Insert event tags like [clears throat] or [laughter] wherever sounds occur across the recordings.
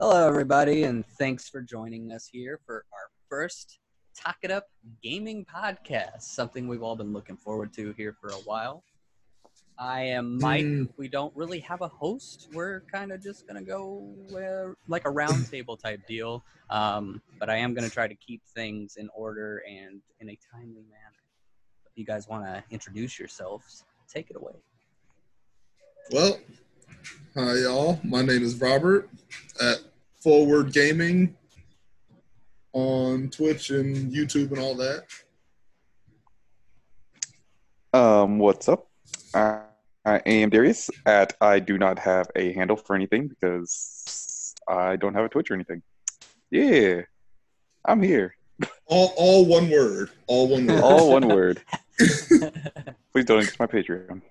Hello, everybody, and thanks for joining us here for our first Talk It Up gaming podcast, something we've all been looking forward to here for a while. I am Mike. Mm. We don't really have a host. We're kind of just going to go uh, like a roundtable [laughs] type deal, um, but I am going to try to keep things in order and in a timely manner. If you guys want to introduce yourselves, take it away. Well, hi y'all. My name is Robert at Forward Gaming on Twitch and YouTube and all that. Um, what's up? I, I am Darius. At I do not have a handle for anything because I don't have a Twitch or anything. Yeah, I'm here. All all one word. All one word. All one word. [laughs] Please donate to my Patreon.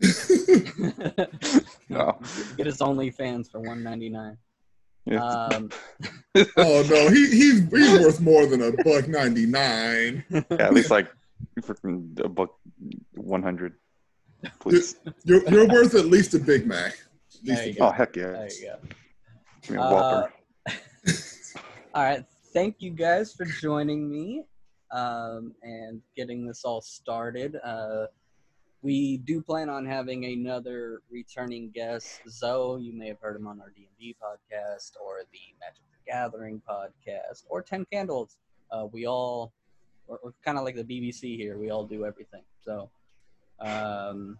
[laughs] No. Get his OnlyFans for one ninety nine. Yeah. Um, [laughs] oh no, he, he's he's worth more than a buck ninety nine. yeah, at least like freaking a buck one hundred. Please. You're you're worth at least a Big Mac. At least There a you Big Oh heck yeah! there you go. Give me a Whopper. Uh, [laughs] all right. Thank you guys for joining me um, and getting this all started. Uh, we do plan on having another returning guest, Zoe. You may have heard him on our D and D podcast, or the Magic the Gathering podcast, or Ten Candles. Uh, we all, we're, we're kind of like the BBC here. We all do everything. So, um,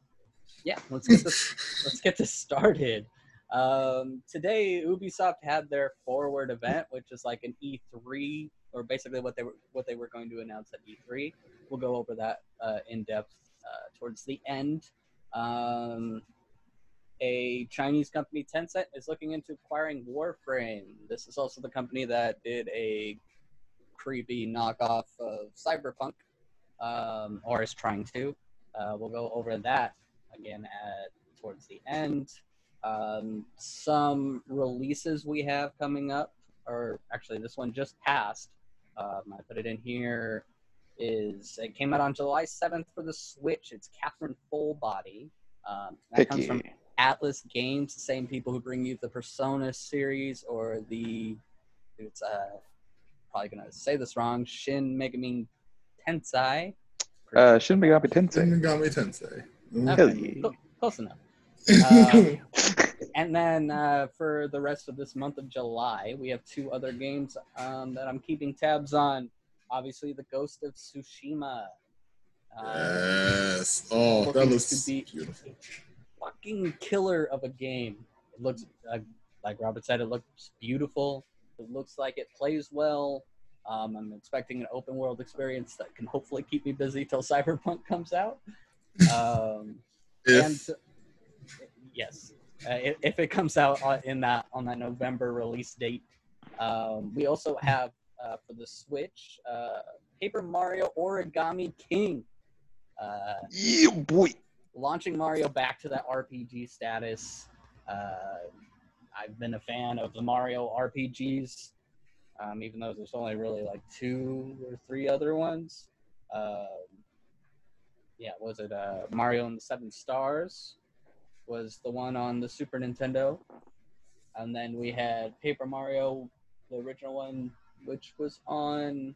yeah, let's get this [laughs] let's get this started. Um, today, Ubisoft had their forward event, which is like an E3, or basically what they were what they were going to announce at E3. We'll go over that uh, in depth uh, towards the end. Um, a Chinese company, Tencent, is looking into acquiring Warframe. This is also the company that did a creepy knockoff of Cyberpunk, um, or is trying to. Uh, we'll go over that again at towards the end. Um, some releases we have coming up, or actually this one just passed. Um, I put it in here. Is it came out on July seventh for the Switch? It's Catherine Full Body. Um, that Heck comes yeah. from Atlus Games, the same people who bring you the Persona series or the it's uh probably gonna say this wrong Shin Megami Tensei. Uh, Shin Megami Tensei. Shin Megami Tensei. Okay, Hell yeah. close enough. Uh, [laughs] and then uh, for the rest of this month of July, we have two other games um, that I'm keeping tabs on. Obviously, the Ghost of Tsushima. Uh, yes. Oh, that looks beautiful. fucking killer of a game. It looks uh, like Robert said. It looks beautiful. It looks like it plays well. Um, I'm expecting an open world experience that can hopefully keep me busy till [laughs] Cyberpunk comes out. Um, If and yes, uh, if, if it comes out in that on that November release date, um, we also have uh, for the Switch uh, Paper Mario Origami King. Uh, Yeah, boy. launching Mario back to that RPG status. Uh, I've been a fan of the Mario RPGs, um, even though there's only really like two or three other ones. Um, yeah, was it uh, Mario and the Seven Stars? Was the one on the Super Nintendo, and then we had Paper Mario, the original one, which was on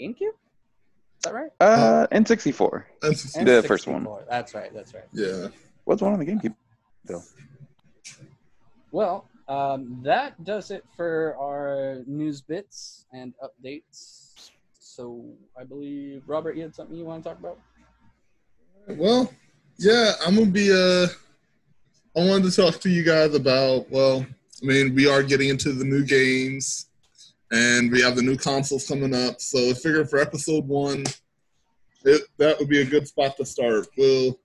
GameCube. Is that right? Uh, N64. that's The first one. That's right. That's right. yeah. What's one on the GameCube? Though. Well, um, that does it for our news bits and updates. So I believe Robert, you had something you want to talk about? Well, yeah, I'm gonna be uh I wanted to talk to you guys about well, I mean, we are getting into the new games and we have the new consoles coming up. So I figured for episode one, it, that would be a good spot to start. We'll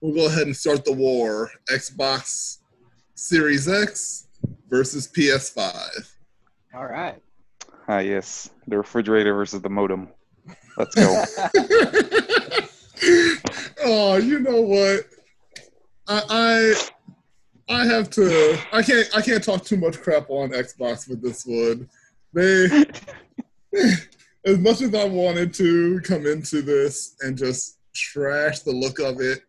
we'll go ahead and start the war. Xbox Series X versus PS5. All right. Ah, yes. The refrigerator versus the modem. Let's go. [laughs] oh, you know what? I, I I have to. I can't. I can't talk too much crap on Xbox with this one. They, [laughs] as much as I wanted to come into this and just trash the look of it,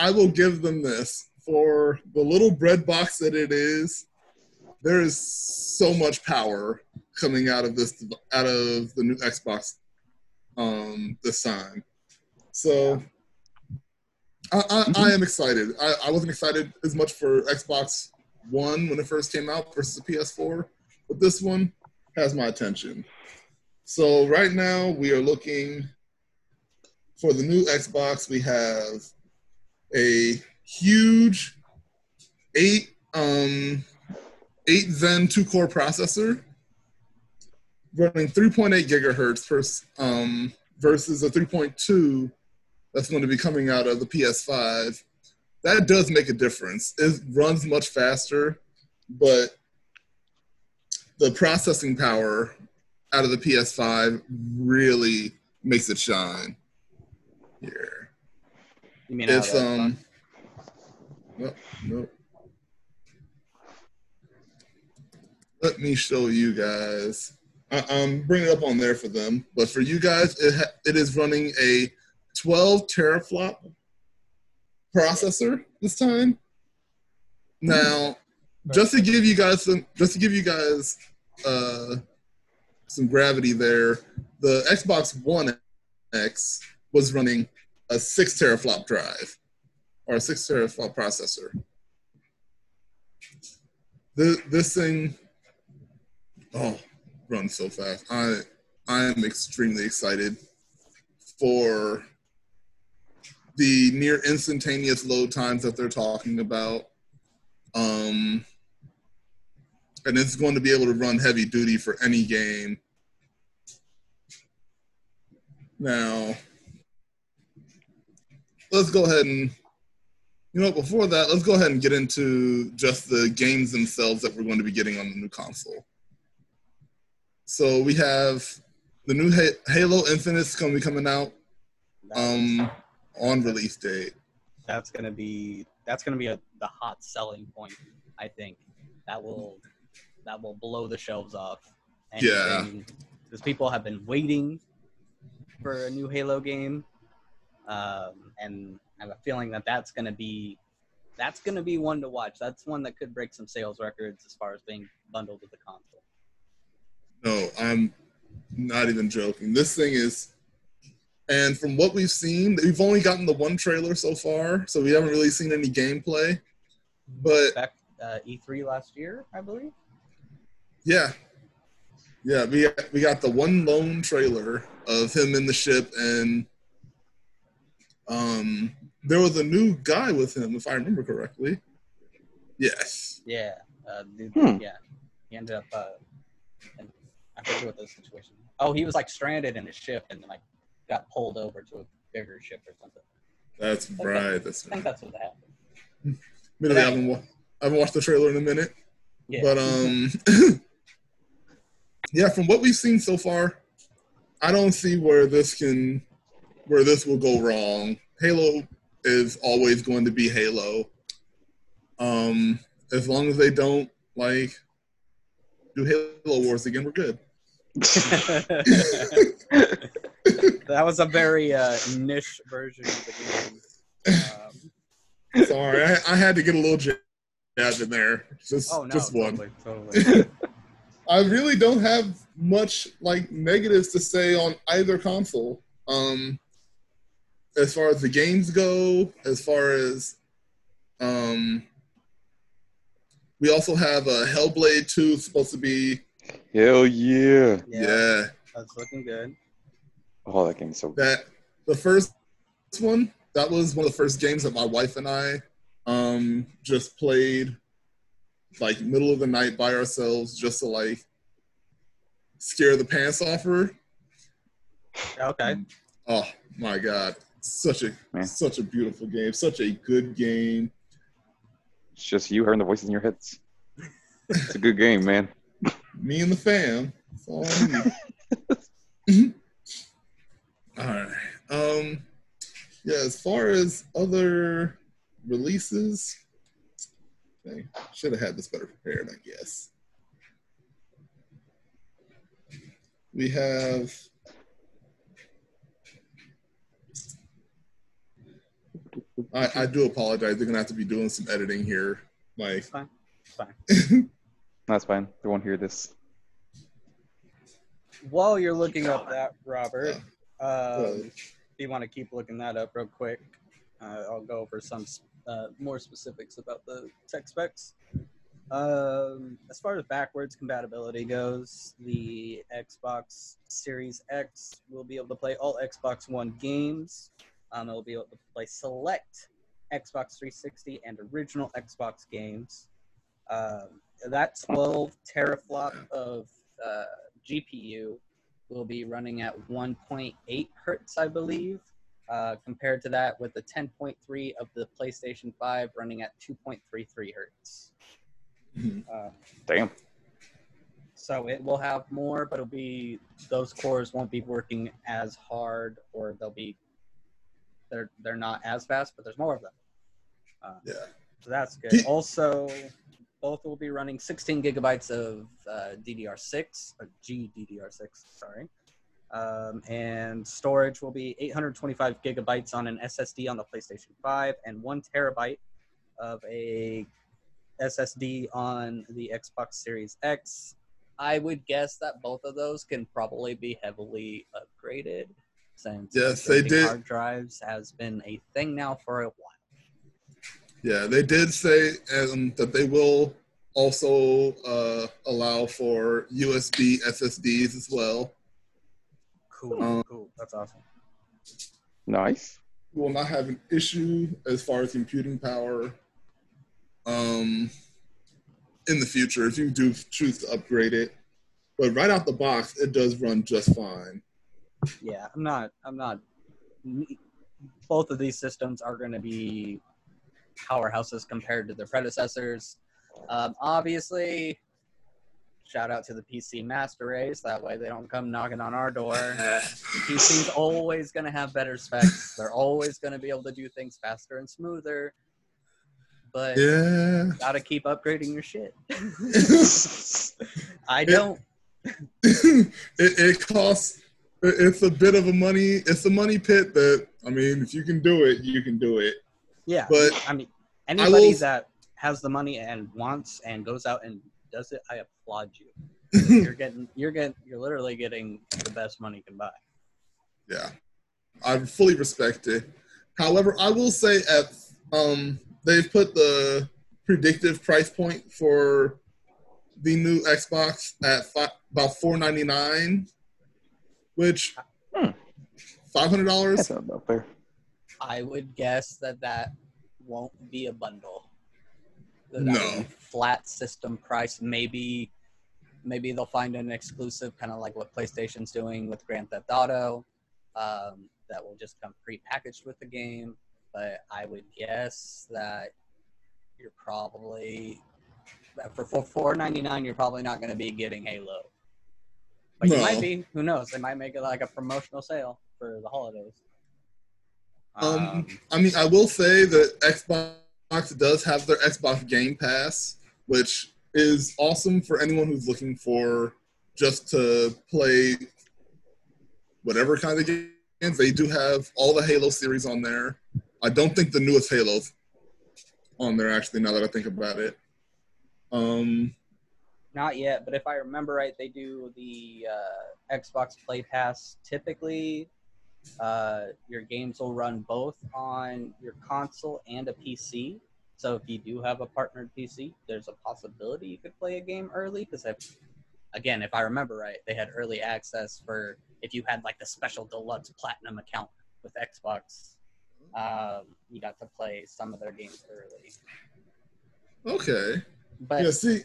I will give them this for the little bread box that it is. there is so much power coming out of this out of the new Xbox um, this time. So I, I, I am excited. I, I wasn't excited as much for Xbox One when it first came out versus the PS4, but this one has my attention. So right now we are looking for the new Xbox. We have a huge eight um, eight Zen two core processor running 3.8 gigahertz um, versus a 3.2 that's going to be coming out of the PS5. That does make a difference. It runs much faster, but the processing power out of the PS5 really makes it shine. Here. You mean It's um no, no. Let me show you guys. I, I'm bringing it up on there for them, but for you guys, it ha- it is running a 12 teraflop processor this time. Now, just to give you guys some, just to give you guys uh, some gravity there, the Xbox One X was running a six teraflop drive or a six teraflop processor. The, this thing, oh, runs so fast. I I am extremely excited for the near instantaneous load times that they're talking about. Um, and it's going to be able to run heavy duty for any game. Now, let's go ahead and you know before that let's go ahead and get into just the games themselves that we're going to be getting on the new console so we have the new halo infinite going to be coming out um on release date that's gonna be that's gonna be a, the hot selling point. I think that will that will blow the shelves off. Yeah. because people have been waiting for a new Halo game, um, and I have a feeling that that's gonna be that's gonna be one to watch. That's one that could break some sales records as far as being bundled with the console. no i'm not even joking this thing is and from what we've seen we've only gotten the one trailer so far so we haven't really seen any gameplay but Back uh, E3 last year, I believe. Yeah, yeah. We we got the one lone trailer of him in the ship, and um, there was a new guy with him, if I remember correctly. Yes. Yeah, uh, dude, Hmm. yeah. He ended up. Uh, and I forget what the situation. Oh, he was like stranded in a ship and then like got pulled over to a bigger ship or something. That's right. That's I think right. that's what happened. Admittedly, I haven't, wa- I haven't watched the trailer in a minute, Yeah. but um, [laughs] [laughs] yeah. From what we've seen so far, I don't see where this can, where this will go wrong. Halo is always going to be Halo. Um, as long as they don't like do Halo Wars again, we're good. [laughs] that was a very uh, niche version of the game. Um, Sorry, I, I had to get a little jab in there. Just, oh no, just one. totally, totally. [laughs] I really don't have much like negatives to say on either console. Um, as far as the games go, as far as um, we also have a Hellblade 2 supposed to be Hell yeah. Yeah, yeah, that's looking good. Oh, that game's so good. that the first one that was one of the first games that my wife and I um just played like middle of the night by ourselves just to like scare the pants off her. Okay. Oh my god, such a Man. such a beautiful game, such a good game. It's just you hearing the voices in your heads. It's a good game, man. [laughs] Me and the fam. That's all I need. [laughs] all right. Um yeah, as far as other releases, I should have had this better prepared, I guess. We have I, I do apologize. They're gonna have to be doing some editing here. Like Fine. Fine. [laughs] That's fine. They won't hear this. While you're looking up that, Robert, Uh, um, if you want to keep looking that up real quick, uh, I'll go over some uh, more specifics about the tech specs. Um, as far as backwards compatibility goes, the Xbox Series X will be able to play all Xbox One games. Um, it will be able to play select Xbox 360 and original Xbox games. Um, that 12 teraflop of uh, GPU will be running at 1.8 hertz, I believe, uh, compared to that with the 10.3 of the PlayStation 5 running at 2.33 hertz. Mhm. Uh, Damn. so it will have more, but it'll be those cores won't be working as hard, or they'll be they're they're not as fast, but there's more of them. Uh, Yeah. so that's good. Also, both will be running 16 gigabytes of uh, DDR6 or GDDR6. Sorry. Um, and storage will be 825 gigabytes on an SSD on the PlayStation 5 and one terabyte of a SSD on the Xbox Series X. I would guess that both of those can probably be heavily upgraded since Yes, they did. hard drives has been a thing now for a while. Yeah, they did say um, that they will also uh, allow for USB SSDs as well. Cool, Um, cool. That's awesome. Nice. You will not have an issue as far as computing power um, in the future if you do choose to upgrade it. But right out the box, it does run just fine. Yeah, I'm not. I'm not. Both of these systems are going to be powerhouses compared to their predecessors. Um, obviously, shout out to the PC Master Race. That way, they don't come knocking on our door. [laughs] PC's always going to have better specs. They're always going to be able to do things faster and smoother. But Yeah. gotta keep upgrading your shit. [laughs] I [laughs] don't. it, it costs it's a bit of a money it's a money pit that i mean if you can do it you can do it Yeah, but I mean, I anybody will- that has the money and wants and goes out and does it, I applaud you. You're getting, you're getting, you're literally getting the best money you can buy. yeah i fully respect it however i will say at um they've put the predictive price point for the new xbox at fi- about 499 which Hmm. $500 That's about fair. I would guess that that won't be a bundle. No. flat system price. Maybe, maybe they'll find an exclusive, kind of like what PlayStation's doing with Grand Theft Auto, um, that will just come pre-packaged with the game. But I would guess that you're probably for for four ninety nine. You're probably not going to be getting Halo. But you might be. Who knows? They might make it like a promotional sale for the holidays. Um, I mean, I will say that Xbox does have their Xbox Game Pass, which is awesome for anyone who's looking for just to play whatever kind of games. They do have all the Halo series on there. I don't think the newest Halo's on there actually. Now that I think about it, um, Not yet, but if I remember right, they do the uh, Xbox Play Pass. Typically, uh, your games will run both on your console and a PC. So if you do have a partnered PC, there's a possibility you could play a game early. Because again, if I remember right, they had early access for if you had like the special deluxe platinum account with Xbox. Um, you got to play some of their games early. okay, But yeah. See,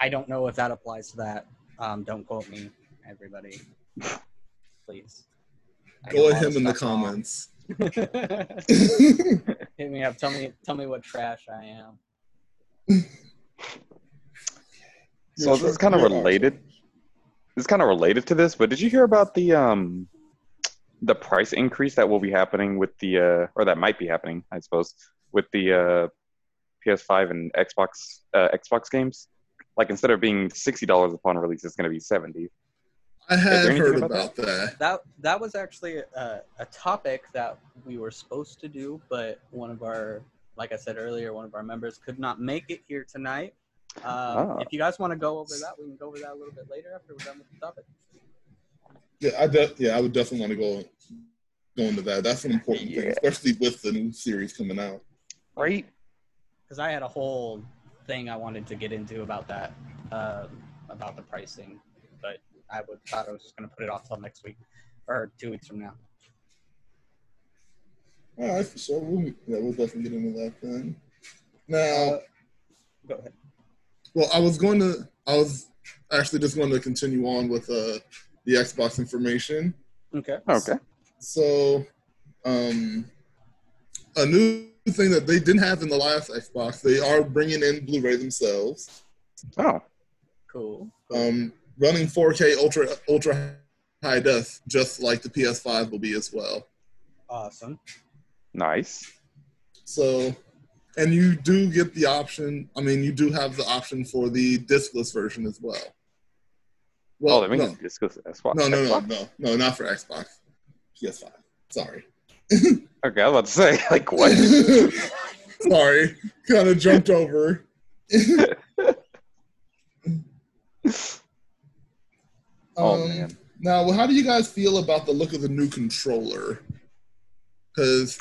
I don't know if that applies to that. Um, don't quote me, everybody. Please. I go get at him in the lot of stuff comments. wrong. [laughs] [laughs] Hit me up. Tell me. Tell me what trash I am. So this is kind of related. This is kind of related to this, but did you hear about the um the price increase that will be happening with the uh or that might be happening, I suppose, with the uh PS5 and Xbox uh, Xbox games? Like instead of being sixty dollars upon release, it's going to be seventy. I there had anything heard about about that. That that was actually a, a topic that we were supposed to do, but one of our, like I said earlier, one of our members could not make it here tonight. Uh, Ah. If you guys want to go over that, we can go over that a little bit later after we're done with the topic. Yeah, I de- yeah, I would definitely want to go go into that. That's an important thing, especially with the new series coming out. Right? Because I had a whole thing I wanted to get into about that, um, about the pricing, but I would thought I was just going to put it off till next week or two weeks from now. All right, so. We'll, yeah, we'll definitely get into that then. Now, Uh, Go ahead. well, I was going to, I was actually just going to continue on with uh, the Xbox information. Okay. Okay. So, um, a new thing that they didn't have in the last Xbox, they are bringing in Blu-ray themselves, Oh, Cool. um, running 4K ultra ultra high def, just like the PS5 will be as well. Awesome. nice. So, and you do get the option. I mean, you do have the option for the discless version as well. Well, oh, that means no, this goes to Xbox. no, no, no, Xbox? no, no, not for Xbox. PS5. Sorry. Okay, I was about to say, [laughs] like, what? [laughs] Sorry, kind of jumped over. [laughs] Oh, Um, man. Now, well, how do you guys feel about the look of the new controller? Because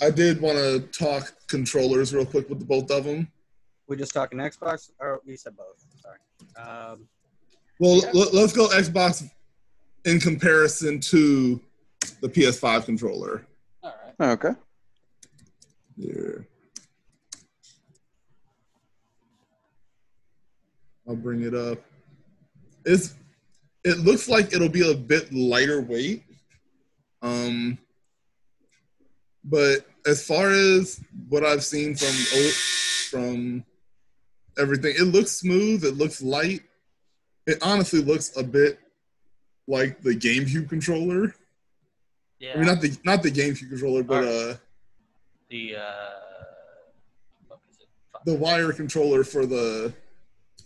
I did want to talk controllers real quick with the both of them. We just talking Xbox, or we said both. Sorry. Um, Well, Yeah. let, us go Xbox in comparison to the PS5 controller. all right. Okay. Here. I'll bring it up. It's it looks like it'll be a bit lighter weight. Um but as far as what I've seen from from everything, it looks smooth, it looks light. It honestly looks a bit like the GameCube controller. Yeah. I mean not the not the GameCube controller, but uh the uh, what is it? The wire controller for the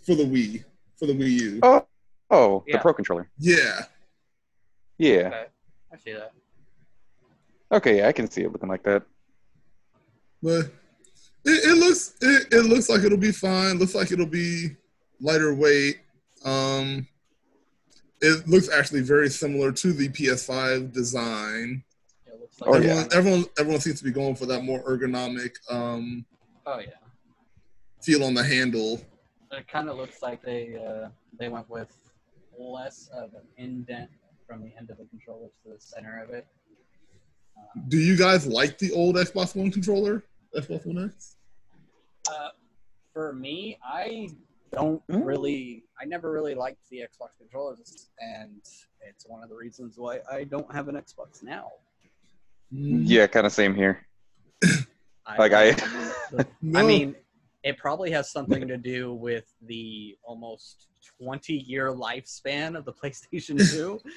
for the Wii for the Wii U. Oh, oh, Yeah. the Pro controller. Yeah, Yeah. Okay. I see that. Okay, yeah, I can see it looking like that. but it, it looks it, it looks like it'll be fine. Looks like it'll be lighter weight. Um, it looks actually very similar to the PS5 design. It looks like Oh, everyone, yeah. everyone everyone seems to be going for that more ergonomic um, Oh yeah. feel on the handle. It kind of looks like they uh, they went with less of an indent from the end of the controller to the center of it. Uh, Do you guys like the old Xbox One controller? Xbox One X? Uh, for me, I don't Mm. really, I never really liked the Xbox controllers, and it's one of the reasons why I don't have an Xbox now. Yeah, kind of same here. I, Like I, [laughs] No. I mean, it probably has something to do with the almost 20 year lifespan of the [laughs] PlayStation 2. [laughs]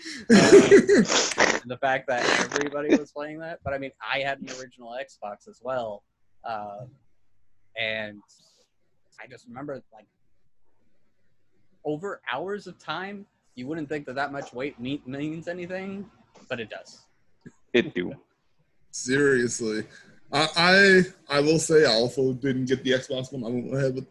Um, the fact that everybody was playing that. But I mean, I had an original Xbox as well. Um, and I just remember, like, over hours of time, you wouldn't think that that much weight me- means anything, but it does. it do. Seriously, I, I I will say I also didn't get the Xbox One. I went ahead with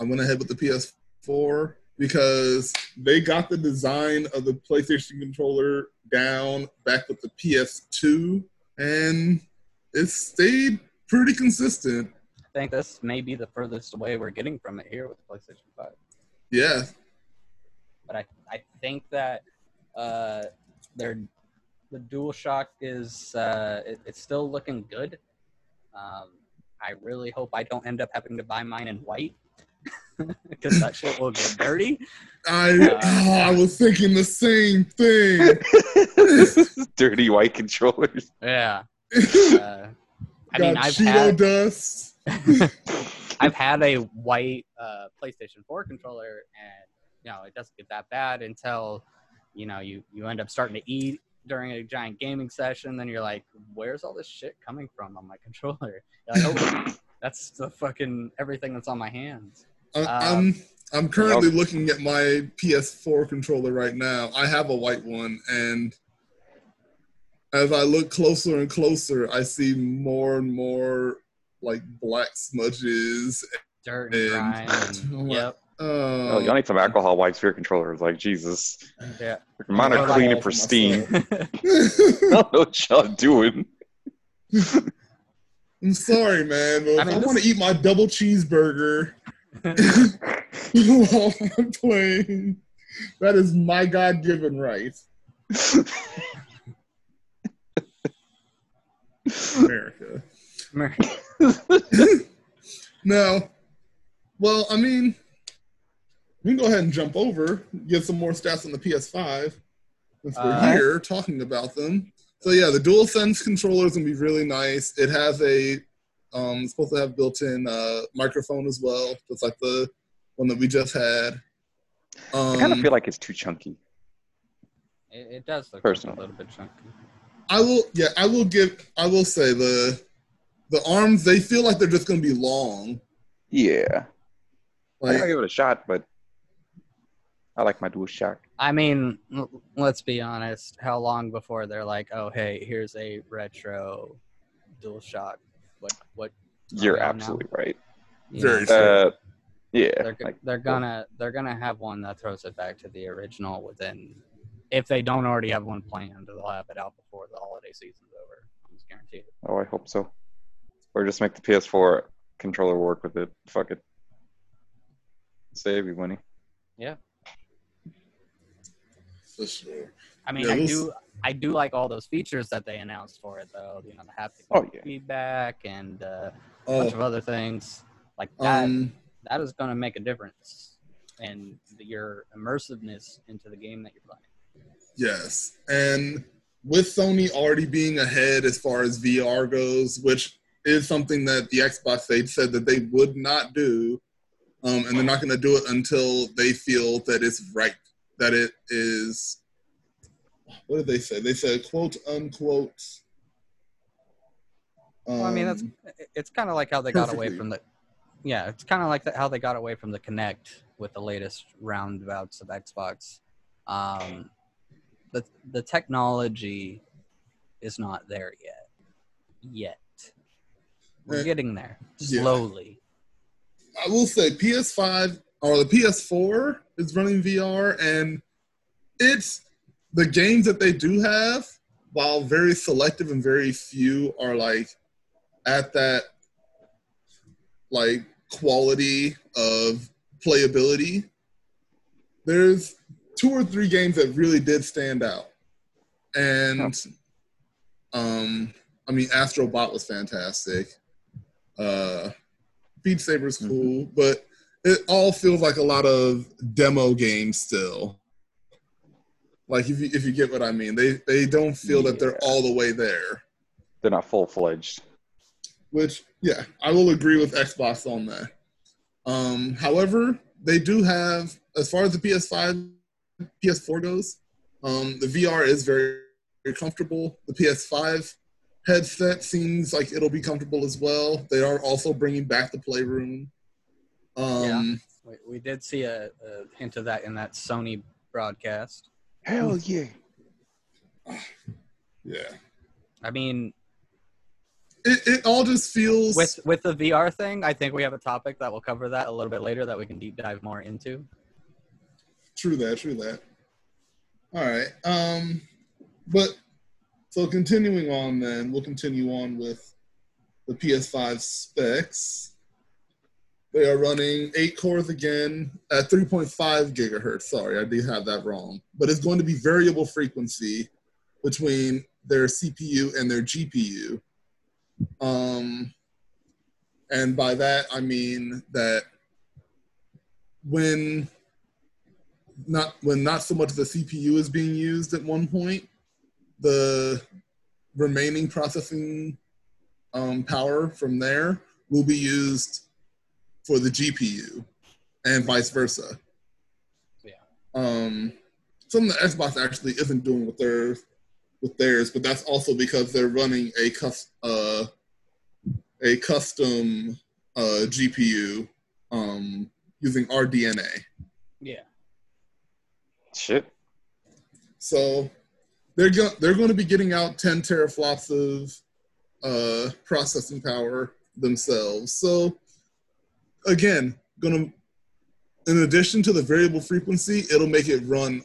I went ahead with the PS4 because they got the design of the PlayStation controller down back with the PS2, and it stayed pretty consistent. I think this may be the furthest away we're getting from it here with the PlayStation 5. Yeah, but I, I think that uh, their the DualShock is uh, it, it's still looking good. Um, I really hope I don't end up having to buy mine in white [laughs] because that shit will get dirty. I Uh, [laughs] oh, I was thinking the same thing. [laughs] Dirty white controllers. Yeah. Uh, I mean, I've Cheeto had dust. I've had a white uh, PlayStation 4 controller, and you know it doesn't get that bad until you know you you end up starting to eat during a giant gaming session. Then you're like, "Where's all this shit coming from on my [laughs] controller?" You're like, "Oh, that's the fucking everything that's on my hands." I- Um, I'm I'm currently looking at my PS4 controller right now. I have a white one, and as I look closer and closer, I see more and more like black smudges Dirt and And- grime. And, [laughs] yep. Uh, Oh, y'all need some alcohol wipes for your controllers. Like Jesus, Yeah. mine are like- clean and for pristine. [laughs] [laughs] I don't know what y'all doing. I'm sorry, man, but I mean, I want to eat my double cheeseburger [laughs] while I'm playing, that is my God-given right. America. No. Well, I mean, we can go ahead and jump over, get some more stats on the PS5 since we're Uh, here talking about them. So yeah, the DualSense controller is gonna be really nice. It has a um it's supposed to have built-in uh microphone as well, just like the one that we just had. Um, I kind of feel like it's too chunky. It, it does look Personally. a little bit chunky. I will yeah, I will give I will say the the arms they feel like they're just gonna be long. Yeah, I Like will give it a shot, but I like my dual shock. I mean, l- let's be honest. How long before they're like, "Oh, hey, here's a retro DualShock"? What? What? You're yeah, now. absolutely right. you Very know, true. Uh, yeah, they're like, they're gonna they're gonna have one that throws it back to the original within. If they don't already have one planned, they'll have it out before the holiday season's over. I'm just guaranteed. oh, I hope so. Or just make the PS4 controller work with it. Fuck it. Save you money. For sure. I mean, Yeah, I we'll do I do like all those features that they announced for it, though. You know, the haptic Oh, yeah. feedback and uh, a bunch of Oh, other things like that. um, that is going to make a difference in your immersiveness into the game that you're playing. yes, and with Sony already being ahead as far as VR goes, which is something that the Xbox they said that they would not do, um, and they're not going to do it until they feel that it's right, that it is. What did they say? They said quote unquote. Well, I mean, that's um, it's kind of like how they got away from the, yeah, it's kind of like the, how they got away from the Kinect with the latest roundabouts of Xbox. Um, the the technology is not there yet. Yet, we're Uh, getting there yeah. slowly. I will say PS5 or the PS4 is running VR, and it's the games that they do have, while very selective and very few are like at that like quality of playability. There's two or three games that really did stand out, and um, I mean, Astrobot was fantastic. Uh, Beat Saber's cool, but it all feels like a lot of demo games still. Like if you if you get what I mean, they they don't feel that they're all the way there. They're not full fledged. Which yeah, I will agree with Xbox on that. Um, however, they do have as far as the PS5, PS4 goes, um, the VR is very very comfortable. The PS5 headset seems like it'll be comfortable as well. They are also bringing back the Playroom. Um, We, we did see a, a hint of that in that Sony broadcast. Hell yeah. yeah. I mean, It, it all just feels with with the VR thing, I think we have a topic that will cover that a little bit later that we can deep dive more into. True that, true that. All right. Um but so continuing on then, we'll continue on with the PS5 specs. They are running eight cores again at 3.5 gigahertz. Sorry, I did have that wrong. But it's going to be variable frequency between their CPU and their GPU. Um, and by that, I mean that when not when not so much the CPU is being used at one point, the remaining processing um, power from there will be used for the GPU, and vice versa. Yeah. Um, something that Xbox actually isn't doing with their with theirs, but that's also because they're running a cus- uh, a custom uh, GPU um, using RDNA. Yeah. Shit. So they're go- they're going to be getting out 10 teraflops of uh, processing power themselves. So again, gonna in addition to the variable frequency, it'll make it run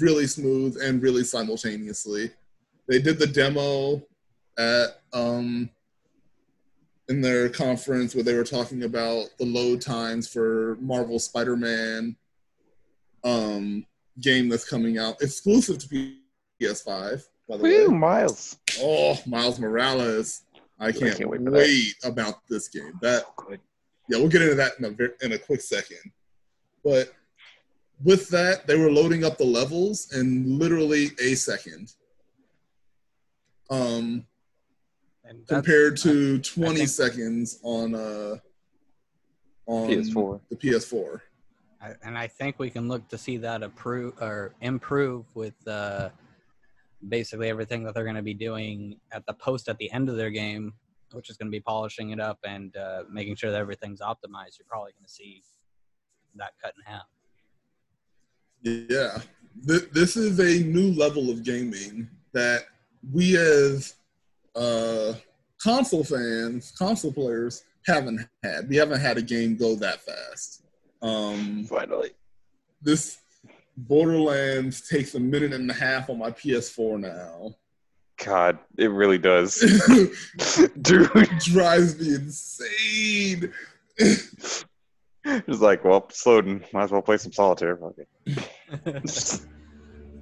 really smooth and really simultaneously. They did the demo at um, in their conference where they were talking about the load times for Marvel Spider-Man um, game that's coming out exclusive to PS5. By the Woo, way, Miles. oh Miles Morales! I can't, can't wait, wait about this game. That. Yeah, we'll get into that in a in a quick second. But with that, they were loading up the levels in literally a second. Um, And compared to 20 think- seconds on uh on PS4. the PS4. I- and I think we can look to see that approve or improve with uh, basically everything that they're going to be doing at the post at the end of their game, which is going to be polishing it up and uh, making sure that everything's optimized. You're probably going to see that cut in half. Yeah. Th- this is a new level of gaming that we as uh console fans, console players haven't had. We haven't had a game go that fast. Um Finally. this Borderlands takes a minute and a half on my PS4 now. God, it really does. [laughs] [laughs] Dude. Drives me insane. It's like, well, it's loading. Might as well play some solitaire. Okay. [laughs]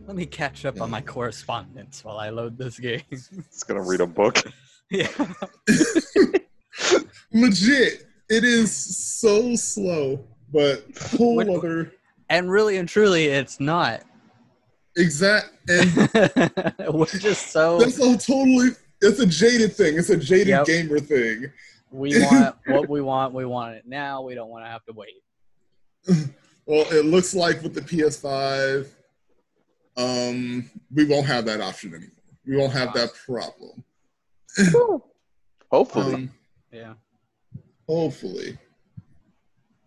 Let me catch up on my correspondence while I load this game. It's gonna read a book. yeah. Legit, it is so slow, but whole What- other And really and truly, it's not. Exact and [laughs] We're just so that's a totally it's a jaded thing. It's a jaded Yep. gamer thing. we [laughs] want what we want. We want it now. We don't want to have to wait. Well, it looks like with the PS5, um, we won't have that option anymore. We won't have that problem. [laughs] Hopefully. Um, Yeah. Hopefully.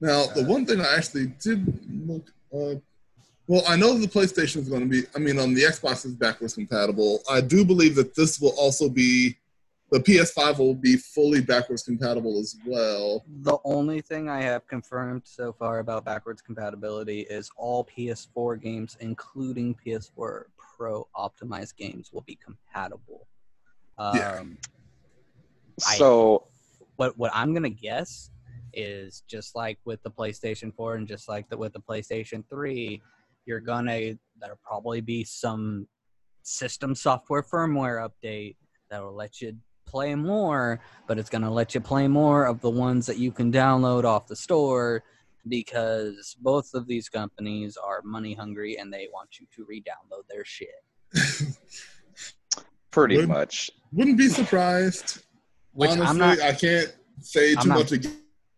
Now, the one thing I actually did look up. Well, I know the PlayStation is going to be. I mean, on the Xbox is backwards compatible. I do believe that this will also be. The PS5 will be fully backwards compatible as well. The only thing I have confirmed so far about backwards compatibility is all PS4 games, including PS4 Pro optimized games, will be compatible. Um, Yeah. I- so what what I'm gonna guess is just like with the PlayStation 4 and just like the, with the PlayStation 3, you're gonna there'll probably be some system software firmware update that will let you play more, but it's gonna let you play more of the ones that you can download off the store because both of these companies are money hungry and they want you to re-download their shit. [laughs] pretty Would- much. Wouldn't be surprised. Which Honestly, I'm not I can't say I'm too not- much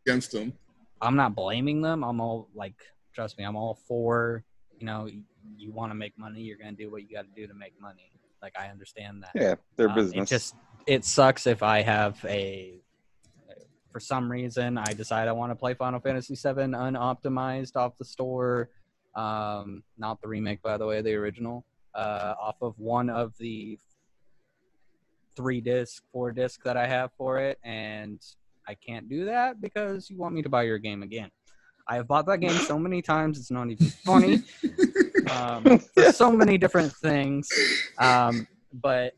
against them. I'm not blaming them. I'm all like, trust me, I'm all for, you know, you want to make money, you're going to do what you got to do to make money. Like, I understand that. Yeah, their Um, business. It just, it sucks if I have a, for some reason, I decide I want to play Final Fantasy VII unoptimized off the store. Um, not the remake, by the way, the original, uh, off of one of the three disc, four disc that I have for it. And I can't do that because you want me to buy your game again. I have bought that game so many [laughs] times, it's not even funny. um, [laughs] for so many different things. Um, but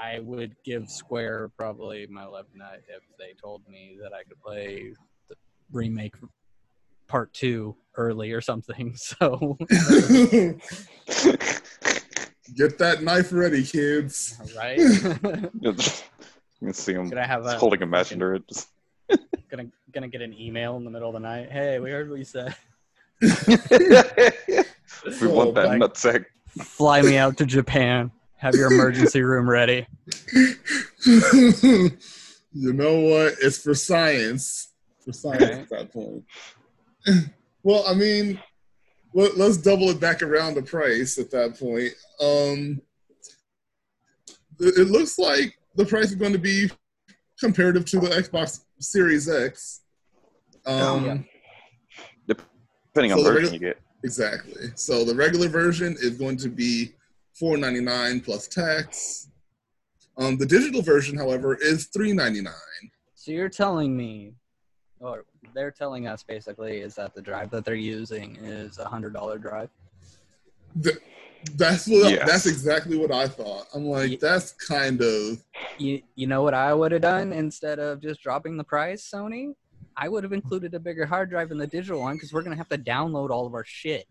I would give Square probably my left nut if they told me that I could play the remake part two early or something. [laughs] So, Get that knife ready, kids. right? you can see him gonna have a holding a match under it. Just- gonna gonna get an email in the middle of the night. Hey, we heard what you said. [laughs] we want that like- nutsack. Fly me out to Japan. Have your emergency room ready. [laughs] you know what? It's for science. For science Right. at that point. [laughs] well, I mean, let, let's double it back around the price at that point. Um, it, it looks like the price is going to be comparative to the Xbox Series X. Um, yeah. Depending on the version regu- you get. Exactly. So the regular version is going to be four ninety nine plus tax. Um, the digital version, however, is three ninety nine. So you're telling me or they're telling us basically is that the drive that they're using is a hundred dollar drive. Th- that's what. Yes. That's exactly what I thought. I'm like, Ye- that's kind of. You you know what I would have done instead of just dropping the price, Sony? I would have included a bigger hard drive in the digital one because we're gonna have to download all of our shit.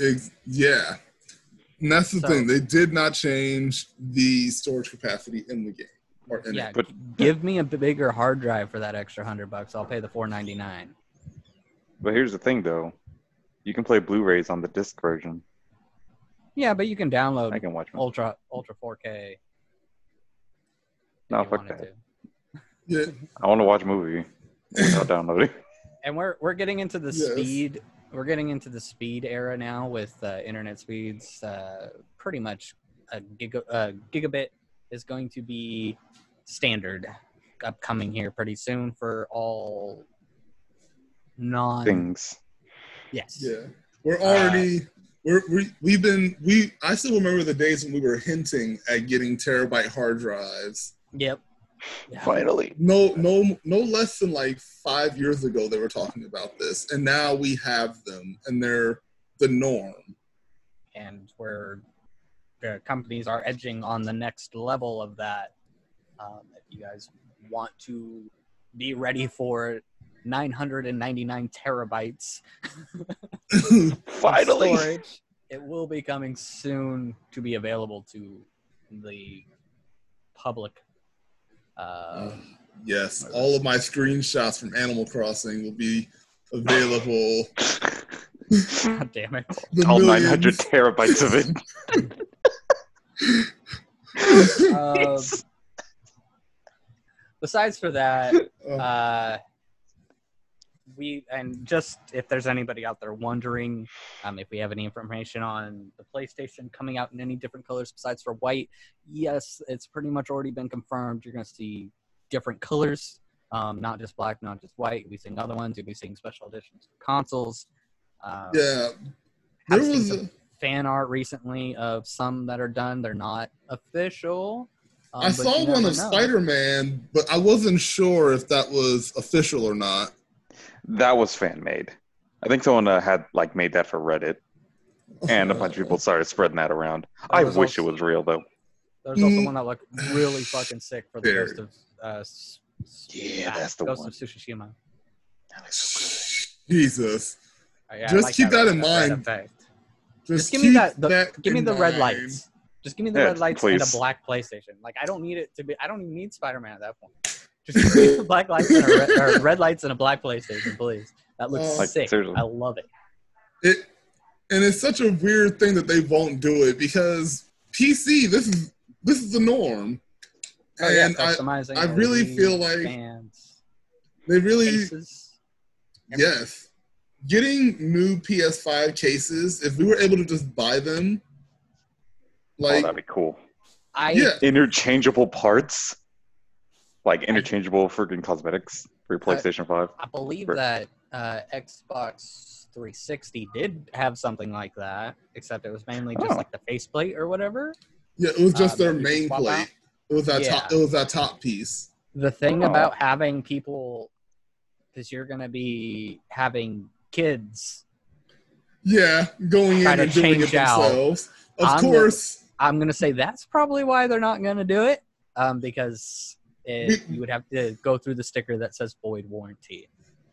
Ex- yeah. And that's the So- thing. They did not change the storage capacity in the game or in Yeah, it. But- give me a bigger hard drive for that extra hundred bucks. I'll pay the four ninety nine. But here's the thing, though. You can play Blu-rays on the disc version. Yeah, but you can download I can watch them. ultra ultra four K. No, fuck that. Yeah. I want to watch a movie without [laughs] downloading. And we're we're getting into the Yes. speed. We're getting into the speed era now with uh, internet speeds. Uh, pretty much a giga, uh, gigabit is going to be standard upcoming here pretty soon for all non. Things. Yes. Yeah. We're Uh, already. We're, we, we've been. We. I still remember the days when we were hinting at getting terabyte hard drives. Yep. Yeah. Finally. No, no, no less than like five years ago they were talking about this, and now we have them, and they're the norm. and where the companies are edging on the next level of that. Um, if you guys want to be ready for 999 terabytes [laughs] Finally. storage, it will be coming soon to be available to the public. Uh, yes, all of my screenshots from Animal Crossing will be available. [laughs] God damn it! The All millions. 900 terabytes of it. Uh, [laughs] besides for that, Uh, uh, we and just if there's anybody out there wondering um, if we have any information on the PlayStation coming out in any different colors besides for white, yes, it's pretty much already been confirmed. You're going to see different colors, um, not just black, not just white. You'll be seeing other ones. You'll be seeing special editions for consoles. Um, yeah, there was. some A, fan art recently of some that are done. They're not official. um, I saw one of. Spider Man, but I wasn't sure if that was official or not. That was fan made. I think someone uh, had like made that for Reddit, and a bunch of people [laughs] started spreading that around. I wish also- it was real though. There's also one that looked really fucking sick for the Very. Ghost of uh, s- s- Yeah, ah, that's the Ghost one. of Tsushima. Jesus, Uh, yeah, Just like keep that in mind. effect. just, Just give me that. The, give me in the red lights. Just give me the Yeah, red lights and a black PlayStation. Like I don't need it to be. I don't even need Spider-Man at that point. Just give me the black lights and a red, or red lights and a black PlayStation, please. That looks Uh, sick. seriously. I love it. It, and it's such a weird thing that they won't do it because PC. This is this is the norm, Oh, yeah, and I, customizing I really LEDs, feel like- fans, they really cases. yes, getting new PS5 cases. If we were able to just buy them, oh, like that'd be cool. I yeah, Interchangeable parts, like interchangeable freaking cosmetics for your PlayStation Five. I believe Sure. that uh, Xbox 360 did have something like that, except it was mainly just Oh. like the faceplate or whatever. yeah, it was just Um, their main swap out? plate. It was that top. It was that top piece. The thing Oh. about having people, because you're going to be having kids, Yeah, going in and doing it change out. themselves. Of I'm the- course, I'm going to say that's probably why they're not going to do it, um, because it, you would have to go through the sticker that says void warranty,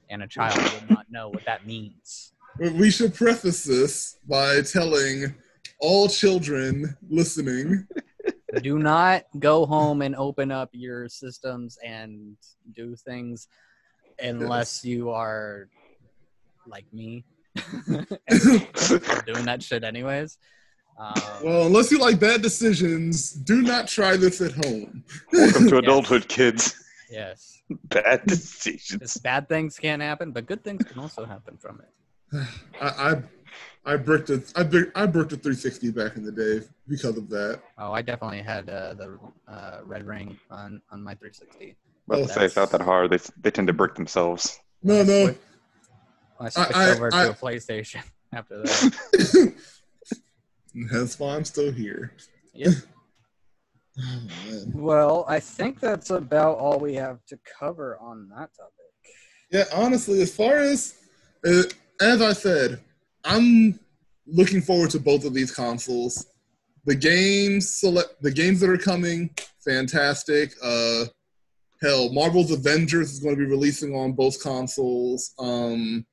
and a child would not know what that means. we should preface this by telling all children listening. do not go home and open up your systems and do things unless you are like me [laughs] doing that shit anyways um, Well, unless you like bad decisions, do not try this at home. Welcome to Yes. [laughs] adulthood, kids. yes Bad decisions. it's bad things can happen but good things can also happen from it I, I I bricked a I, brick, I bricked a 360 back in the day because of that. oh i definitely had uh, the uh, red ring on on my 360 But Oh, say it's not that hard. They they tend to brick themselves. No, no. When i switched I- over to I- a playstation [laughs] after that [laughs] That's why I'm still here. Yep. [laughs] Oh. Well, I think that's about all we have to cover on that topic. Yeah, honestly, as far as uh, as I said, I'm looking forward to both of these consoles. The games select the games that are coming, fantastic. Uh, hell, Marvel's Avengers is going to be releasing on both consoles. Um,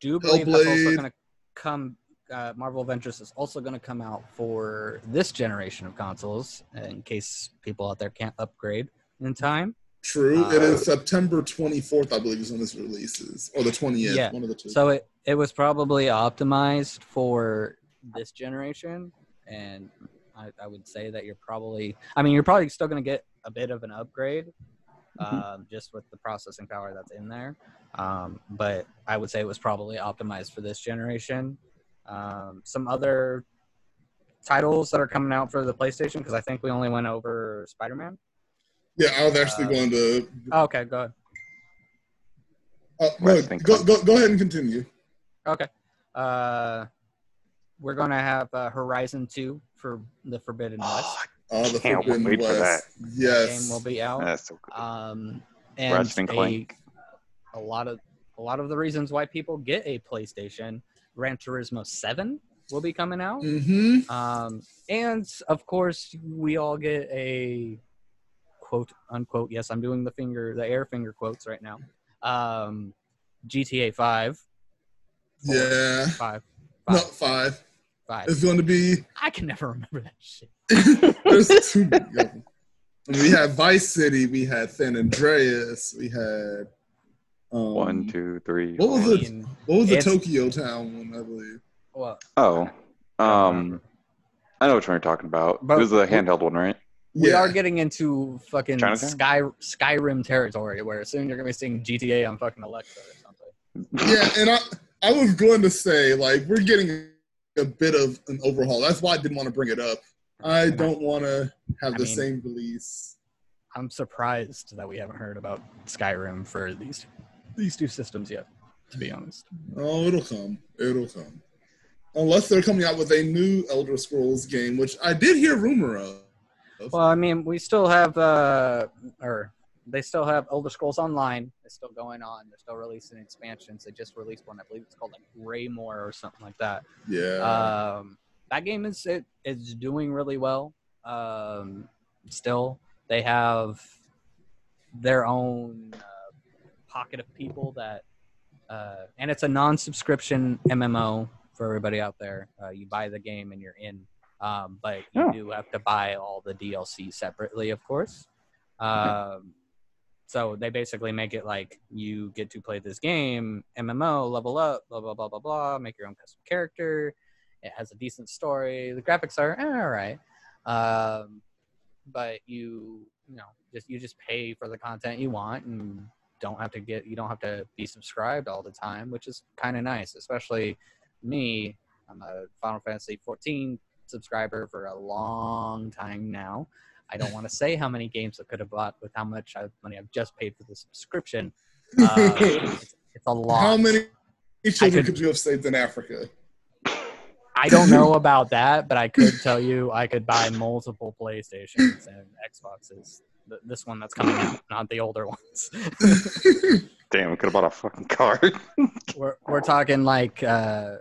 Do you believe that's also going to come? Uh, Marvel Avengers is also going to come out for this generation of consoles, in case people out there can't upgrade in time. true, it Uh, is September 24th, I believe, is when this releases, or the 20th, Yeah, one of the two. So it, it was probably optimized for this generation, and I, I would say that you're probably, I mean, you're probably still going to get a bit of an upgrade, um, just with the processing power that's in there. Um, but I would say it was probably optimized for this generation. Um, some other titles that are coming out for the PlayStation, because I think we only went over Spider-Man. yeah, I was actually uh, going to. Oh, okay, go ahead. Uh, no, and go, go, go ahead and continue. Okay. Uh, we're going to have uh, Horizon 2 for the Forbidden West. Oh, the Can't Forbidden wait for West. That Yes. game will be out. That's so good. Um, and Ratchet and a, Clank. a lot of a lot of the reasons why people get a PlayStation, Gran Turismo 7 will be coming out. Mm-hmm. Um, and of course, we all get a quote unquote. Yes, I'm doing the finger, the air finger quotes right now. Um, GTA 5. Four, Yeah. Five. Five. five. Five. It's going to be. I can never remember that shit. [laughs] There's too many. We had Vice City. We had San Andreas. We had. Um, One, two, three. What was four. it? What was the It's- Tokyo Town one? I believe. well, Oh, um, I know what you're talking about. But- it was the handheld one, right? we Yeah. are getting into fucking Chinatown? Sky Skyrim territory where soon you're gonna be seeing GTA on fucking Alexa or something. [laughs] Yeah, and I I was going to say like we're getting a bit of an overhaul. That's why I didn't want to bring it up. I don't want to have I the mean- same release. I'm surprised that we haven't heard about Skyrim for these these two systems yet. To be honest, Oh, it'll come. It'll come. Unless they're coming out with a new Elder Scrolls game, which I did hear rumor of. well, I mean, we still have uh, or they still have Elder Scrolls Online. It's still going on. They're still releasing expansions. They just released one. I believe it's called like Greymoor or something like that. Yeah. Um, that game is it is doing really well. Um, still, they have their own uh, pocket of people that, uh, and it's a non-subscription MMO for everybody out there. Uh, you buy the game and you're in, um, but you Oh. do have to buy all the DLC separately, of course. Um, so they basically make it like you get to play this game, MMO, level up, blah blah blah blah blah, make your own custom character. It has a decent story. The graphics are eh, all right, um, but you you know just you just pay for the content you want and don't have to get you don't have to be subscribed all the time, which is kind of nice. Especially me, I'm a Final Fantasy 14 subscriber for a long time now. I don't want to say how many games I could have bought with how much I've, money I've just paid for the subscription. Uh, [laughs] it's, it's a lot. How many children could- could, you have saved in Africa? I don't know [laughs] about that, but I could tell you I could buy multiple PlayStations and Xboxes. Th- This one that's coming out, not the older ones. [laughs] Damn, we could have bought a fucking car. [laughs] we're we're talking like uh,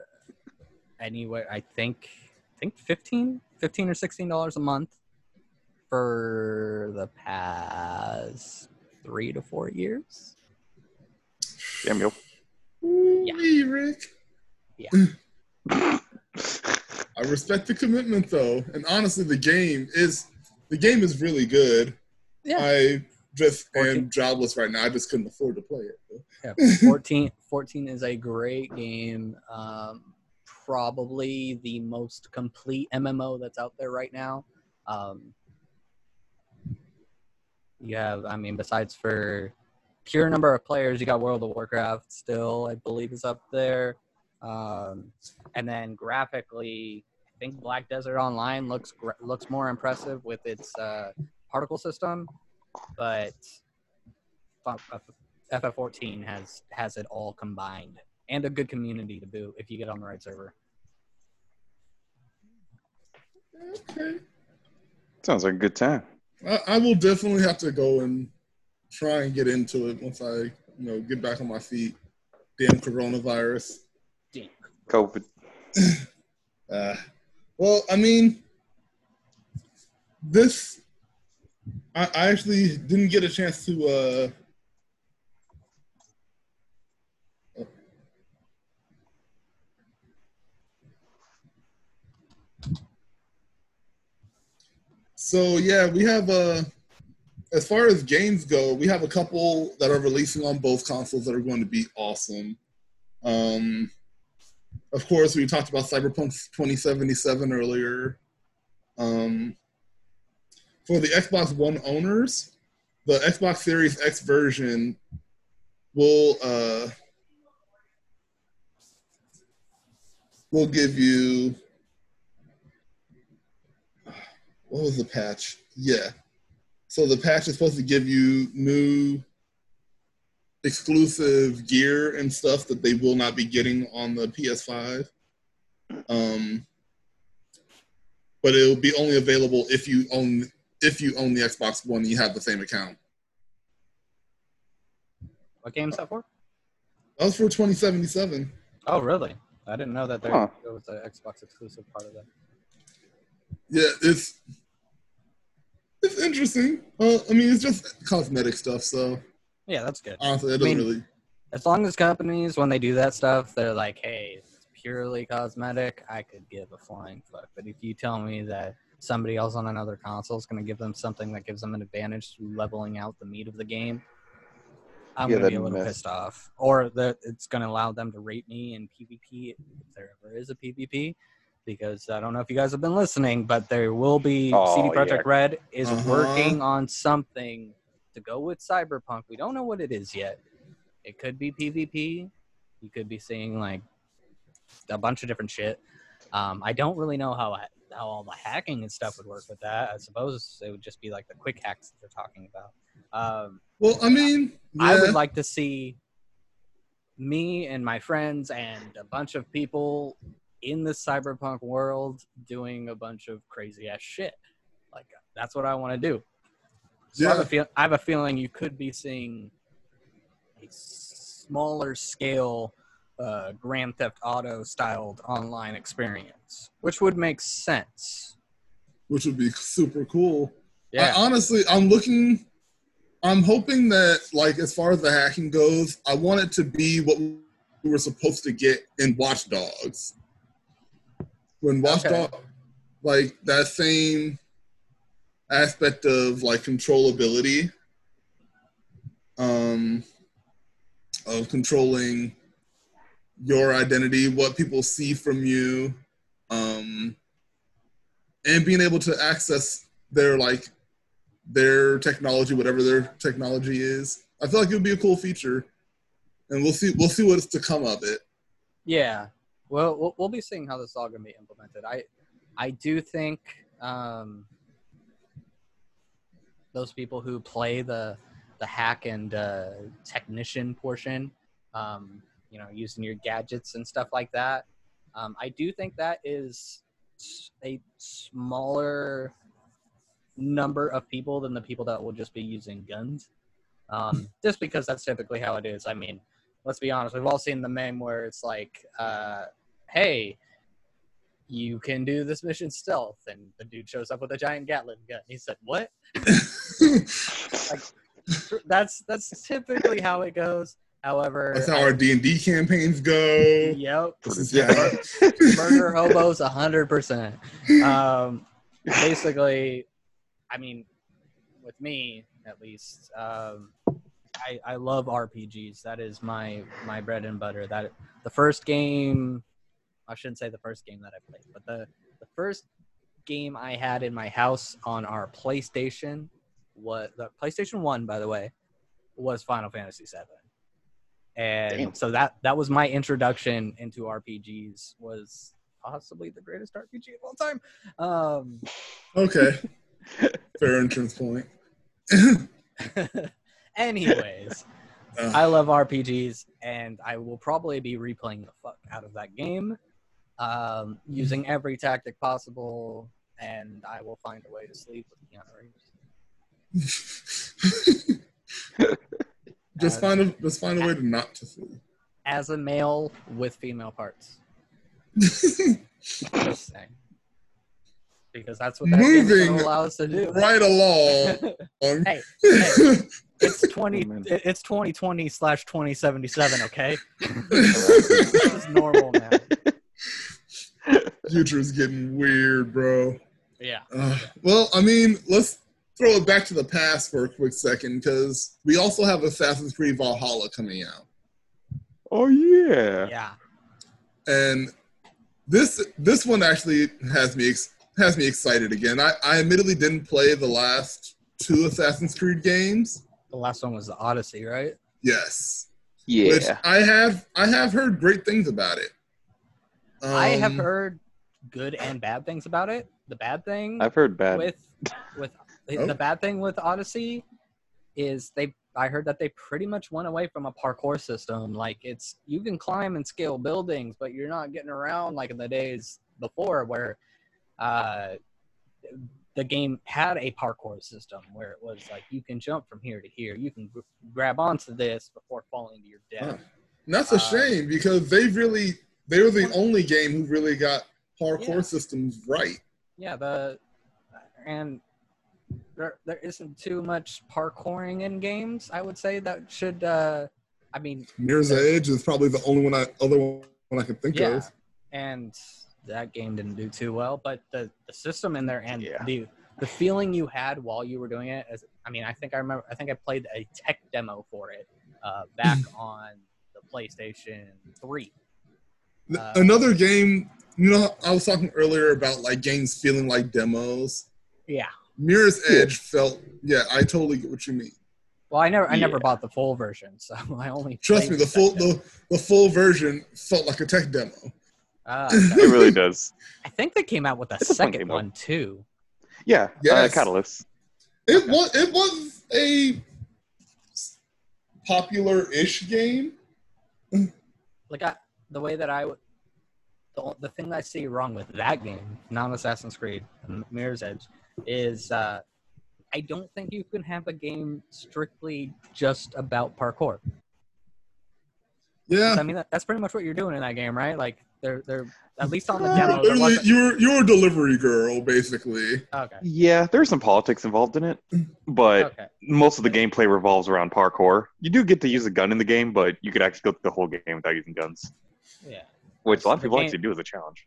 anywhere. I think I think 15, 15 or sixteen dollars a month for the past three to four years. Damn, yo. Ooh-wee, Rick. Yeah. [laughs] I respect the commitment though, and honestly, the game is the game is really good. Yeah. I just 14. am jobless right now. I just couldn't afford to play it. Yeah, [laughs] 14, 14 is a great game. Um, probably the most complete MMO that's out there right now. Um, you have, I mean, besides for pure number of players, you got World of Warcraft still, I believe, is up there. Um, and then graphically, I think Black Desert Online looks looks more impressive with its uh, particle system, but F- F- FF14 has has it all combined and a good community to boot if you get on the right server. Okay. Sounds like a good time. I, I will definitely have to go and try and get into it once I you know, get back on my feet. Damn coronavirus. Damn. COVID. [clears throat] Uh, well, I mean, this I, I actually didn't get a chance to. Uh, so yeah, we have uh, as far as games go, we have a couple that are releasing on both consoles that are going to be awesome. Um, of course, we talked about Cyberpunk 2077 earlier. Um, for the Xbox One owners, the Xbox Series X version will uh, will give you what was the patch? Yeah. So the patch is supposed to give you new exclusive gear and stuff that they will not be getting on the PS5. Um, but it will be only available if you own if you own the Xbox One, you have the same account. What game's that for? That was for 2077. Oh, really? I didn't know that there Huh. was an Xbox exclusive part of that. Yeah, it's it's interesting. Well, I mean, it's just cosmetic stuff, so Yeah, that's good. honestly, it doesn't mean- really. As long as companies, when they do that stuff, they're like, hey, it's purely cosmetic, I could give a flying fuck. But if you tell me that somebody else on another console is going to give them something that gives them an advantage through leveling out the meat of the game, I'm Yeah, going to be a little mess. pissed off. Or that it's going to allow them to rate me in PvP if there ever is a PvP. Because I don't know if you guys have been listening, but there will be Oh, CD Projekt yeah. Red is Uh-huh. working on something to go with Cyberpunk. We don't know what it is yet. It could be PvP. You could be seeing like a bunch of different shit. Um, I don't really know how how all the hacking and stuff would work with that. I suppose it would just be like the quick hacks that they're talking about. Um, Well, I mean, I would like to see me and my friends and a bunch of people in the cyberpunk world doing a bunch of crazy ass shit. Like that's what I want to do. So I, have Yeah. a feel, I have a feeling you could be seeing a smaller scale uh, Grand Theft Auto styled online experience, which would make sense. which would be super cool. Yeah. I, honestly, I'm looking. I'm hoping that, like, as far as the hacking goes, I want it to be what we were supposed to get in Watch Dogs. When Watch Okay. Dog, like that same aspect of like controllability, um, of controlling your identity, what people see from you, um, and being able to access their like their technology, whatever their technology is. I feel like it would be a cool feature, and we'll see. We'll see what's to come of it. Yeah. Well, we'll, we'll be seeing how this all to be implemented. I, I do think um, those people who play the the hack and uh, technician portion, um, you know, using your gadgets and stuff like that. Um, I do think that is a smaller number of people than the people that will just be using guns. Um, [laughs] just because that's typically how it is. I mean, let's be honest, we've all seen the meme where it's like, uh, hey, you can do this mission stealth, and the dude shows up with a giant Gatling gun. He said, "What?" [laughs] That's that's typically how it goes. However, That's how our D and D campaigns go. yep, [laughs] Yeah. murder hobos hundred percent. Um, basically, I mean, with me at least, um, I, I love RPGs. That is my my bread and butter. That the first game, I shouldn't say the first game that I played, but the the first game I had in my house on our PlayStation was the PlayStation One, by the way, was Final Fantasy VII. And Damn. so that that was my introduction into RPGs. Was possibly the greatest RPG of all time. Um, okay, [laughs] fair entrance point. [laughs] anyways, Uh, I love RPGs, and I will probably be replaying the fuck out of that game, um, using every tactic possible, and I will find a way to sleep with Keanu Reeves. [laughs] Just Uh, find a just find a way to not to flee. as a male with female parts. [laughs] Just saying. Because that's what that Moving allow us to do. right along. [laughs] Hey, [laughs] hey, it's twenty. Oh, it's twenty twenty slash twenty seventy seven. Okay, this is normal now. Future's getting weird, bro. Yeah. Uh, well, I mean, let's throw it back to the past for a quick second because we also have Assassin's Creed Valhalla coming out, Oh yeah. Yeah. and this this one actually has me ex- has me excited again. I, I admittedly didn't play the last two Assassin's Creed games. The last one was the Odyssey, right? Yes, Yeah. which I have I have heard great things about it. I have Um, heard good and bad things about it. The bad thing I've heard bad. with with Oh. the bad thing with Odyssey is they I heard that they pretty much went away from a parkour system. Like it's you can climb and scale buildings, but you're not getting around like in the days before where uh the game had a parkour system where it was like you can jump from here to here, you can gr- grab onto this before falling to your death. Huh. And that's a Uh, shame because they really they were the only game who really got parkour Yeah. systems right. Yeah, the and there there isn't too much parkouring in games. I would say that should. uh I mean, Mirror's Edge is probably the only one I other one I can think yeah, of. and that game didn't do too well. But the the system in there and Yeah. the the feeling you had while you were doing it. As I mean, I think I remember. I think I played a tech demo for it uh, back [laughs] on the PlayStation Three. Uh, Another game, you know, I was talking earlier about like games feeling like demos. Yeah. Mirror's Yeah. Edge felt, yeah, I totally get what you mean. Well, I never I never bought the full version, so [laughs] I only Trust me, the full demo. the, the full version felt like a tech demo. Ah, [laughs] it really does. I think they came out with a It's second game, though. one too. Yeah. Uh, Catalyst. It Okay. was it was a popular-ish game. [laughs] like I, the way that I would, the, the thing I see wrong with that game, non Assassin's Creed, Mirror's Edge, is uh, I don't think you can have a game strictly just about parkour. Yeah. I mean, that, that's pretty much what you're doing in that game, right? Like, they're they're at least on the Uh, demo. There you're you're a delivery girl, basically. okay, Yeah, there's some politics involved in it, but okay, most of the gameplay revolves around parkour. You do get to use a gun in the game, but you could actually go through the whole game without using guns, yeah. which a lot of people game- actually do as a challenge.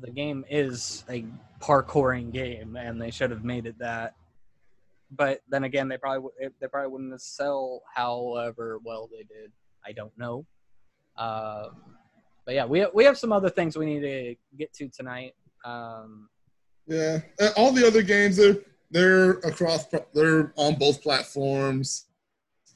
The game is a parkouring game, and they should have made it that. But then again, they probably it- they probably wouldn't sell however well they did. I don't know. Um, but yeah, we we have some other things we need to get to tonight. Um, Yeah, all the other games they're they're across they're on both platforms.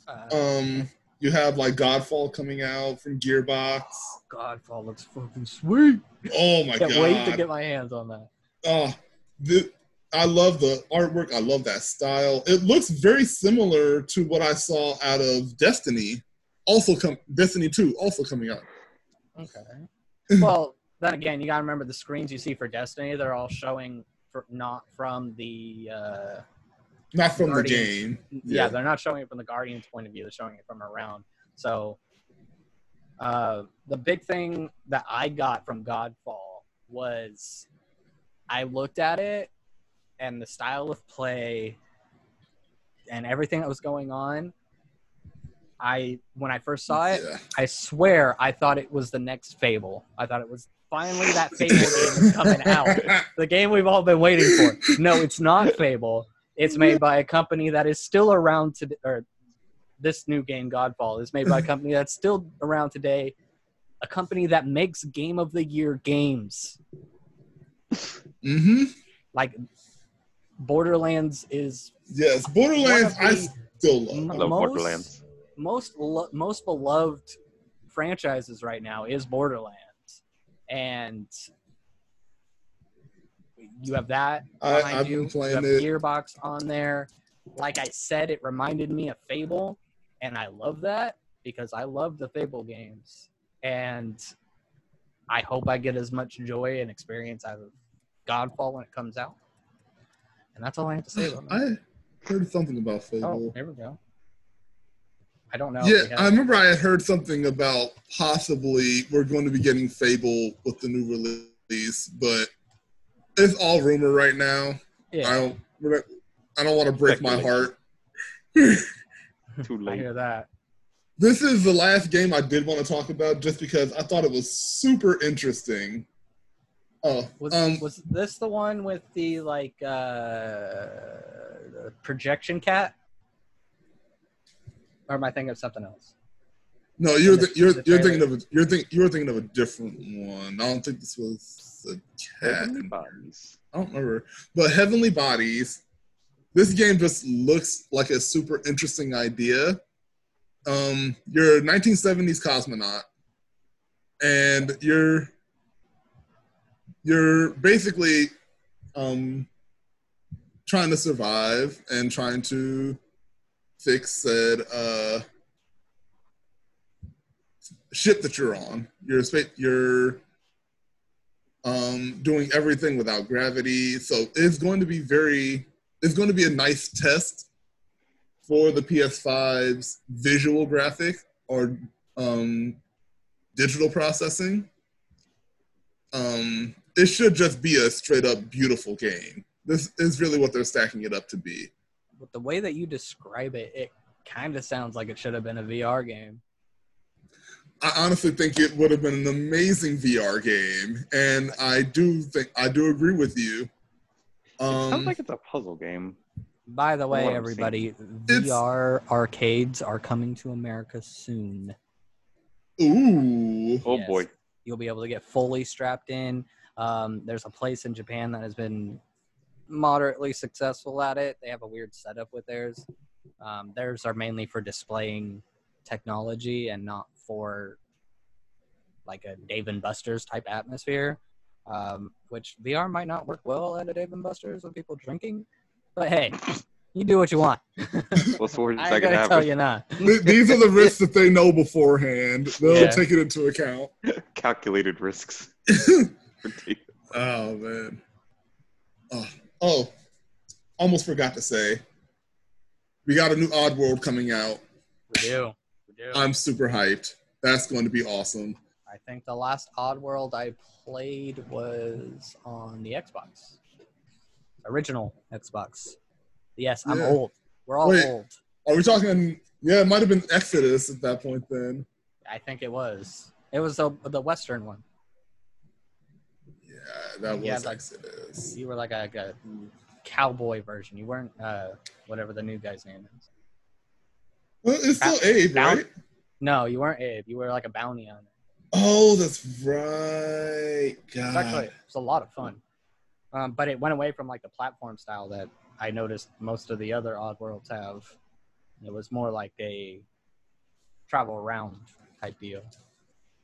uh, Um, you have like Godfall coming out from Gearbox. Godfall looks fucking sweet. Oh my God. Can't wait to get my hands on that. Oh, the, I love the artwork. I love that style. It looks very similar to what I saw out of Destiny. Also, come Destiny Two also coming out. Okay. [laughs] Well, then again, you gotta remember the screens you see for Destiny. They're all showing for, not from the. Uh, Not from the game. yeah. Yeah. they're not showing it from the Guardian's point of view. They're showing it from around. So, uh, the big thing that I got from Godfall was I looked at it and the style of play and everything that was going on. I when I first saw it, Yeah. I swear I thought it was the next Fable. I thought it was finally that Fable game is coming out. [laughs] The game we've all been waiting for. No, it's not Fable. It's made by a company that is still around today. Or this new game, Godfall, is made by a company that's still around today. A company that makes Game of the Year games. Mm-hmm. Like Borderlands is Yes, Borderlands. One I of the- still love. m- I love most, Borderlands. Most lo- most beloved franchises right now is Borderlands, and you have that I- behind I've you. been You playing have it. Gearbox on there. Like I said, it reminded me of Fable, and I love that because I love the Fable games, and I hope I get as much joy and experience out of Godfall when it comes out. And that's all I have to say about that. I heard something about Oh, Fable. there we go. I don't know. Yeah, I remember I had heard something about possibly we're going to be getting Fable with the new release, but it's all rumor right now. I yeah, don't. not- I don't want to break my heart. [laughs] Too late. I late. hear that. This is the last game I did want to talk about, just because I thought it was super interesting. Oh, Was um, was this the one with the like uh the projection cat? Or am I thinking of something else? no, you're the- th- you're the you're thinking of a, you're think you're thinking of a different one. I don't think this was a cat. Heavenly bodies. I don't remember. But Heavenly Bodies, this game just looks like a super interesting idea. Um, you're a 1970s cosmonaut, and you're you're basically um, trying to survive and trying to fix said uh, ship that you're on. You're spa- you're um, doing everything without gravity. So it's going to be very, it's going to be a nice test for the PS5's visual graphic or um, digital processing. Um, it should just be a straight up beautiful game. This is really what they're stacking it up to be. With the way that you describe it, it kind of sounds like it should have been a VR game. I honestly think it would have been an amazing VR game, and I do think I do agree with you. it sounds Um, like it's a puzzle game. By the way, Oh, what I'm everybody, It's- VR arcades are coming to America soon. ooh, Oh Yes. boy. You'll be able to get fully strapped in. Um, there's a place in Japan that has been moderately successful at it. They have a weird setup with theirs. Um, theirs are mainly for displaying technology and not for like a Dave and Buster's type atmosphere. Um, which VR might not work well at a Dave and Buster's with people drinking. But hey, you do what you want. [laughs] What's the worst I that ain't can gonna tell you not. These are the risks that they know beforehand. They'll Yeah. take it into account. [laughs] Calculated risks. [laughs] oh man. Oh, oh, almost forgot to say. We got a new Oddworld coming out. We do. We do. I'm super hyped. That's going to be awesome. I think the last Oddworld I played was on the Xbox, original Xbox. Yes, I'm Yeah. old. We're all Wait. old. Are we talking? Yeah, it might have been Exodus at that point. Then. I think it was. It was the the Western one. Yeah, that was Yeah, like- Exodus. You were like a, a cowboy version. You weren't uh, whatever the new guy's name is. Well, it's still Abe, Down- right? No, you weren't Abe. You were like a bounty hunter. Oh, that's right. It's God. actually it's a lot of fun. Um, but it went away from like the platform style that I noticed most of the other Oddworlds have. It was more like a travel around type deal.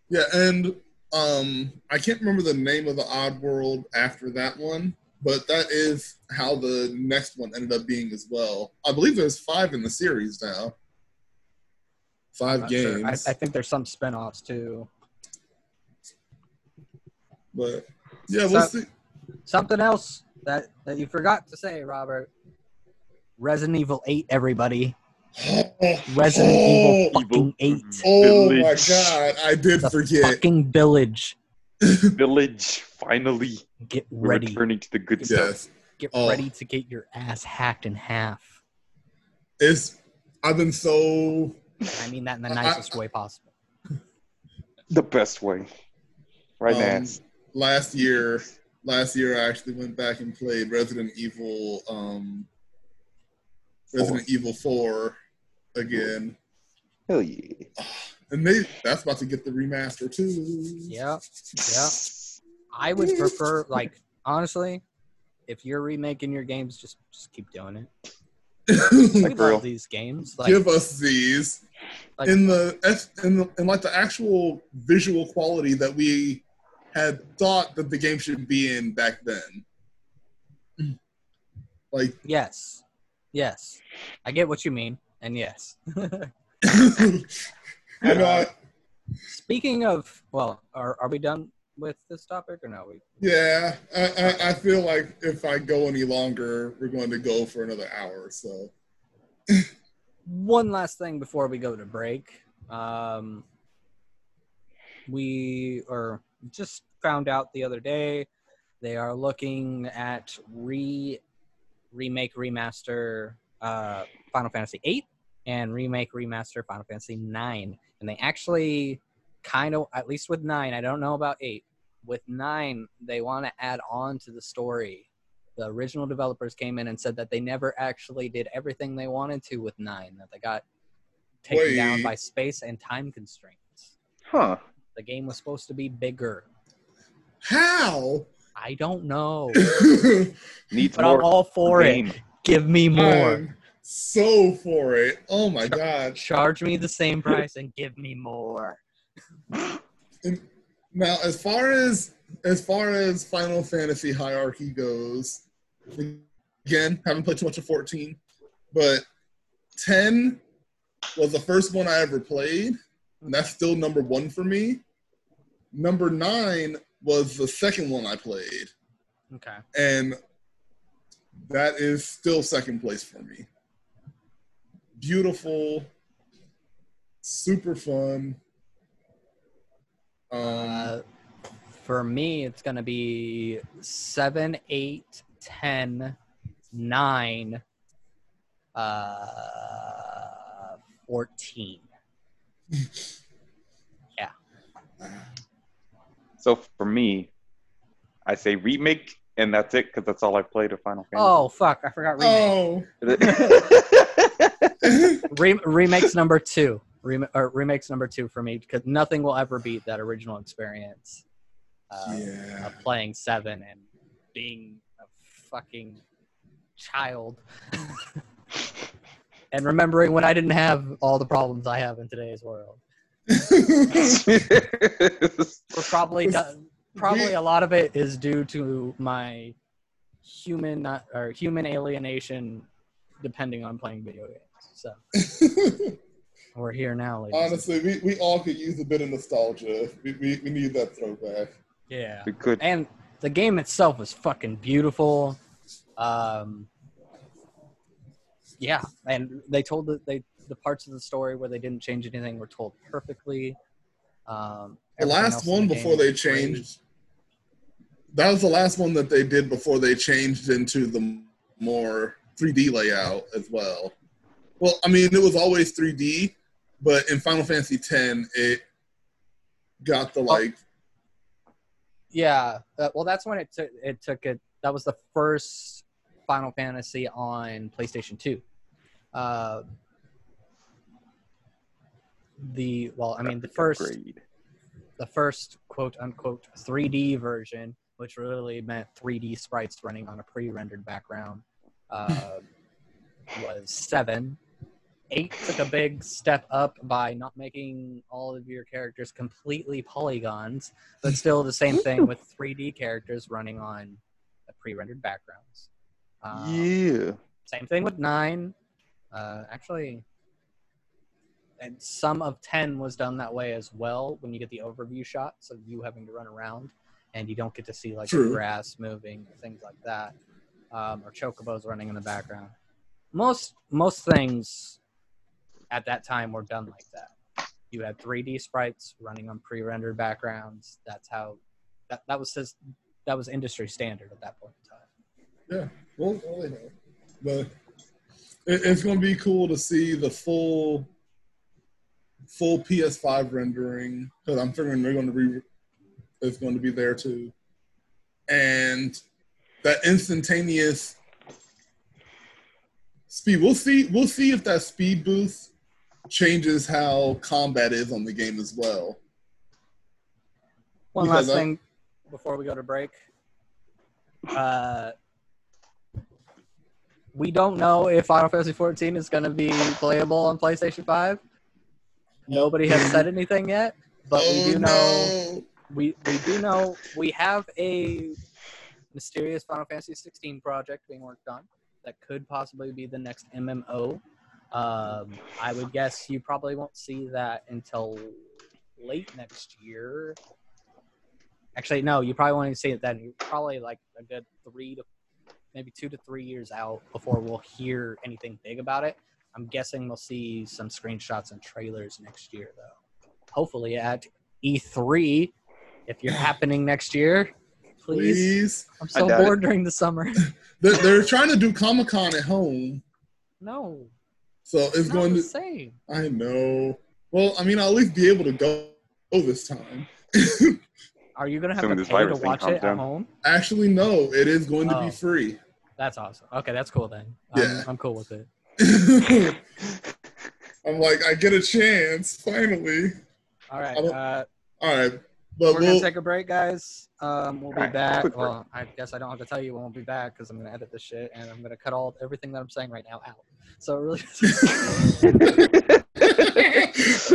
Yeah, and um, I can't remember the name of the Oddworld after that one, but that is how the next one ended up being as well. I believe there's five in the series now. 5 Not sure. games, I, I think there's some spin-offs too. but yeah, we'll So- see. Something else that that you forgot to say, Robert. Resident Evil 8, everybody. [gasps] Resident oh. Evil Oh, fucking 8. oh my god, I did The forget. fucking village. Village finally Get We're ready. returning to the good stuff. Yes, Get Oh. ready to get your ass hacked in half. it's. I've been so. I mean that in the I- [laughs] nicest way possible. The best way. Right Um, now. last year last year I actually went back and played Resident Evil um Resident Evil 4 again. Hell yeah. [sighs] And they that's about to get the remaster too. Yeah. Yeah. I would prefer like honestly, if you're remaking your games, just just keep doing it. We Like real. love these games. Like, Give us these like in the in the in like the actual visual quality that we had thought that the game should be in back then. [clears throat] Like yes. Yes. I get what you mean. And yes. I know I, Speaking of well, are are we done with this topic or no? We Yeah, I, I, I feel like if I go any longer, we're going to go for another hour. So, one last thing before we go to break. Um, we or just found out the other day they are looking at re remake remaster uh, Final Fantasy VIII and remake remaster Final Fantasy IX, and they actually kind of at least with nine. I don't know about eight. With nine, they want to add on to the story. The original developers came in and said that they never actually did everything they wanted to with nine. That they got taken Wait. down by space and time constraints. Huh. The game was supposed to be bigger. How? I don't know, [laughs] Needs but I'm all for game. it. Give me more. I'm so for it. Oh my god. Charge me the same price and give me more. Now, as far as as far as Final Fantasy hierarchy goes, again, haven't played too much of 14, but 10 was the first one I ever played, and that's still number one for me. Number nine was the second one I played, Okay. and that is still second place for me. Beautiful, super fun. Um, Uh, for me, it's going to be 7, 8, 10, 9, uh, 14. [laughs] yeah. So for me, I say remake, and that's it because that's all I've played of Final Oh, fuck. I forgot remake. oh, [laughs] [laughs] Fantasy. Re- remakes number two. Rem- remakes number two for me because nothing will ever beat that original experience uh, yeah. of playing seven and being a fucking child [laughs] and remembering when I didn't have all the problems I have in today's world. We're probably [laughs] done, probably a lot of it is due to my human uh, or human alienation, depending on playing video games. So [laughs] we're here now, ladies. Honestly, we, we all could use a bit of nostalgia. We, we, we need that throwback. yeah. we could. and the game itself was fucking beautiful. Um, yeah, and they told the they the parts of the story where they didn't change anything were told perfectly. Um, The last one the before they was great. changed, that was the last one that they did before they changed into the more 3D layout as well. Well, I mean, it was always 3D, but in Final Fantasy X, it got the like. Yeah, uh, well, that's when it took it took it. That was the first Final Fantasy on PlayStation Two. Uh, the well, I mean, the first Grade. the first quote unquote 3D version, which really meant 3D sprites running on a pre-rendered background, uh, [laughs] was seven. Eight took a big step up by not making all of your characters completely polygons, but still the same thing with [laughs] 3D characters running on pre-rendered backgrounds. Um, yeah. same thing with nine. Uh, actually, and some of ten was done that way as well. When you get the overview shots of you having to run around, and you don't get to see like the grass moving, things like that, um, or chocobos running in the background. Most most things at that time were done like that. You had 3D sprites running on pre-rendered backgrounds. That's how that that was just, that was industry standard at that point in time. Well, well, know, but it, it's going to be cool to see the full full PS5 rendering because I'm figuring they're going to be it's going to be there too, and that instantaneous speed. We'll see. We'll see if that speed boost changes how combat is on the game as well. One Because last I- thing before we go to break. Uh, we don't know if Final Fantasy 14 is going to be playable on PlayStation 5. Nobody has said [laughs] anything yet, but we Oh, do know we we do know we have a mysterious Final Fantasy 16 project being worked on that could possibly be the next MMO. Um, I would guess you probably won't see that until late next year. Actually, no, you probably won't even see it then. You're probably like a good three to maybe two to three years out before we'll hear anything big about it. I'm guessing we'll see some screenshots and trailers next year, though. Hopefully at E3, if you're happening next year. Please. Please. I'm so doubt it. bored during the summer. [laughs] They're, they're trying to do Comic Con at home, no, so it's it's not going the to. same. I know. Well, I mean, I'll at least be able to go, go this time. [laughs] Are you gonna have Assuming to pay to watch calms it at home? Actually, no. It is going to Oh. be free. That's awesome. Okay, that's cool then. Yeah. I'm, I'm cool with it. [laughs] I'm like, I get a chance finally. All right. I don't- Uh, All right, but we're we'll. gonna take a break, guys. Um, we'll be Alright, back. Well, I guess I don't have to tell you when we'll be back because I'm gonna edit this shit and I'm gonna cut all everything that I'm saying right now out. So really, [laughs]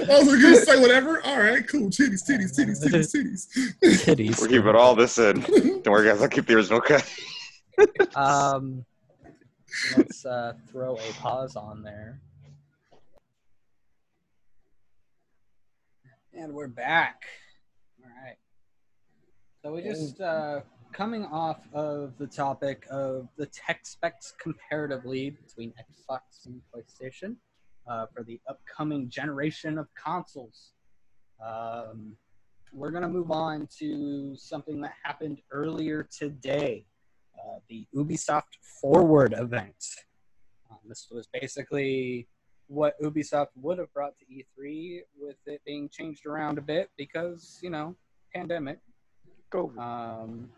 I was gonna say whatever. All right, cool. Titties, titties, titties, titties, titties. titties. We're keeping all this in. Don't worry, guys. I'll keep the original cut. Um, let's uh, throw a pause on there. And we're back. All right. So we just uh, coming off of the topic of the tech specs comparatively between Xbox and PlayStation uh, for the upcoming generation of consoles. Um, we're gonna move on to something that happened earlier today uh, the Ubisoft Forward event. Um, this was basically what Ubisoft would have brought to E3 with it being changed around a bit because, you know, pandemic. Go. Um,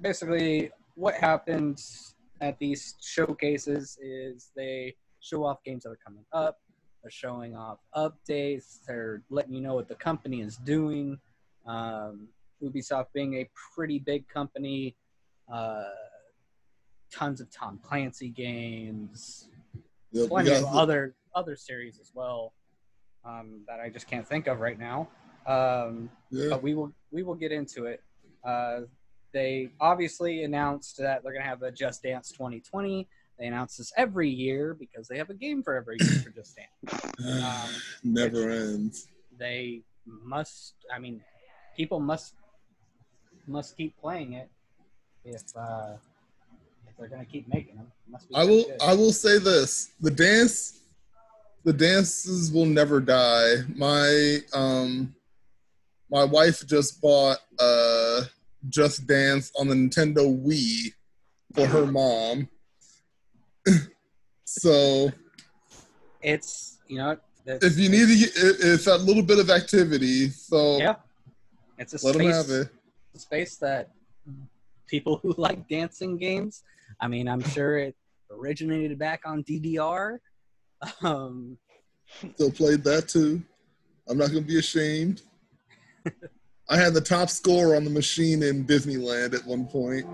basically, what happens at these showcases is they show off games that are coming up. They're showing off updates. They're letting you know what the company is doing. Um, Ubisoft being a pretty big company, uh, tons of Tom Clancy games, Yep, plenty of other other series as well um, that I just can't think of right now. Um, yeah. but we will we will get into it. Uh, they obviously announced that they're going to have a Just Dance 2020. They announce this every year because they have a game for every year for Just Dance. [sighs] Um, Never ends. They must. I mean, people must must keep playing it if uh, they're going to keep making them. Must be I will. good. I will say this: the dance, the dances will never die. My um, my wife just bought uh, Just Dance on the Nintendo Wii for her mom. [laughs] so it's you know it's, if you need to, get, it, it's that little bit of activity. So yeah, it's a let them have it. space that people who [laughs] like dancing games. I mean, I'm sure it originated back on DDR. Um, Still played that too. I'm not gonna be ashamed. [laughs] I had the top score on the machine in Disneyland at one point.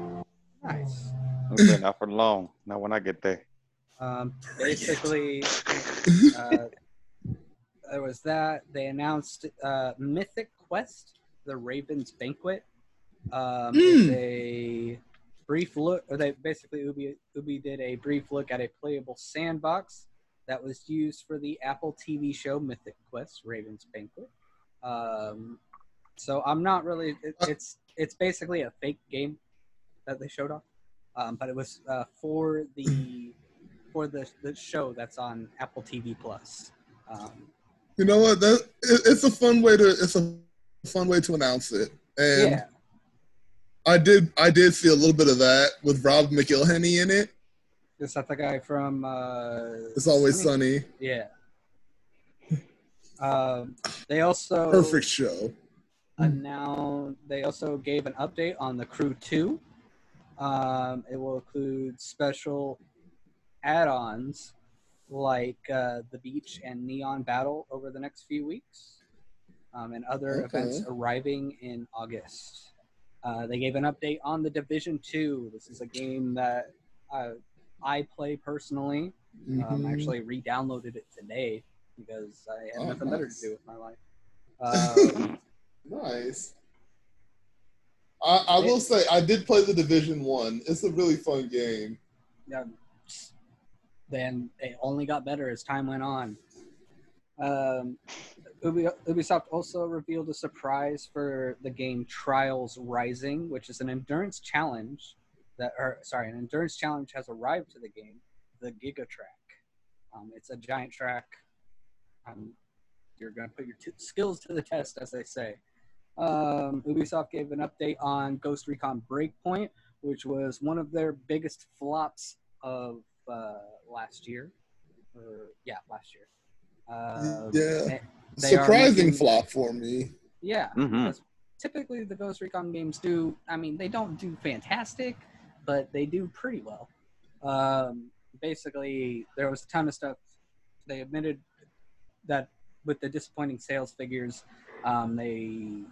nice. Okay, not for long. Not when I get there. Um, basically, uh, there was that. They announced uh, Mythic Quest: The Raven's Banquet. Um, is Hmm. Brief look, or they basically Ubi Ubi did a brief look at a playable sandbox that was used for the Apple TV show Mythic Quest: Raven's Banquet. Um, so I'm not really. It, it's it's basically a fake game that they showed off, um, but it was uh, for the for the the show that's on Apple TV Plus. Um, You know what? That it, it's a fun way to it's a fun way to announce it. And yeah, I did I did see a little bit of that with Rob McElhenney in it. is that the guy from? Uh, It's always sunny. Yeah. Um, they also Perfect show. And now They also gave an update on the Crew Two. Um, it will include special add-ons like uh, the beach and neon battle over the next few weeks, um, and other Okay. events arriving in August. Uh, they gave an update on the Division Two. This is a game that uh, I play personally. Um, Mhm. actually re-downloaded it today because I had Oh, nothing better to do with my life. [laughs] Um, Nice. I, I will say I did play the Division One. It's a really fun game. yeah, then it only got better as time went on. Um, Ubisoft also revealed a surprise for the game Trials Rising, which is an endurance challenge that, or sorry, an endurance challenge has arrived to the game, the Giga Track. Um, it's a giant track. Um, you're going to put your t- skills to the test, as they say. Um, Ubisoft gave an update on Ghost Recon Breakpoint, which was one of their biggest flops of uh, last year. Or, yeah, last year. Uh, yeah, they- they are surprising making- flop for me. Yeah, Mhm. typically the Ghost Recon games do. I mean, they don't do fantastic, but they do pretty well. Um, basically, there was a ton of stuff. They admitted that with the disappointing sales figures, um, they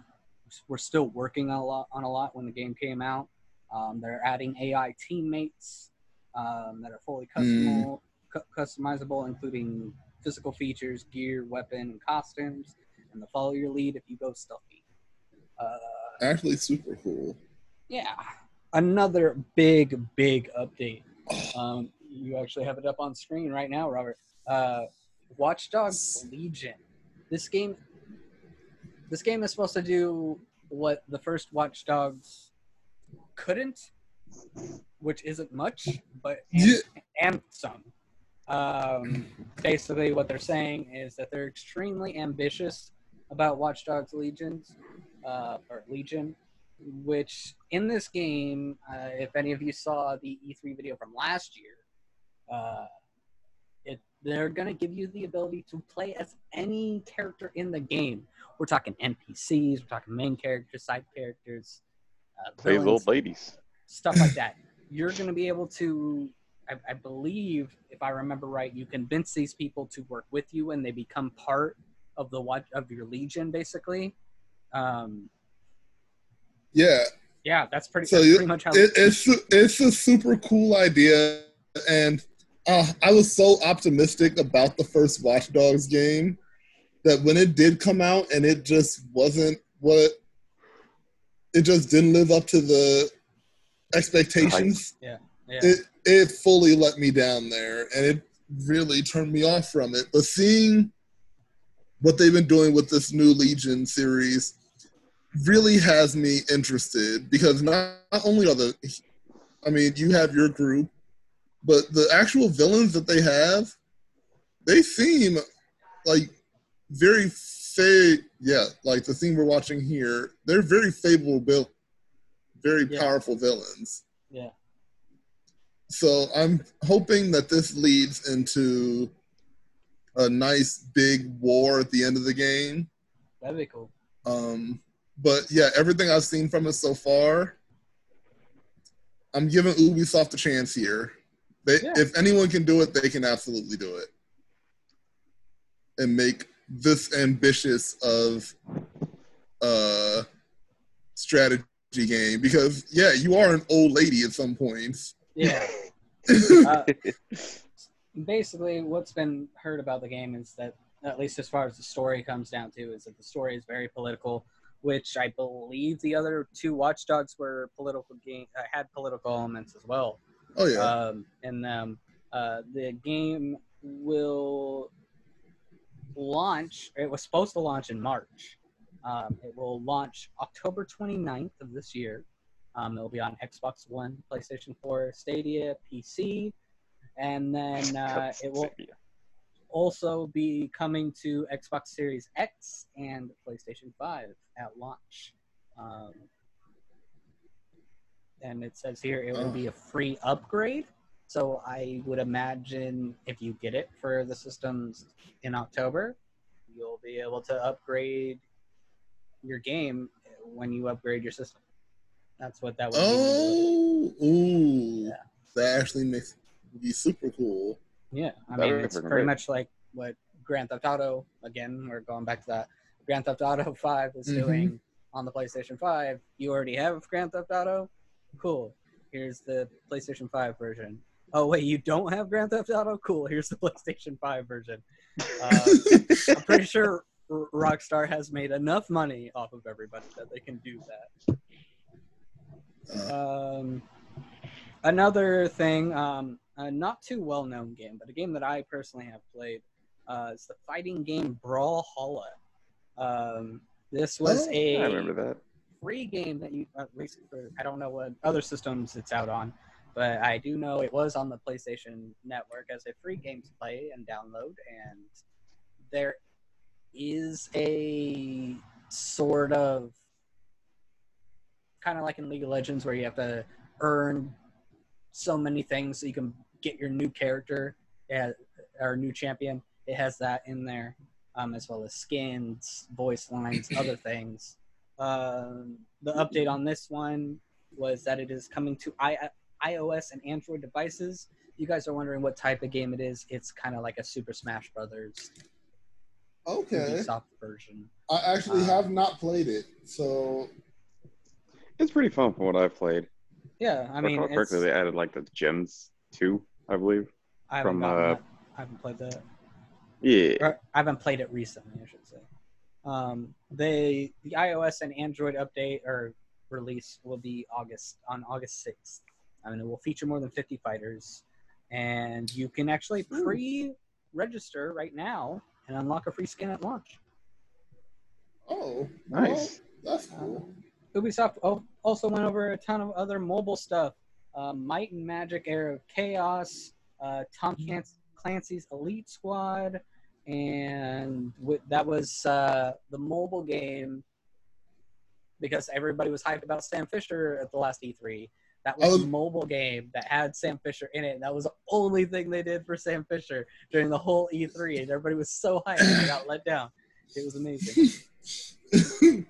were still working on a lot on a lot when the game came out. Um, they're adding AI teammates um, that are fully customizable, cu- customizable, including physical features, gear, weapon, and costumes, and they'll follow your lead if you go stealthy. Uh, Actually, super cool. yeah, another big, big update. [sighs] Um, you actually have it up on screen right now, Robert. Uh, Watch Dogs Legion. This game, this game is supposed to do what the first Watch Dogs couldn't, which isn't much, but and, Yeah. and some. Um, basically, what they're saying is that they're extremely ambitious about Watch Dogs Legions, uh, or Legion, which in this game, uh, if any of you saw the E3 video from last year, uh, it they're gonna give you the ability to play as any character in the game. We're talking NPCs, we're talking main characters, side characters, uh, Play little villains, ladies. stuff like that. You're gonna be able to. I, I believe, if I remember right, you convince these people to work with you, and they become part of the watch of your legion, basically. Um, Yeah, yeah, that's pretty, So that's pretty much how. it, it's it's a super cool idea, and uh, I was so optimistic about the first Watch Dogs game that when it did come out and it just wasn't what it just didn't live up to the expectations. yeah. It it fully let me down there, and it really turned me off from it. But seeing what they've been doing with this new Legion series really has me interested because not, not only are the I mean, you have your group, but the actual villains that they have, they seem like very fa yeah, like the thing we're watching here, they're very favorable built, very Yeah. powerful villains. So I'm hoping that this leads into a nice big war at the end of the game. That'd be cool. Um, but yeah, everything I've seen from it so far, I'm giving Ubisoft a chance here. They, Yeah. If anyone can do it, they can absolutely do it, and make this ambitious of a strategy game. Because yeah, you are an old lady at some points. Yeah. [laughs] Uh, basically, what's been heard about the game is that, at least as far as the story comes down to, is that the story is very political, which I believe the other two Watchdogs were political game uh, had political elements as well. Oh yeah. Um, and um, uh, the game will launch. It was supposed to launch in March. Um, it will launch October 29th of this year. Um, it'll be on Xbox One, PlayStation 4, Stadia, PC, and then [laughs] uh, it will also be coming to Xbox Series X and PlayStation 5 at launch. Um, and it says here it will be a free upgrade. So I would imagine if you get it for the systems in October, you'll be able to upgrade your game when you upgrade your system. That's what that would be. Oh, ooh, Yeah. that actually makes would be super cool. Yeah, I That mean would it's pretty great. much like what Grand Theft Auto. Again, we're going back to that. Grand Theft Auto [laughs] Five is Mhm. doing on the PlayStation Five. You already have Grand Theft Auto. Cool. Here's the PlayStation Five version. Oh wait, you don't have Grand Theft Auto? Cool. Here's the [laughs] PlayStation Five version. Uh, [laughs] I'm pretty sure Rockstar has made enough money off of everybody that they can do that. Um, another thing, um, a not too well known game, but a game that I personally have played uh, is the fighting game Brawlhalla. Um, this was Oh, a I remember that. free game that you, at least for, I don't know what other systems it's out on, but I do know it was on the PlayStation Network as a free game to play and download, and there is a sort of kind of like in League of Legends where you have to earn so many things so you can get your new character yeah, or new champion. It has that in there, um, as well as skins, voice lines, [coughs] other things. Um, the update on this one was that it is coming to I- iOS and Android devices. You guys are wondering what type of game it is. It's kind of like a Super Smash Brothers Okay. Ubisoft version. I actually Uh, have not played it, so It's pretty fun from what I've played. Yeah, I If mean, recall it's, correctly, they added like the gems too, I believe. I haven't from, gotten uh, that. I haven't played that. Yeah. Or, I haven't played it recently, I should say. Um, they the iOS and Android update or release will be August on August sixth. I mean, it will feature more than fifty fighters, and you can actually pre-register right now and unlock a free skin at launch. oh, Nice. well, that's cool. Ubisoft also went over a ton of other mobile stuff. Um, Might and Magic Era of Chaos, uh, Tom Clancy's Elite Squad, and wi- that was uh, the mobile game because everybody was hyped about Sam Fisher at the last E3. That was Oh. the mobile game that had Sam Fisher in it. That was the only thing they did for Sam Fisher during the whole E3, and everybody was so hyped and they got let down. It was amazing. [laughs]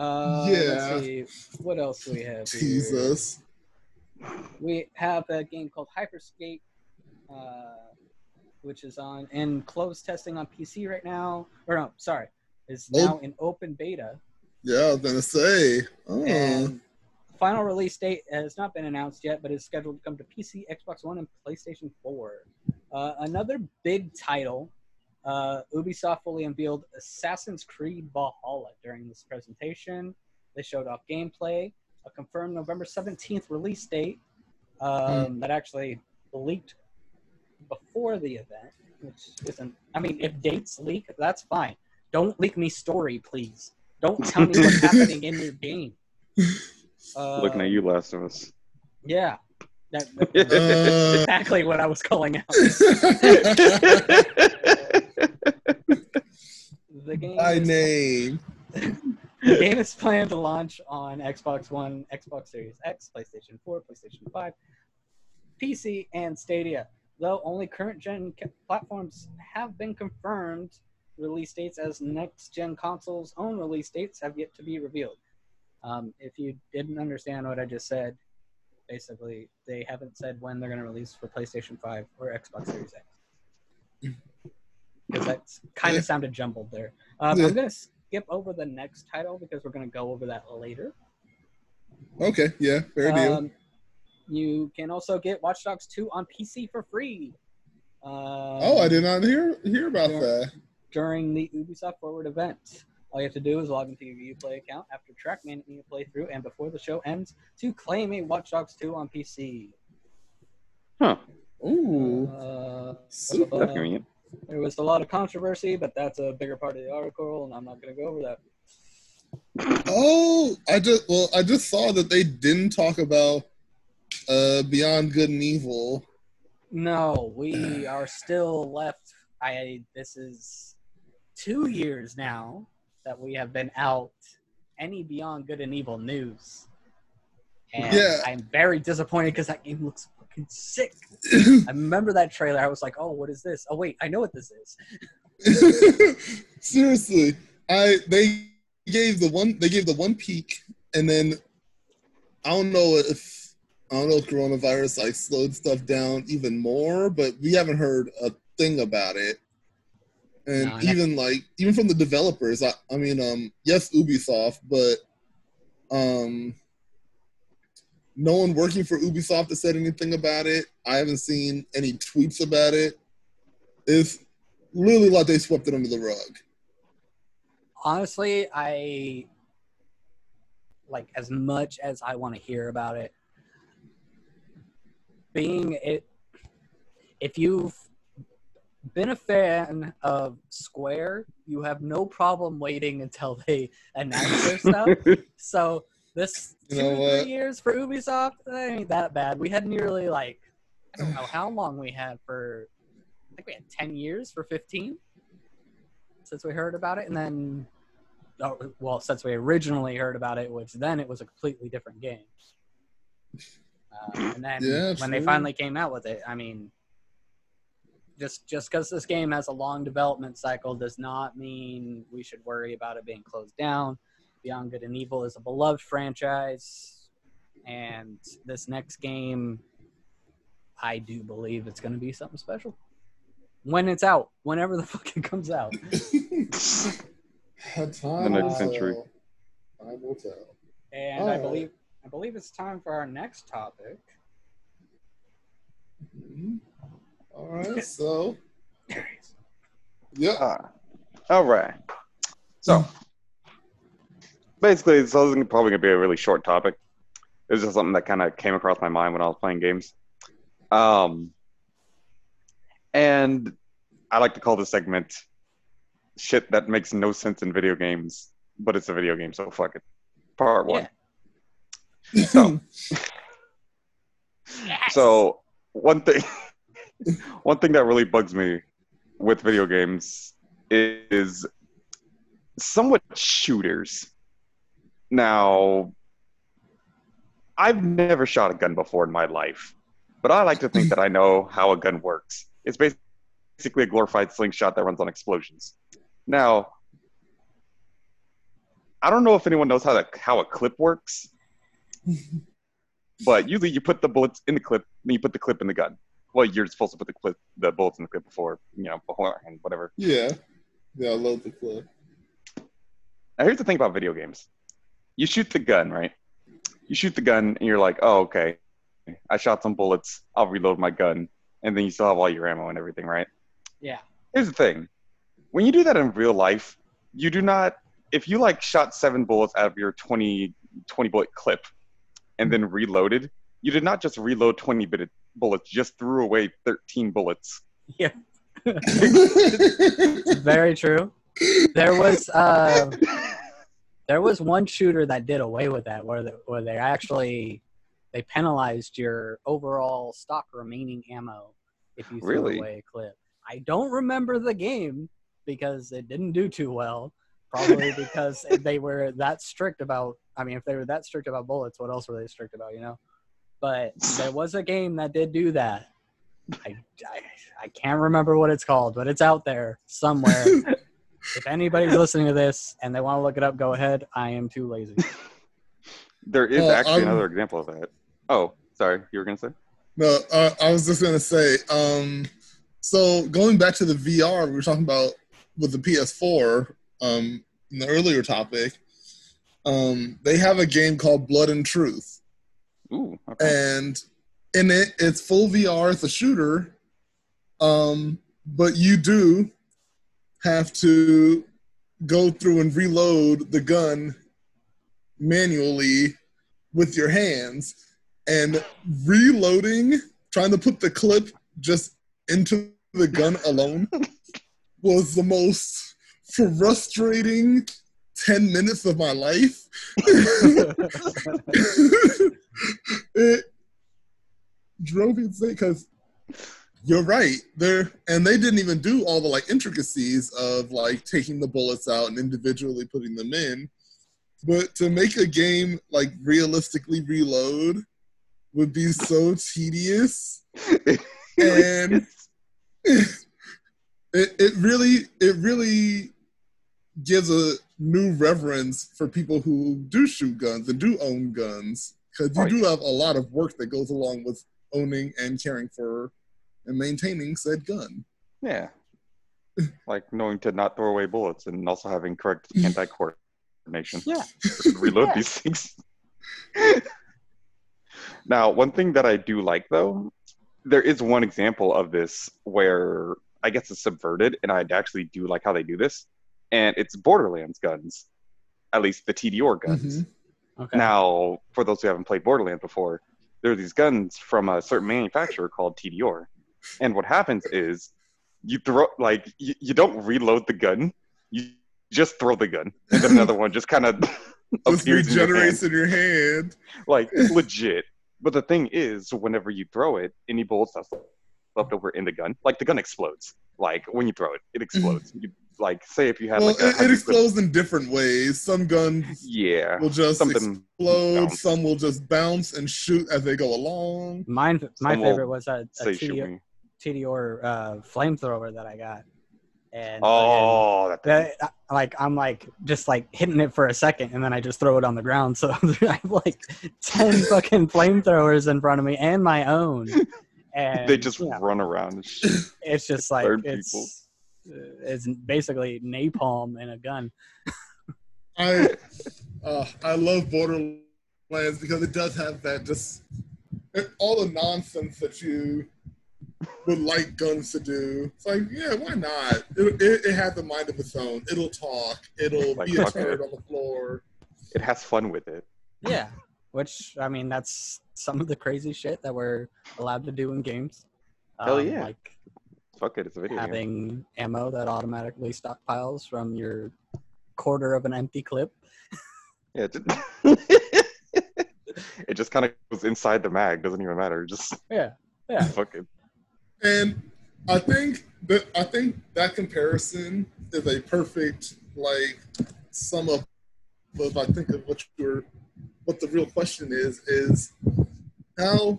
Uh, Yeah. Let's see. What else do we have? Jesus. We have a game called Hyperscape, uh, which is on in closed testing on PC right now. Or no, sorry, is now in open beta. Yeah, I was gonna say. Oh. And final release date has not been announced yet, but is scheduled to come to PC, Xbox One, and PlayStation 4. Uh, another big title, uh, Ubisoft fully unveiled Assassin's Creed Valhalla during this presentation. They showed off gameplay, a confirmed November 17th release date um, that actually leaked before the event, which isn't, I mean, if dates leak, that's fine. Don't leak me story, please. Don't tell me what's [laughs] happening in your game. Uh, [laughs] Looking at you, Last of Us. Yeah. That, [laughs] that's Uh, exactly what I was calling out. The game, My is, name. [laughs] the game is planned to launch on Xbox One, Xbox Series X, PlayStation 4, PlayStation 5, PC, and Stadia. Though only current gen platforms have been confirmed, release dates as next gen consoles' own release dates have yet to be revealed. Um, if you didn't understand what I just said, basically they haven't said when they're going to release for PlayStation 5 or Xbox Series X. Because that [laughs] kind of sounded jumbled there. Um, Yeah. I'm going to skip over the next title because we're going to go over that later. Okay, yeah, fair deal. Um, you can also get Watch Dogs 2 on PC for free. Um, oh, I did not hear hear about yeah. that. during the Ubisoft Forward event. All you have to do is log into your Uplay account after Trackman your playthrough and before the show ends to claim a Watch Dogs 2 on PC. Huh. Ooh, Uh, super. That's convenient. There was a lot of controversy, but that's a bigger part of the article, and I'm not going to go over that. Oh, I just well, I just saw that they didn't talk about uh Beyond Good and Evil. No, we are still left. I this is two years now that we have been out any Beyond Good and Evil news, and Yeah. I'm very disappointed because that game looks fucking sick. [clears throat] I remember that trailer. I was like, "Oh, what is this? Oh, wait, I know what this is." [laughs] Seriously, I they gave the one they gave the one peak, and then I don't know if I don't know if coronavirus like slowed stuff down even more, but we haven't heard a thing about it. And No, even like even from the developers, I, I mean, um, yes, Ubisoft, but um, no one working for Ubisoft has said anything about it. I haven't seen any tweets about it. It's literally like they swept it under the rug. Honestly, I like as much as I want to hear about it. Being it, if you've been a fan of Square, you have no problem waiting until they announce their [laughs] stuff. So This You two three years for Ubisoft that ain't that bad. We had nearly like I don't know how long we had for. I think we had ten years for fifteen since we heard about it, and then oh, well, since we originally heard about it, which then it was a completely different game. Uh, and then Yeah, when they finally came out with it, I mean, just just because this game has a long development cycle does not mean we should worry about it being closed down. Beyond Good and Evil is a beloved franchise, and this next game, I do believe it's going to be something special. When it's out, whenever the [laughs] fuck it comes out. Time [laughs] The next century. tell. Time will tell. And I Alright. believe I believe it's time for our next topic. Mhm. All right, [laughs] so yeah, Ah, all right. So, basically, this isn't probably going to be a really short topic. It was just something that kind of came across my mind when I was playing games. Um, and I like to call this segment shit that makes no sense in video games, but it's a video game, so fuck it. Part one. So, [laughs] so one thing, [laughs] one thing that really bugs me with video games is somewhat shooters. Now, I've never shot a gun before in my life, but I like to think that I know [laughs] how a gun works. It's basically a glorified slingshot that runs on explosions. Now, I don't know if anyone knows how that how a clip works, [laughs] but usually you put the bullets in the clip, then you put the clip in the gun. Well, you're supposed to put the clip, the bullets in the clip before, you know, before and whatever. yeah, yeah. I love the clip. Now, here's the thing about video games: you shoot the gun, right? You shoot the gun, and you're like, "Oh, okay, I shot some bullets. I'll reload my gun," and then you still have all your ammo and everything, right? Yeah. Here's the thing: when you do that in real life, you do not. If you like shot seven bullets out of your 20, 20 bullet clip, and then reloaded, you did not just reload 20 bit bullets, just threw away 13 bullets. Yeah. [laughs] Very true. There was uh, there was one shooter that did away with that, where the, where they actually they penalized your overall stock remaining ammo if you threw Really? away a clip. I don't remember the game because it didn't do too well. Probably [laughs] because they were that strict about. I mean, if they were that strict about bullets, what else were they strict about? You know. But there was a game that did do that. I, I, I can't remember what it's called, but it's out there somewhere. [laughs] if anybody's listening to this and they want to look it up, go ahead. I am too lazy. [laughs] There is Well, actually I'm- another example of that. Oh, sorry, you were gonna say? No, uh, I was just gonna say. Um, so going back to the VR, we were talking about with the PS4 um, in the earlier topic. Um, they have a game called Blood and Truth, Ooh, okay. and in it, it's full VR. It's a shooter, um, but you do have to go through and reload the gun manually with your hands. And reloading trying to put the clip just into the gun alone [laughs] was the most frustrating 10 minutes of my life. [laughs] [laughs] It drove me insane because you're right. There and they didn't even do all the like intricacies of like taking the bullets out and individually putting them in. But to make a game like realistically reload would be so tedious. [laughs] And [laughs] it, it really it really gives a new reverence for people who do shoot guns and do own guns. Because you Right. do have a lot of work that goes along with owning and caring for and maintaining said gun yeah. Like knowing to not throw away bullets and also having correct [laughs] anti coordination. Yeah. Reload Yeah. these things. now, one thing that I do like though, there is one example of this where I guess it's subverted, and I actually do like how they do this. And it's Borderlands guns, at least the Tediore guns. Mhm. Okay. Now, for those who haven't played Borderlands before, there are these guns from a certain manufacturer called Tediore. And what happens is you throw, like, you, you don't reload the gun, you just throw the gun. And then another one just kind of [laughs] Just appears in your regenerates in your hand. like [laughs] legit. But the thing is, whenever you throw it, any bullets that's left over in the gun, like the gun explodes. Like when you throw it, it mm-hmm. explodes. you, like say if you had Well, like it, it explodes in different ways. Some guns Yeah, will just something. explode. bounce. Some will just bounce and shoot as they go along. Mine, my Some favorite was a, a Say shoot Tediore, me. Tediore uh, flamethrower that I got. And Oh, that that, like I'm like just like hitting it for a second and then I just throw it on the ground. [laughs] So I have like ten [laughs] fucking flamethrowers in front of me and my own. [laughs] And they just yeah, run around. It's just like burn it's people. uh, it's basically napalm in a gun. I uh, I love Borderlands because it does have that just all the nonsense that you would like guns to do. It's like, yeah, why not? It, it, it has a mind of its own. It'll talk. It'll Like be a fuck turd on the floor. It has fun with it. Yeah, which I mean that's some of the crazy shit that we're allowed to do in games. Hell Um, yeah. Like Fuck it, it's a video game. having ammo that automatically stockpiles from your quarter of an empty clip. [laughs] Yeah, [laughs] it just, it just kind of goes inside the mag. Doesn't even matter. Just Yeah, yeah. [laughs] fuck it. And I think that I think that comparison is a perfect like sum up of I think of what you're what the real question is is how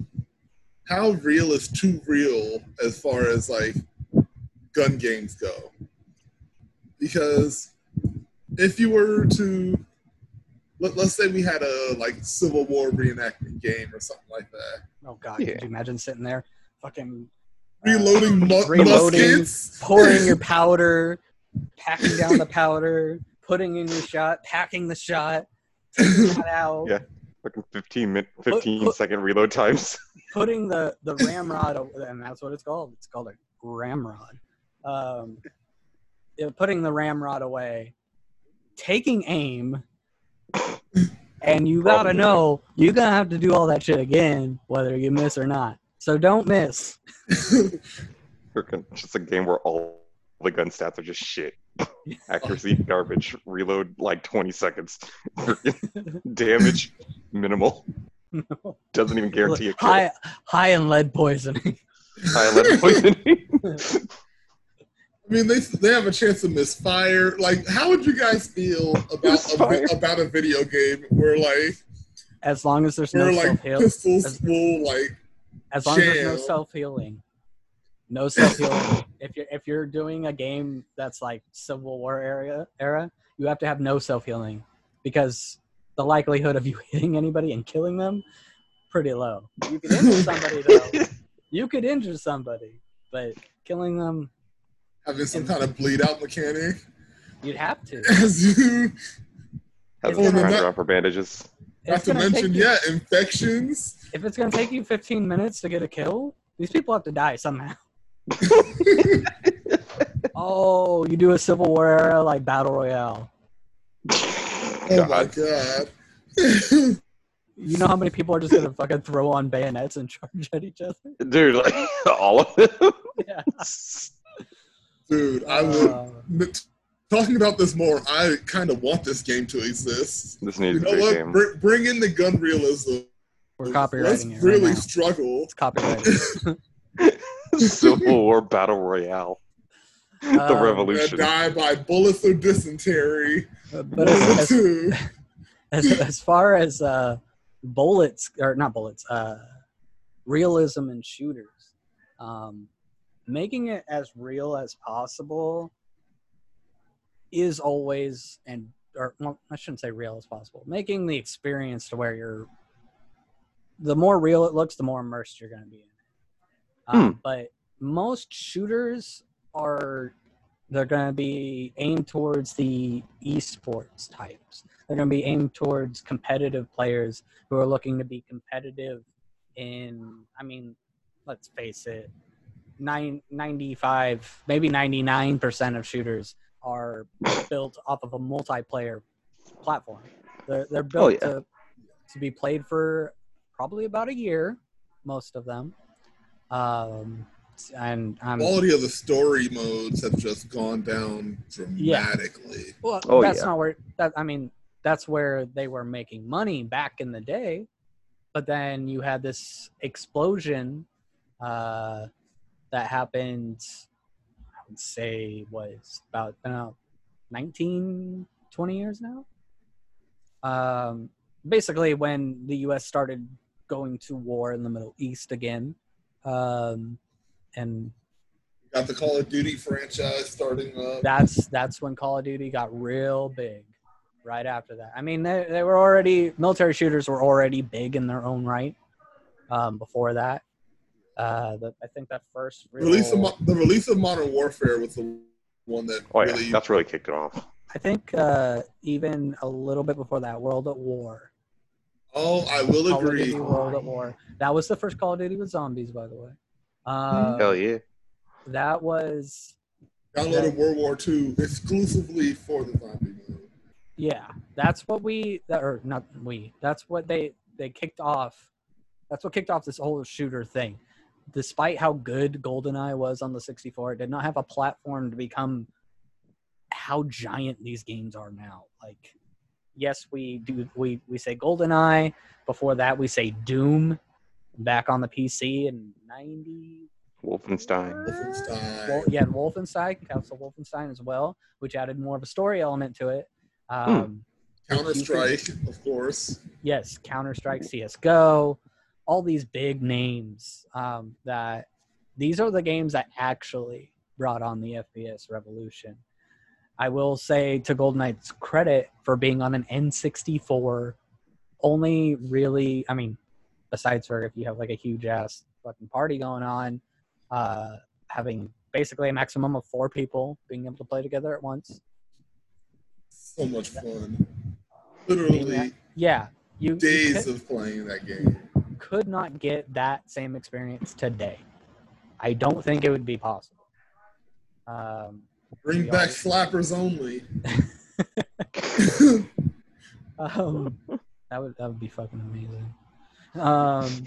how real is too real as far as like gun games go? Because if you were to let, let's say we had a like Civil War reenactment game or something like that. Oh god, Yeah. could you imagine sitting there, fucking Reloading mu- reloading, muskets. pouring your [laughs] powder, packing down the powder, putting in your shot, packing the shot, shot out, Yeah. Fucking 15 minute, 15 put- second reload times. [laughs] putting the the ramrod, o- and that's what it's called. It's called a ramrod. Um, putting the ramrod away, taking aim, and you gotta Probably. know you're gonna have to do all that shit again, whether you miss or not. So don't miss. [laughs] It's just a game where all the gun stats are just shit. [laughs] Accuracy, garbage. Reload like 20 seconds. Damage, minimal. [laughs] Doesn't even guarantee a kill. high high in lead poisoning. High lead poisoning. I mean, they they have a chance to misfire. Like, how would you guys feel about a, about a video game where like As long as there's no where self like heal, pistols as- will like as long as there's no self healing, no self healing. [laughs] if you're if you're doing a game that's like Civil War area era, you have to have no self healing because the likelihood of you [laughs] hitting anybody and killing them pretty low. You could injure [laughs] somebody though. You could injure somebody, but killing them, having some kind of bleed out mechanic. you'd have to. As you, Has It's a gonna- on for bandages. Not to gonna mention, you- yeah, infections. If it's gonna take you 15 minutes to get a kill, these people have to die somehow. [laughs] Oh, you do a Civil War era like battle royale. Oh my God. god. [laughs] You know how many people are just gonna fucking throw on bayonets and [laughs] charge at each other? Dude, like all of them. Yeah. Dude, I would. Uh, n- Talking about this more, I kind of want this game to exist. This You needs know to be a what? game. Br- bring in the gun realism. we're Let's copywriting it really right struggle. It's copyrighted. [laughs] [laughs] Civil War Battle Royale. [laughs] the Um, Gonna revolution. die by bullets or dysentery. but as, One of the as, as, as far as uh, bullets or not bullets, uh, realism in shooters, um, making it as real as possible is always and or well, I shouldn't say real as possible. Making the experience to where you're the more real it looks, the more immersed you're going to be in it. Um, But most shooters are they're going to be aimed towards the esports types. They're going to be aimed towards competitive players who are looking to be competitive in. I mean, let's face it, nine, 95, maybe 99% of shooters are built off of a multiplayer platform. They're, they're built yeah. to, to be played for probably about a year, most of them. Um, and I'm Quality of the story modes have just gone down dramatically. well, Oh, that's yeah. not where that I mean that's where they were making money back in the day. But then you had this explosion uh, that happened, Say, was about don't 19, 20 years now. Um, basically, when the U.S. started going to war in the Middle East again, um, and Got the Call of Duty franchise starting up. that's that's when Call of Duty got real big. Right after that, I mean, they, they were already military shooters were already big in their own right. Um, before that, uh, the, I think that first real, Release of Mo- the release of Modern Warfare was the one that Oh yeah, really that's really kicked it off. I think uh, even a little bit before that, World at War. Oh, I will Call of agree. Duty World at War. That was the first Call of Duty with zombies, by the way. Uh, Hell yeah. that was Downloaded World War II exclusively for the zombie mode. yeah. That's what we that or not we. That's what they they kicked off. That's what kicked off this whole shooter thing. Despite how good GoldenEye was on the 64, it did not have a platform to become how giant these games are now. Like, yes, we do. We we say GoldenEye. Before that, we say Doom. Back on the PC in '90. Wolfenstein. Wolfenstein. Well, yeah, and Wolfenstein, Castle Wolfenstein as well, which added more of a story element to it. Um, Counter Strike, of course. yes, Counter Strike, CS:GO, all these big names um, that these are the games that actually brought on the FPS revolution. I will say to GoldenEye's credit for being on an N64, only really, I mean, besides for if you have like a huge ass fucking party going on, uh, having basically a maximum of four people being able to play together at once. So much fun. Literally Yeah, you, you days could- of playing that game. Could not get that same experience today. I don't think it would be possible. Um, Bring back slappers only. [laughs] [laughs] um, that would that would be fucking amazing. Um,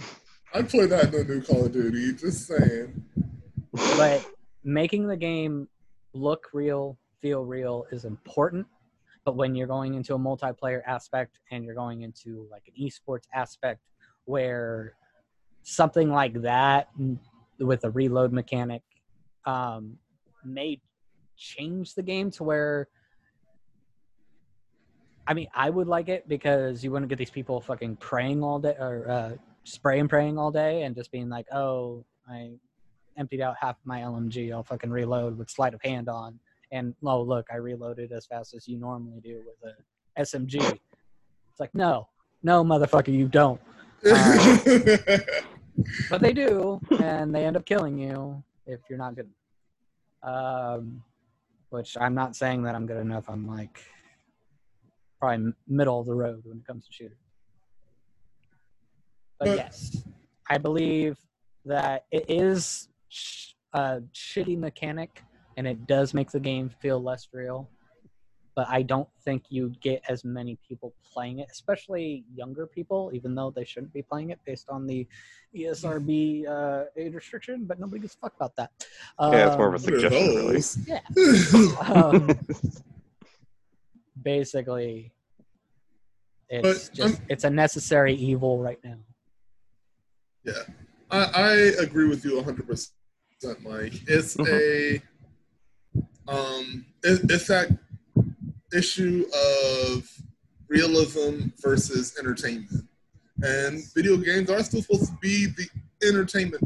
I'd play that in the new Call of Duty. Just saying. but making the game look real, feel real is important. But when you're going into a multiplayer aspect and you're going into like an esports aspect where something like that with a reload mechanic um, may change the game to where I mean, I would like it because you wouldn't get these people fucking praying all day or uh, praying all day and just being like, oh, I emptied out half my LMG. I'll fucking reload with sleight of hand on. And oh, look, I reloaded as fast as you normally do with a SMG. It's like, no, no, motherfucker, you don't. But they do, and they end up killing you if you're not good. Um, which I'm not saying that I'm good enough. I'm like probably middle of the road when it comes to shooting. But But- yes, I believe that it is sh- a shitty mechanic, and it does make the game feel less real. But I don't think you get as many people playing it, especially younger people, even though they shouldn't be playing it based on the ESRB uh, age restriction. But nobody gives a fuck about that. Yeah, it's more of a Um, What are Suggestion, really. Yeah. [laughs] um, [laughs] basically it's But just I'm- it's a necessary evil right now Yeah, I, I agree with you 100%, Mike. It's a um, it, it's that issue of realism versus entertainment, and video games are still supposed to be the entertainment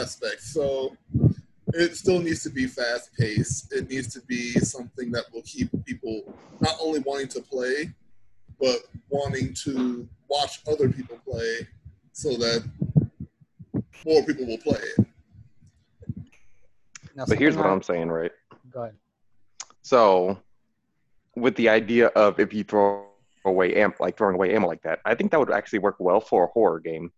aspect. So it still needs to be fast paced. It needs to be something that will keep people not only wanting to play, but wanting to watch other people play, so that more people will play it. Now, But here's what I- I'm saying, right? go ahead So, with the idea of if you throw away ammo, like throwing away ammo like that, I think that would actually work well for a horror game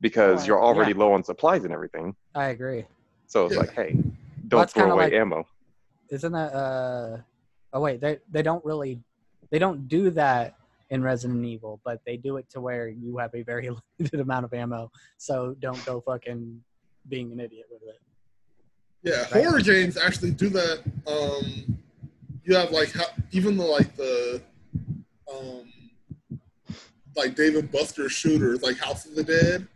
because Oh, you're already yeah. low on supplies and everything. i agree So it's like, hey, don't that's throw away like- ammo. isn't that uh oh wait they they don't really they don't do that in resident evil but they do it to where you have a very [laughs] limited amount of ammo so don't go fucking being an idiot with it Yeah, horror games actually do that. Um, you have like even the like the um, like David Buster shooters, like House of the Dead,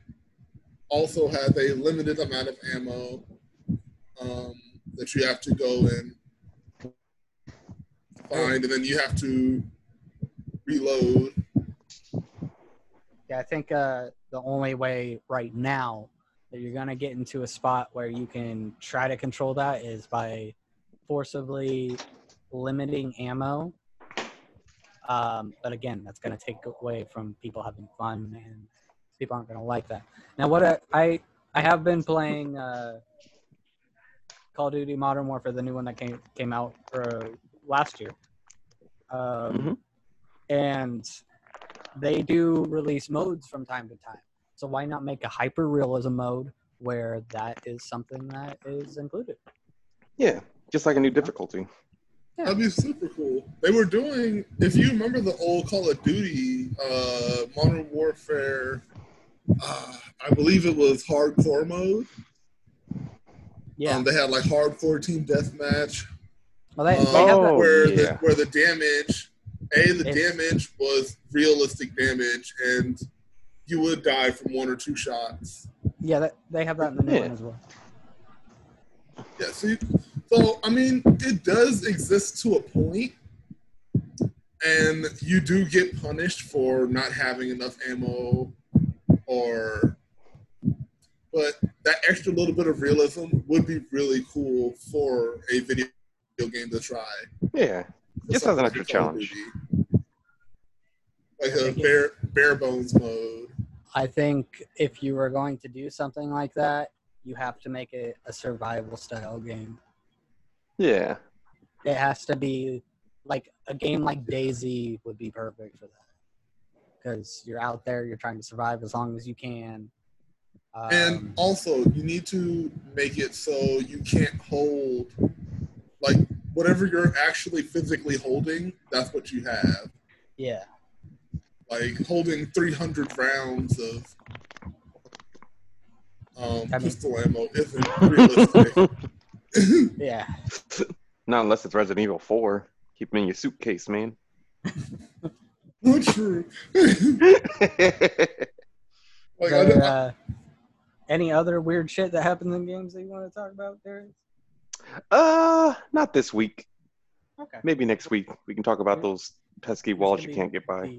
also has a limited amount of ammo um, that you have to go and find, and then you have to reload. Yeah, I think uh, the only way right now that you're gonna get into a spot where you can try to control that is by forcibly limiting ammo. Um, but again, that's gonna take away from people having fun, and people aren't gonna like that. Now, what I I, I have been playing uh, Call of Duty Modern Warfare, the new one that came came out for last year, um, Mhm. and they do release modes from time to time. So why not make a hyper realism mode where that is something that is included? Yeah, just like a new difficulty. That'd be super cool. They were doing, if you remember the old Call of Duty, uh, Modern Warfare, uh, I believe it was hardcore mode. Yeah. Um, they had like hardcore team deathmatch, well, they, um, they have that. Oh, where yeah. the where the damage, a the It's- damage was realistic damage, and you would die from one or two shots. Yeah, that, they have that in the new Yeah. one as well. Yeah, see, so I mean, it does exist to a point, and you do get punished for not having enough ammo, or, but that extra little bit of realism would be really cool for a video game to try. Yeah, Just as an extra challenge. Duty. Like a bare bare bones mode. I think if you were going to do something like that, you have to make it a survival style game. Yeah, It has to be like a game like DayZ would be perfect for that. Because you're out there, you're trying to survive as long as you can. Um, And also, you need to make it so you can't hold, like, whatever you're actually physically holding, that's what you have. yeah, Like, holding 300 rounds of um, I mean- pistol ammo isn't realistic. [laughs] [clears throat] yeah. not unless it's Resident Evil Four. Keep them in your suitcase, man. Not true. [laughs] like, I, don't- uh, any other weird shit that happens in games that you want to talk about, Darius? uh, not this week. Okay. Maybe next week we can talk about those pesky walls could you can't get by.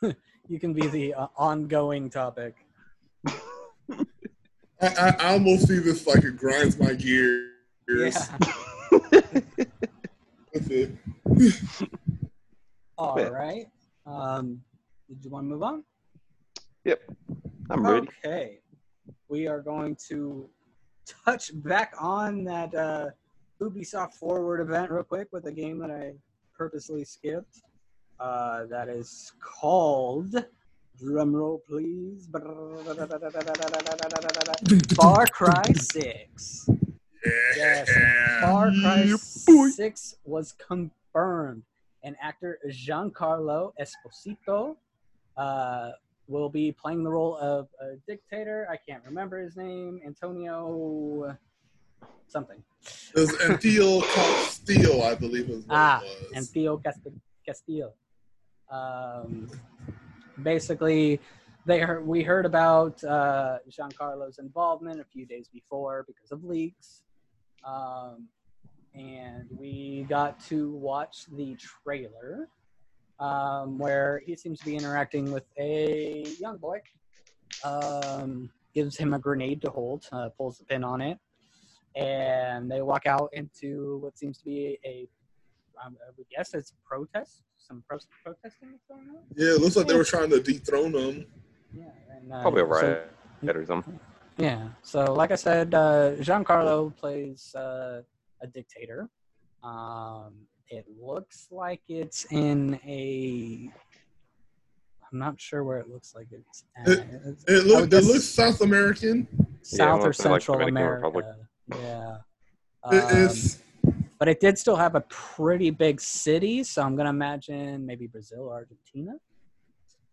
the- [laughs] you can be the uh, ongoing topic. [laughs] I, I, I almost see this like it grinds my gears. Yeah. [laughs] That's. All Yeah. right. Um, did you want to move on? Yep. I'm ready. Okay. We are going to touch back on that uh, Ubisoft Forward event real quick with a game that I purposely skipped. Uh, that is called, drumroll please, Far Cry 6. Yes, Far Cry Yeah, 6 was confirmed. And actor Giancarlo Esposito uh, will be playing the role of a dictator. I can't remember his name. Antonio something. It was Antio Castillo, I believe is what Ah, it was. and Theo Cast- Castillo. Um, basically, they heard, we heard about uh, Giancarlo's involvement a few days before because of leaks, um, and we got to watch the trailer um, where he seems to be interacting with a young boy. Um, gives him a grenade to hold, uh, pulls the pin on it, and they walk out into what seems to be a um, I would guess it's protest, some pro- protesting that's going on. yeah, it looks like they were trying to dethrone him. Yeah, and, uh, Probably a so- riot or something. Yeah. So, like I said, uh, Giancarlo plays uh, a dictator. Um, it looks like it's in a. I'm not sure where it looks like it's at. It's It, look, it looks South American. South or mostly like Central Dominican America. Republic. Yeah. Um, it's but it did still have a pretty big city, so I'm gonna imagine maybe Brazil or Argentina,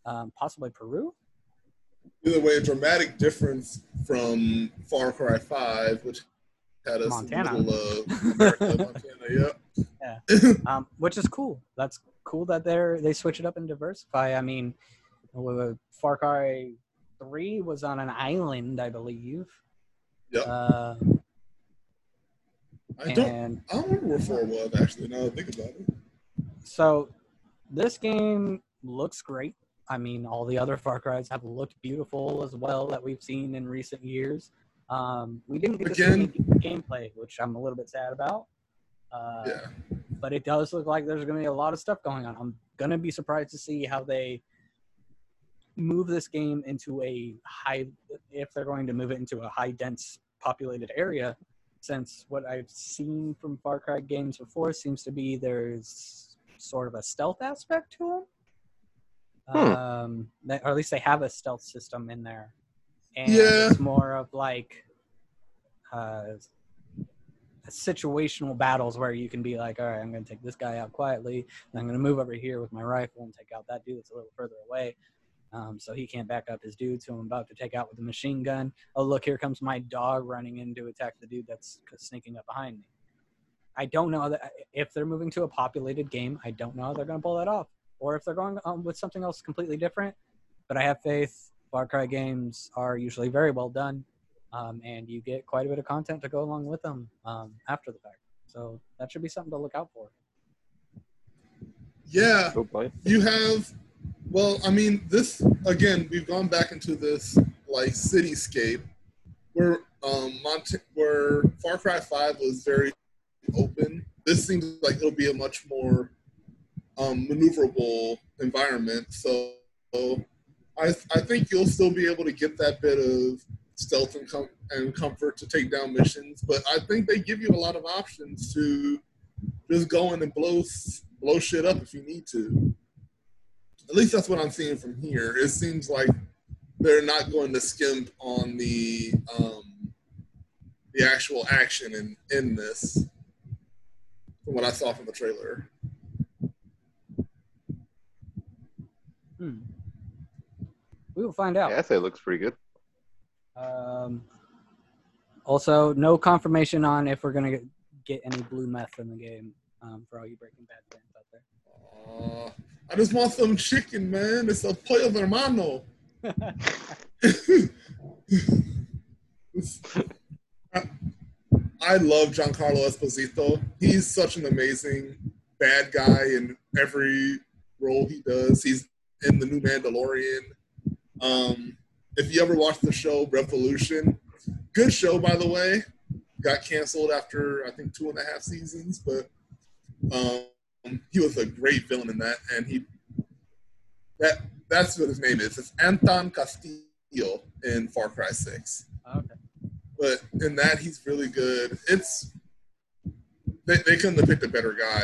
um, possibly Peru. Either way a dramatic difference from Far Cry Five, which had us Montana. in the middle of [laughs] America, Montana. Yep. [laughs] um, which is cool. That's cool that they're they switch it up and diversify. I mean, Far Cry Three was on an island, I believe. Yep. Uh, I don't. and I don't remember where four was actually. Now I think about it. so this game looks great. I mean, all the other Far Cries have looked beautiful as well that we've seen in recent years. Um, we didn't get to see any Again- gameplay, which I'm a little bit sad about. Uh, Yeah. but it does look like there's going to be a lot of stuff going on. I'm going to be surprised to see how they move this game into a high, if they're going to move it into a high dense populated area, since what I've seen from Far Cry games before seems to be there's sort of a stealth aspect to them. Hmm. Um, that, or at least they have a stealth system in there. And Yeah. it's more of like uh, situational battles where you can be like, all right, I'm going to take this guy out quietly, and I'm going to move over here with my rifle and take out that dude that's a little further away. Um, so he can't back up his dudes who I'm about to take out with a machine gun. Oh, look, here comes my dog running in to attack the dude that's sneaking up behind me. I don't know that if they're moving to a populated game, I don't know how they're going to pull that off, or if they're going um, with something else completely different. But I have faith. Far Cry games are usually very well done um, and you get quite a bit of content to go along with them um, after the fact. So that should be something to look out for. Yeah. You have well i mean this again we've gone back into this like cityscape where um Mont- where far cry 5 was very open this seems like it'll be a much more um maneuverable environment so i i think you'll still be able to get that bit of stealth and, com- and comfort to take down missions but i think they give you a lot of options to just go in and blow blow shit up if you need to at least that's what I'm seeing from here. It seems like they're not going to skimp on the um, the actual action in in this, from what I saw from the trailer. Hmm. We will find out. Yeah, I say it looks pretty good. Um, also, no confirmation on if we're going to get any blue meth in the game um, for all you Breaking Bad fans out there. Uh, I just want some chicken, man. It's a pollo hermano. [laughs] I, I love Giancarlo Esposito. He's such an amazing bad guy in every role he does. He's in the new Mandalorian. Um, if you ever watched the show Revolution, good show by the way. Got canceled after I think two and a half seasons, but um, he was a great villain in that, and he that that's what his name is. It's Anton Castillo in Far Cry Six okay. but in that he's really good. It's they, they couldn't have picked a better guy,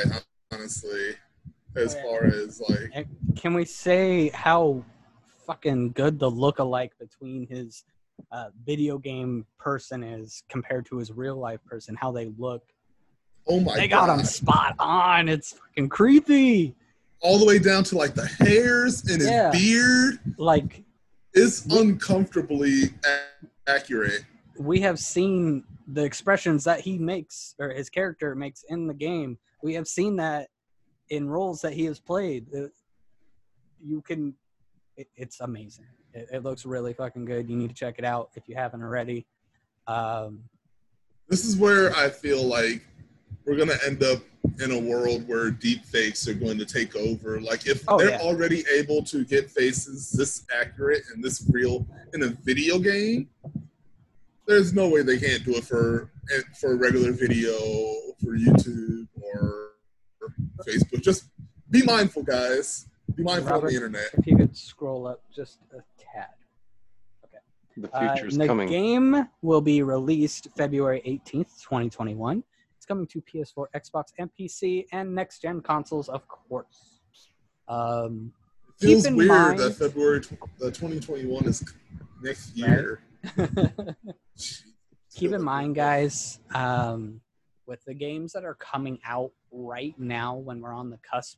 honestly, as yeah. far as like can we say how fucking good the look-alike between his uh, video game person is compared to his real life person? How they look? oh my they got god, him spot on. It's fucking creepy. all the way down to like the hairs and his Yeah. beard. Like It's uncomfortably a- accurate. we have seen the expressions that he makes or his character makes in the game. We have seen that in roles that he has played. Uh, You can, it, it's amazing. It, it looks really fucking good. You need to check it out if you haven't already. Um, This is where I feel like we're gonna end up in a world where deep fakes are going to take over. Like if Oh, they're yeah. already able to get faces this accurate and this real in a video game, there's no way they can't do it for for regular video for YouTube Facebook. Just be mindful, guys. Be mindful Robert? of the internet. if you could scroll up just a tad. Okay. The Uh, future's the coming. The game will be released February 18th, 2021. It's coming to PS4, Xbox, and PC, and next gen consoles, of course. Um, It feels Keep in weird mind- that February tw- uh, 2021 is next year. [laughs] keep in mind, guys, um, with the games that are coming out right now when we're on the cusp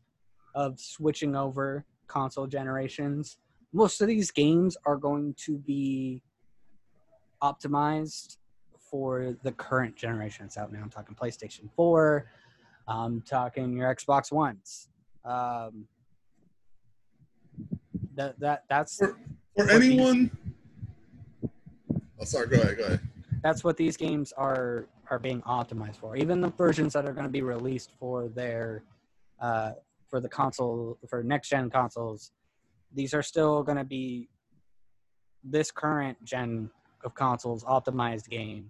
of switching over console generations, most of these games are going to be optimized for the current generation that's out now. I'm talking PlayStation 4, I'm talking your Xbox Ones. Um, that that that's For, for anyone. Oh, sorry. Go ahead. Go ahead. that's what these games are are being optimized for. Even the versions that are going to be released for their uh, for the console for next gen consoles, these are still going to be this current gen of consoles optimized game.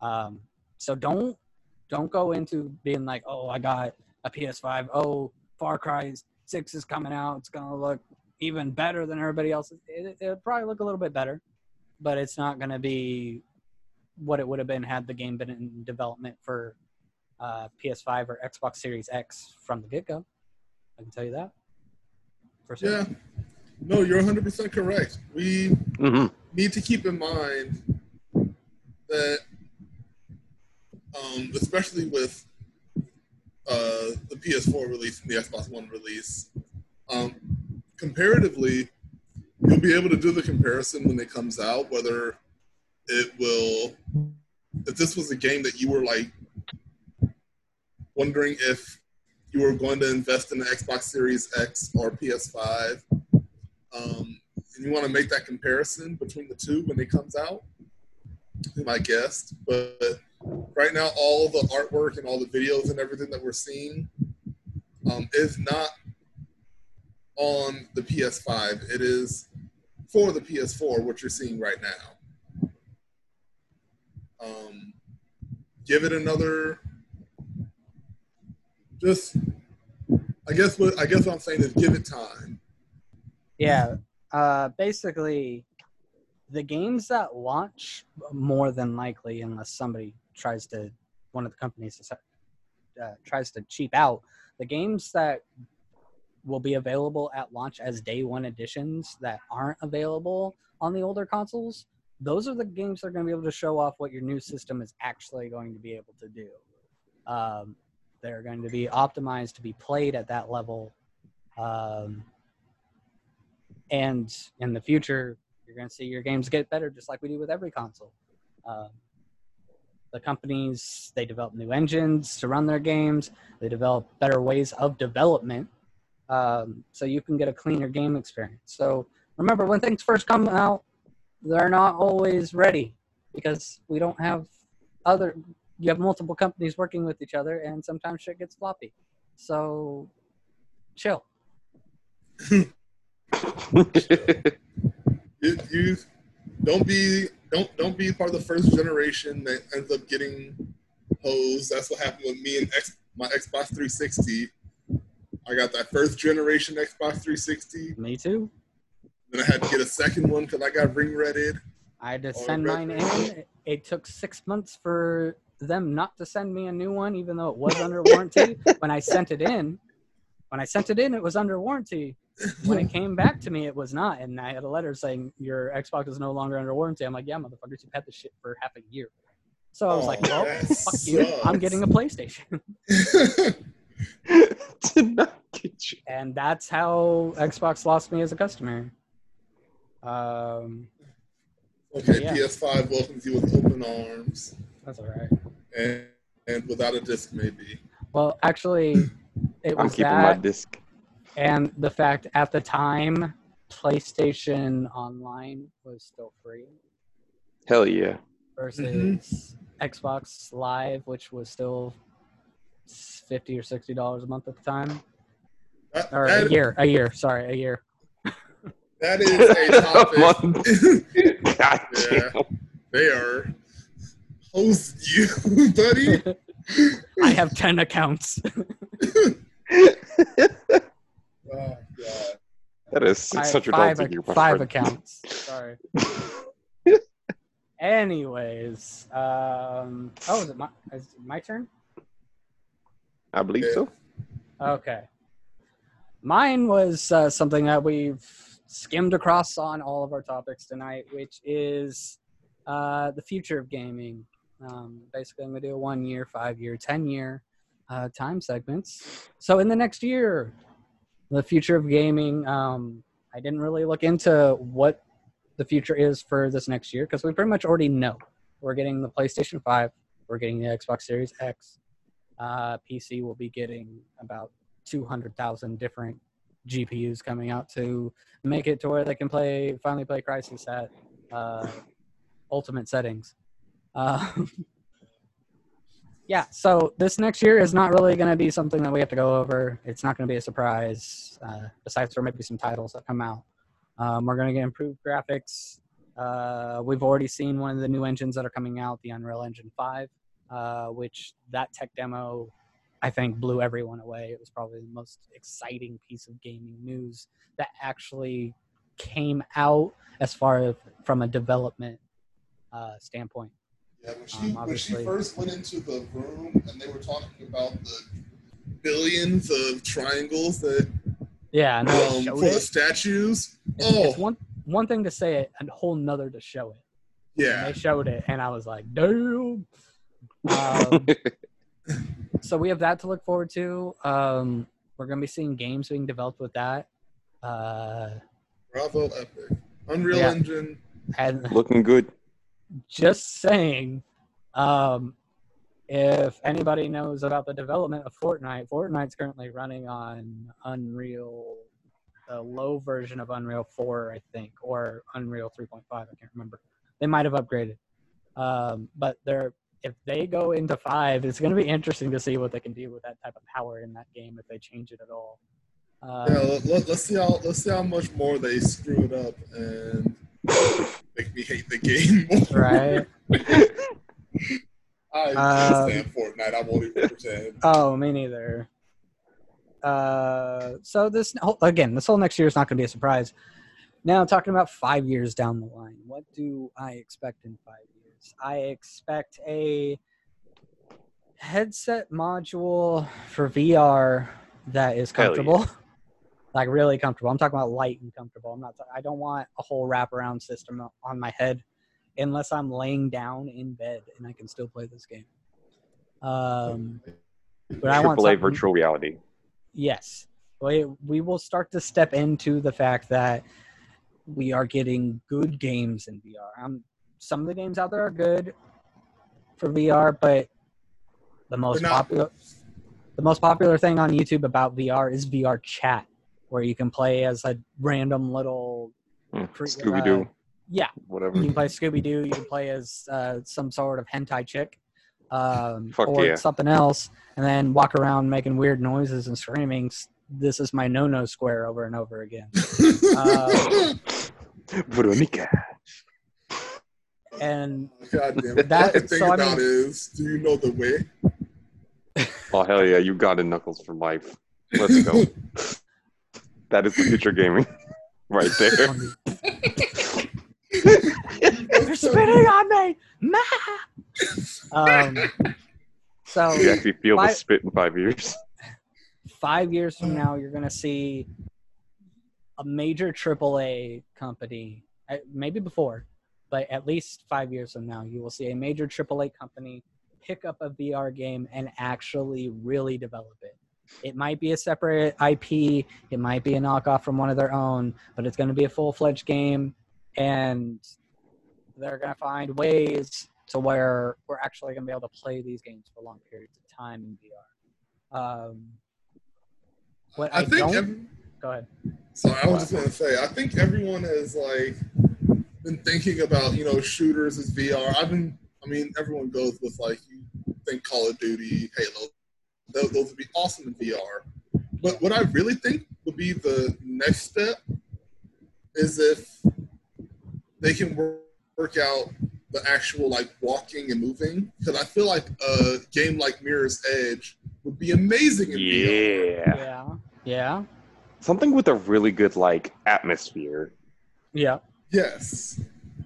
Um, so don't don't go into being like, oh, I got a PS5. Oh, Far Cry Six is coming out. It's going to look even better than everybody else. It, it'll probably look a little bit better, but it's not going to be what it would have been had the game been in development for uh, PS5 or Xbox Series X from the get go. I can tell you that. For Yeah. No, you're 100% correct. We hmm need to keep in mind that, um, especially with uh, the PS4 release and the Xbox One release, um, comparatively, you'll be able to do the comparison when it comes out, whether it will, if this was a game that you were like wondering if you were going to invest in the Xbox Series X or PS5, um, and you want to make that comparison between the two when it comes out, my guest. But right now, all the artwork and all the videos and everything that we're seeing um, is not on the PS5. It is for the PS4, what you're seeing right now. Um, give it another. Just, I guess what I guess what I'm saying is give it time. Yeah. Uh, basically, the games that launch more than likely, unless somebody tries to, one of the companies uh, tries to cheap out, the games that will be available at launch as day one editions that aren't available on the older consoles, those are the games that are going to be able to show off what your new system is actually going to be able to do. Um, they're going to be optimized to be played at that level. Um, and in the future you're going to see your games get better just like we do with every console um, the companies they develop new engines to run their games they develop better ways of development um, so you can get a cleaner game experience so remember when things first come out they're not always ready because we don't have other you have multiple companies working with each other and sometimes shit gets floppy so chill [laughs] you, you don't be don't don't be part of the first generation that ends up getting hosed. That's what happened with me and X, my Xbox 360. I got that first generation Xbox 360. me too Then I had to get a second one because I got ring redded. I had to send red mine in. It took six months for them not to send me a new one, even though it was under warranty. [laughs] when I sent it in, when I sent it in, it was under warranty. When it came back to me, it was not, and I had a letter saying your Xbox is no longer under warranty. I'm like, yeah, motherfuckers, you've had this shit for half a year. So I was like, Oh, well, that fuck you. I'm getting a PlayStation, [laughs] [laughs] Did not get you. and that's how Xbox lost me as a customer. Um, okay, Yeah. PS5 welcomes you with open arms that's all right. and and without a disc maybe. Well, actually, it I'm was keeping that. my disc. and the fact at the time PlayStation Online was still free Hell yeah. versus Xbox Live, which was still fifty or sixty dollars a month at the time, That, or a year, a year. Sorry, a year. That is a [laughs] topic. God [laughs] Yeah. damn. they are host you, [laughs] buddy. I have ten accounts. Oh god. That is I have six hundred five, dollars a year. my five accounts. Sorry. Anyways, um, oh, is it my is it my turn? I believe so. Okay. Mine was uh, something that we've skimmed across on all of our topics tonight, which is uh, the future of gaming. Um, basically, I'm going to do a one year, five year, 10 year uh, time segments. So, in the next year, the future of gaming, um, I didn't really look into what the future is for this next year because we pretty much already know. We're getting the PlayStation 5, we're getting the Xbox Series X, uh, PC will be getting about 200,000 different GPUs coming out to make it to where they can play finally play Crysis at uh, ultimate settings. Uh, [laughs] yeah, so this next year is not really going to be something that we have to go over. It's not going to be a surprise. Uh, besides, there might be some titles that come out. Um, we're going to get improved graphics. Uh, we've already seen one of the new engines that are coming out, the Unreal Engine 5, uh, which that tech demo, I think, blew everyone away. It was probably the most exciting piece of gaming news that actually came out as far as from a development uh, standpoint. Yeah, when she, Um, when she first went into the room and they were talking about the billions of triangles that Yeah, and um, showed for the it. statues. It's, Oh, it's one one thing to say it, and a whole nother to show it. And yeah. they showed it, and I was like, damn. [laughs] Um, so we have that to look forward to. Um, we're going to be seeing games being developed with that. Uh, Bravo Epic. Unreal Yeah. Engine. and Looking good. just saying, um, if anybody knows about the development of Fortnite, Fortnite's currently running on Unreal, the low version of Unreal 4, I think, or Unreal 3.5. I can't remember. They might have upgraded, um, but they're if they go into five, it's going to be interesting to see what they can do with that type of power in that game if they change it at all. Um, Yeah, let, us see how let's see how much more they screw it up and make me hate the game more. right. [laughs] I Um, can't stand Fortnite. I won't even pretend. Oh, me neither. Uh, so this again, this whole next year is not going to be a surprise. Now, talking about five years down the line, what do I expect in five years? I expect a headset module for VR that is yeah. comfortable, [laughs] like really comfortable. I'm talking about light and comfortable. I'm not. I don't want a whole wraparound system on my head unless I'm laying down in bed and I can still play this game. Um, but I want AAA virtual reality. Yes. We, we will start to step into the fact that we are getting good games in VR. Um, some of the games out there are good for VR, but the most not- popular the most popular thing on YouTube about VR is VR chat, where you can play as a random little Cre- Scooby Doo, uh, yeah, whatever. you can play Scooby Doo. You can play as uh, some sort of hentai chick, um, Fuck or yeah. something else, and then walk around making weird noises and screaming. This is my no-no square over and over again. [laughs] Uh, Veronica. And God damn it. That- the thing so I about mean- is, do you know the way? Oh hell yeah, you got it, Knuckles for life. Let's go. [laughs] that is the future gaming, [laughs] right [laughs] there. you're spitting on me, ma. Um, so You actually feel the spit in five years. five years from now, you're going to see a major AAA company, uh, maybe before, but at least five years from now, you will see a major AAA company pick up a VR game and actually really develop it. It might be a separate IP, it might be a knockoff from one of their own, but it's going to be a full fledged game, and they're going to find ways to where we're actually going to be able to play these games for long periods of time in VR. Um, what I, I think every, go ahead. So I was just gonna say, I think everyone is like been thinking about you know shooters as VR. I've been, I mean, everyone goes with like you think Call of Duty, Halo, those, those would be awesome in VR. But what I really think would be the next step is if they can work, work out the actual like walking and moving because I feel like a game like Mirror's Edge would be amazing in VR. Yeah. Yeah, yeah, Something with a really good like atmosphere. yeah. Yes.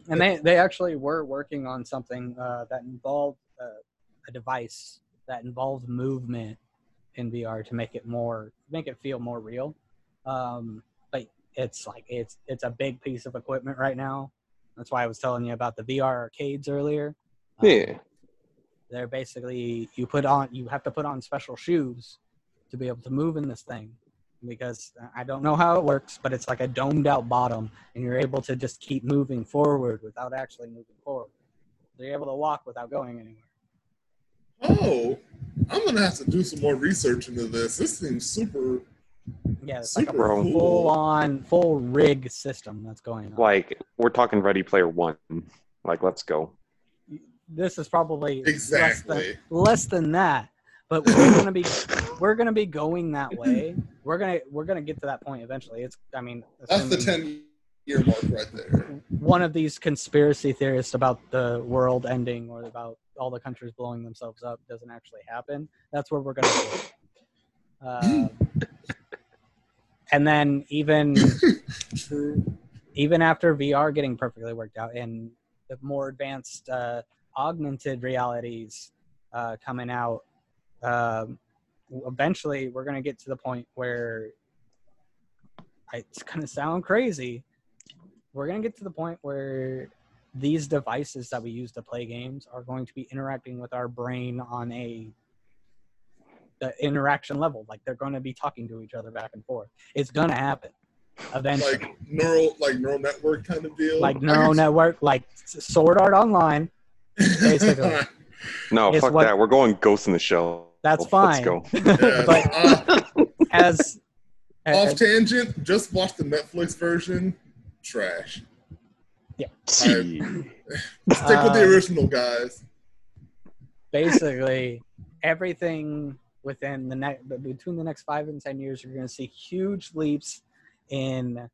And they they actually were working on something uh, that involved uh, a device that involved movement in VR to make it more make it feel more real. Um, but it's like it's it's a big piece of equipment right now. That's why I was telling you about the VR arcades earlier. Um, Yeah. they're basically you put on you have to put on special shoes to be able to move in this thing because I don't know how it works, but it's like a domed out bottom, and you're able to just keep moving forward without actually moving forward. So you're able to walk without going anywhere. Oh, I'm gonna have to do some more research into this. This seems super, Yeah, it's like a super cool. full on full rig system that's going on. Like we're talking Ready Player One. Like let's go. this is probably Exactly. less than, less than that but we're gonna be we're gonna be going that [clears throat] way we're gonna we're gonna get to that point eventually it's i mean That's the ten year mark right there. one of these conspiracy theorists about the world ending or about all the countries blowing themselves up doesn't actually happen that's where we're gonna go uh, and then even even after VR getting perfectly worked out and the more advanced uh, augmented realities uh, coming out, um, eventually we're going to get to the point where it's going to sound crazy. We're going to get to the point where these devices that we use to play games are going to be interacting with our brain on a the interaction level like they're going to be talking to each other back and forth it's going to happen eventually Like neural, like neural network kind of deal. like neural network, like Sword Art Online. basically. [laughs] No, It's fuck what- that. We're going Ghost in the Shell. That's fine. Let's fine. go. [laughs] Yeah. but Uh, [laughs] as off tangent, just watch the Netflix version. Trash. Gee. [laughs] Stick with the Um, original, guys. basically everything within the next between the next five and ten years, you're going to see huge leaps in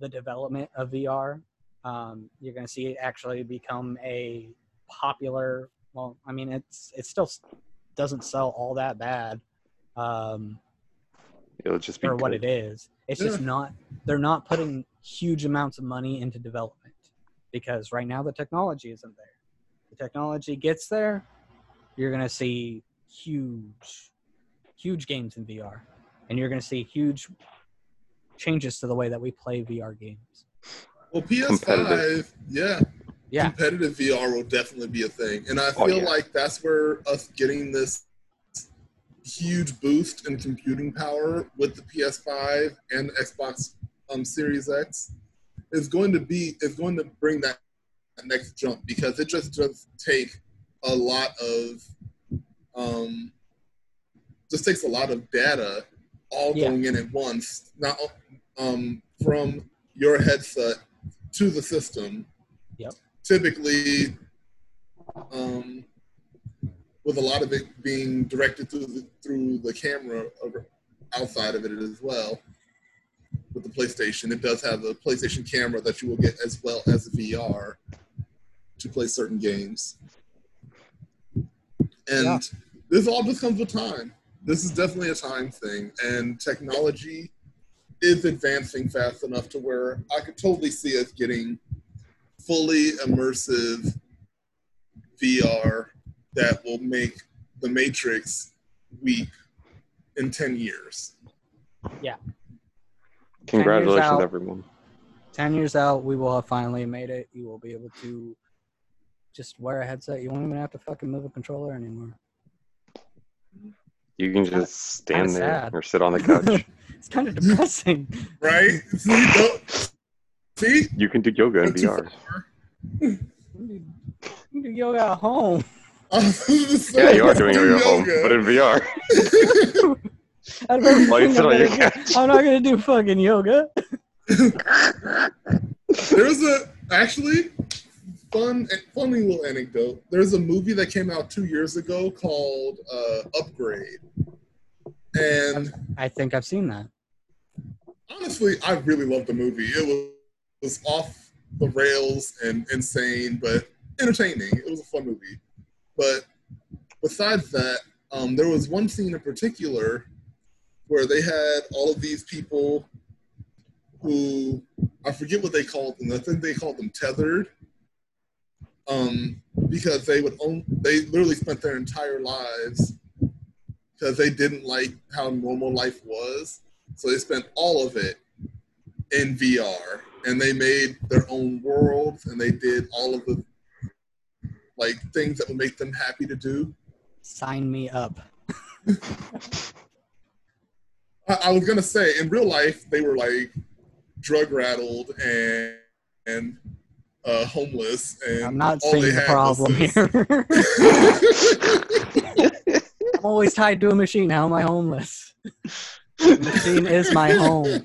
the development of VR. Um, you're going to see it actually become a popular. Well, I mean, it's it's still s- doesn't sell all that bad. Um, It'll just be for what good. it is. It's just not they're not putting huge amounts of money into development because right now the technology isn't there. The technology gets there, you're gonna see huge, huge games in VR, and you're gonna see huge changes to the way that we play VR games. Well, PS5, competitive. yeah, Yeah, competitive VR will definitely be a thing, and I Oh, feel yeah. like that's where us getting this huge boost in computing power with the PS5 and the Xbox um, Series X is going to be is going to bring that next jump because it just does take a lot of um, just takes a lot of data all Yeah. going in at once, not um, from your headset to the system. Yep. Typically, um, with a lot of it being directed through the, through the camera outside of it as well. With the PlayStation, it does have the PlayStation camera that you will get as well as VR to play certain games. And Yeah. this all just comes with time. This is definitely a time thing, and technology is advancing fast enough to where I could totally see us getting fully immersive VR that will make the Matrix weep in 10 years. Yeah. Congratulations, out. everyone. ten years out, we will have finally made it. You will be able to just wear a headset. You won't even have to fucking move a controller anymore. You can kinda- just stand kinda there sad. or sit on the couch. [laughs] it's kind of depressing. Right? See? Don't- See? you can do yoga in VR. You can do yoga at home. [laughs] I was gonna say, Yeah, you are doing do yoga at home, but in VR. Out [laughs] of everything While you I'm, sit on your gonna couch. I'm not gonna do fucking yoga. [laughs] There's a actually fun, funny little anecdote. There's a movie that came out two years ago called uh, Upgrade, and I think I've seen that. honestly, I really loved the movie. It was, was off the rails and insane, but entertaining. It was a fun movie. But besides that, um, there was one scene in particular where they had all of these people who I forget what they called them. I think they called them tethered. Um, because they would own, they literally spent their entire lives because they didn't like how normal life was. So they spent all of it in VR and they made their own worlds and they did all of the like things that would make them happy to do. Sign me up. [laughs] I, I was gonna say in real life they were like drug rattled and and uh, homeless and I'm not all seeing they the problem here. [laughs] I'm always tied to a machine. How am I homeless? The [laughs] machine is my home.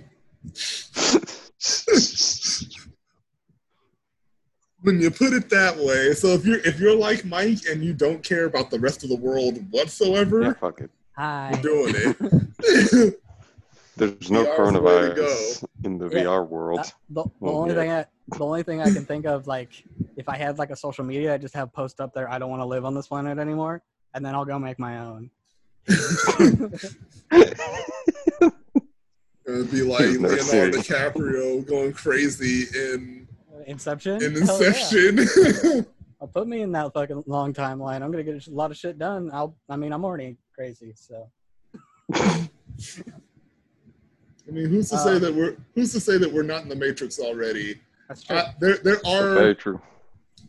When you put it that way, so if you're if you're like Mike and you don't care about the rest of the world whatsoever, Yeah, fuck it. Hi. we're doing it. [laughs] There's no VR 's the way to coronavirus in the Yeah. VR world. Uh, the, the Well, only yeah. thing I the only thing I can think of like if I had like a social media, I just have post up there. I don't want to live on this planet anymore, and then I'll go make my own. [laughs] It'd be like He was never Leonardo serious. DiCaprio going crazy in Inception. in Hell yeah. Inception. [laughs] I'll put me in that fucking long timeline. I'm gonna get a lot of shit done. I'll. I mean, I'm already crazy, so. [laughs] I mean, who's to Uh, say that we're who's to say that we're not in the Matrix already? That's true. Uh, there there Very are true.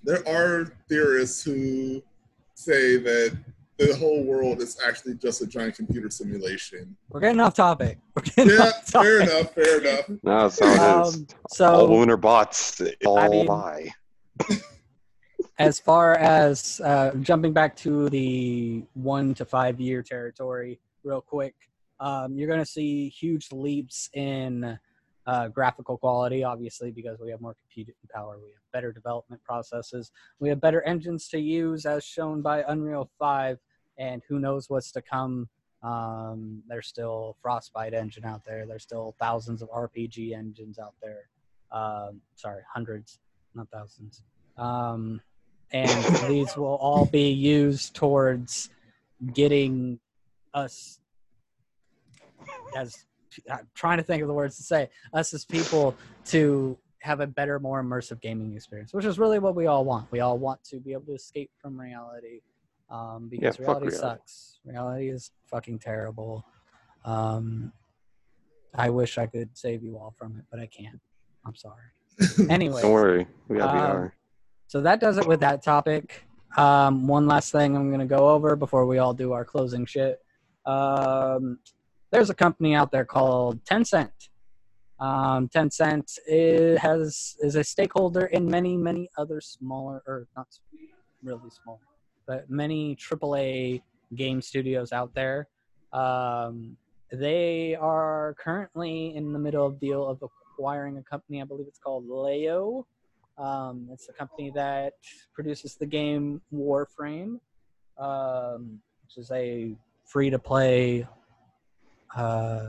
there are theorists who say that the whole world is actually just a giant computer simulation. We're getting off topic. [laughs] We're getting Yeah, off topic. fair enough, fair enough. [laughs] No, that's how it is. Um, all so, women are bots. All I mean- lie. [laughs] as far as uh, jumping back to the one to five year territory, real quick, um, you're going to see huge leaps in uh, graphical quality, obviously, because we have more computing power, we have better development processes, we have better engines to use, as shown by Unreal 5, and who knows what's to come. Um, there's still Frostbite engine out there. There's still thousands of RPG engines out there. Um, sorry, hundreds, not thousands. Um, and [laughs] these will all be used towards getting us as I'm trying to think of the words to say us as people to have a better more immersive gaming experience which is really what we all want we all want to be able to escape from reality um, because fuck reality, reality. sucks reality is fucking terrible um, i wish i could save you all from it but i can't i'm sorry anyway [laughs] Don't worry. We got Um, VR. so that does it with that topic. Um, one last thing I'm going to go over before we all do our closing shit. Um, there's a company out there called Tencent. Um, Tencent it has is a stakeholder in many many other smaller or not really small, but many AAA game studios out there. Um, they are currently in the middle of deal of acquiring a company. I believe it's called Leyou. Um, it's a company that produces the game Warframe, um, which is a free to play. Uh,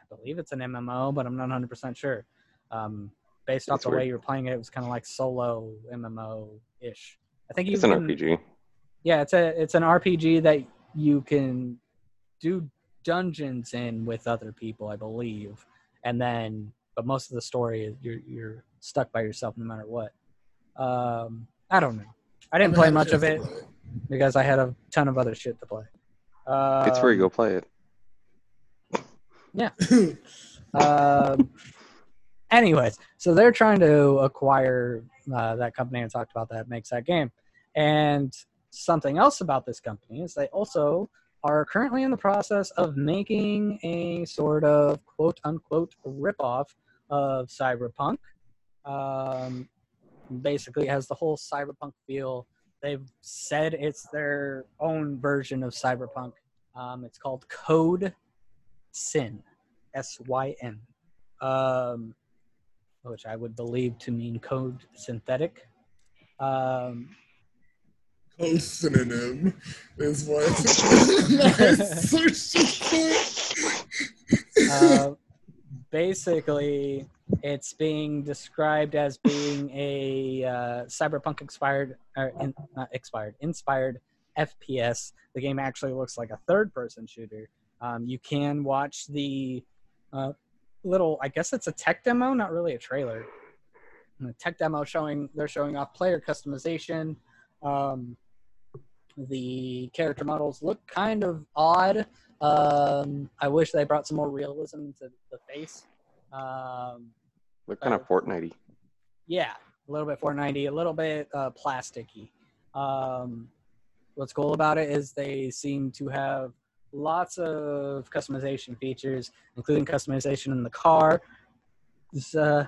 I believe it's an MMO, but I'm not 100% sure. Um, based off That's the way you're playing it, it was kind of like solo MMO ish. I think It's an can- RPG. yeah, it's a it's an RPG that you can do dungeons in with other people, I believe, and then but most of the story is you're you're stuck by yourself no matter what. Um, I don't know. I didn't play much of it because I had a ton of other shit to play. Um, It's free. Go play it. [laughs] Yeah. Um, anyways, so they're trying to acquire uh, that company. I talked about that makes that game. And something else about this company is they also are currently in the process of making a sort of quote unquote ripoff of Cyberpunk. Um, basically, has the whole Cyberpunk feel. They've said it's their own version of Cyberpunk. Um, it's called Code Sin. S Y N, um, which I would believe to mean code synthetic. Um, Code synonym is what my search put. uh, basically, it's being described as being a uh, cyberpunk expired, or in, not expired, inspired FPS. The game actually looks like a third-person shooter. Um, you can watch the uh, little, I guess it's a tech demo, not really a trailer. And the tech demo showing they're showing off player customization. Um, the character models look kind of odd. Um, I wish they brought some more realism to the face. Um, Look kind of Fortnite yeah, a little bit 490, a little bit uh, plasticky. Um, what's cool about it is they seem to have lots of customization features, including customization in the car, uh,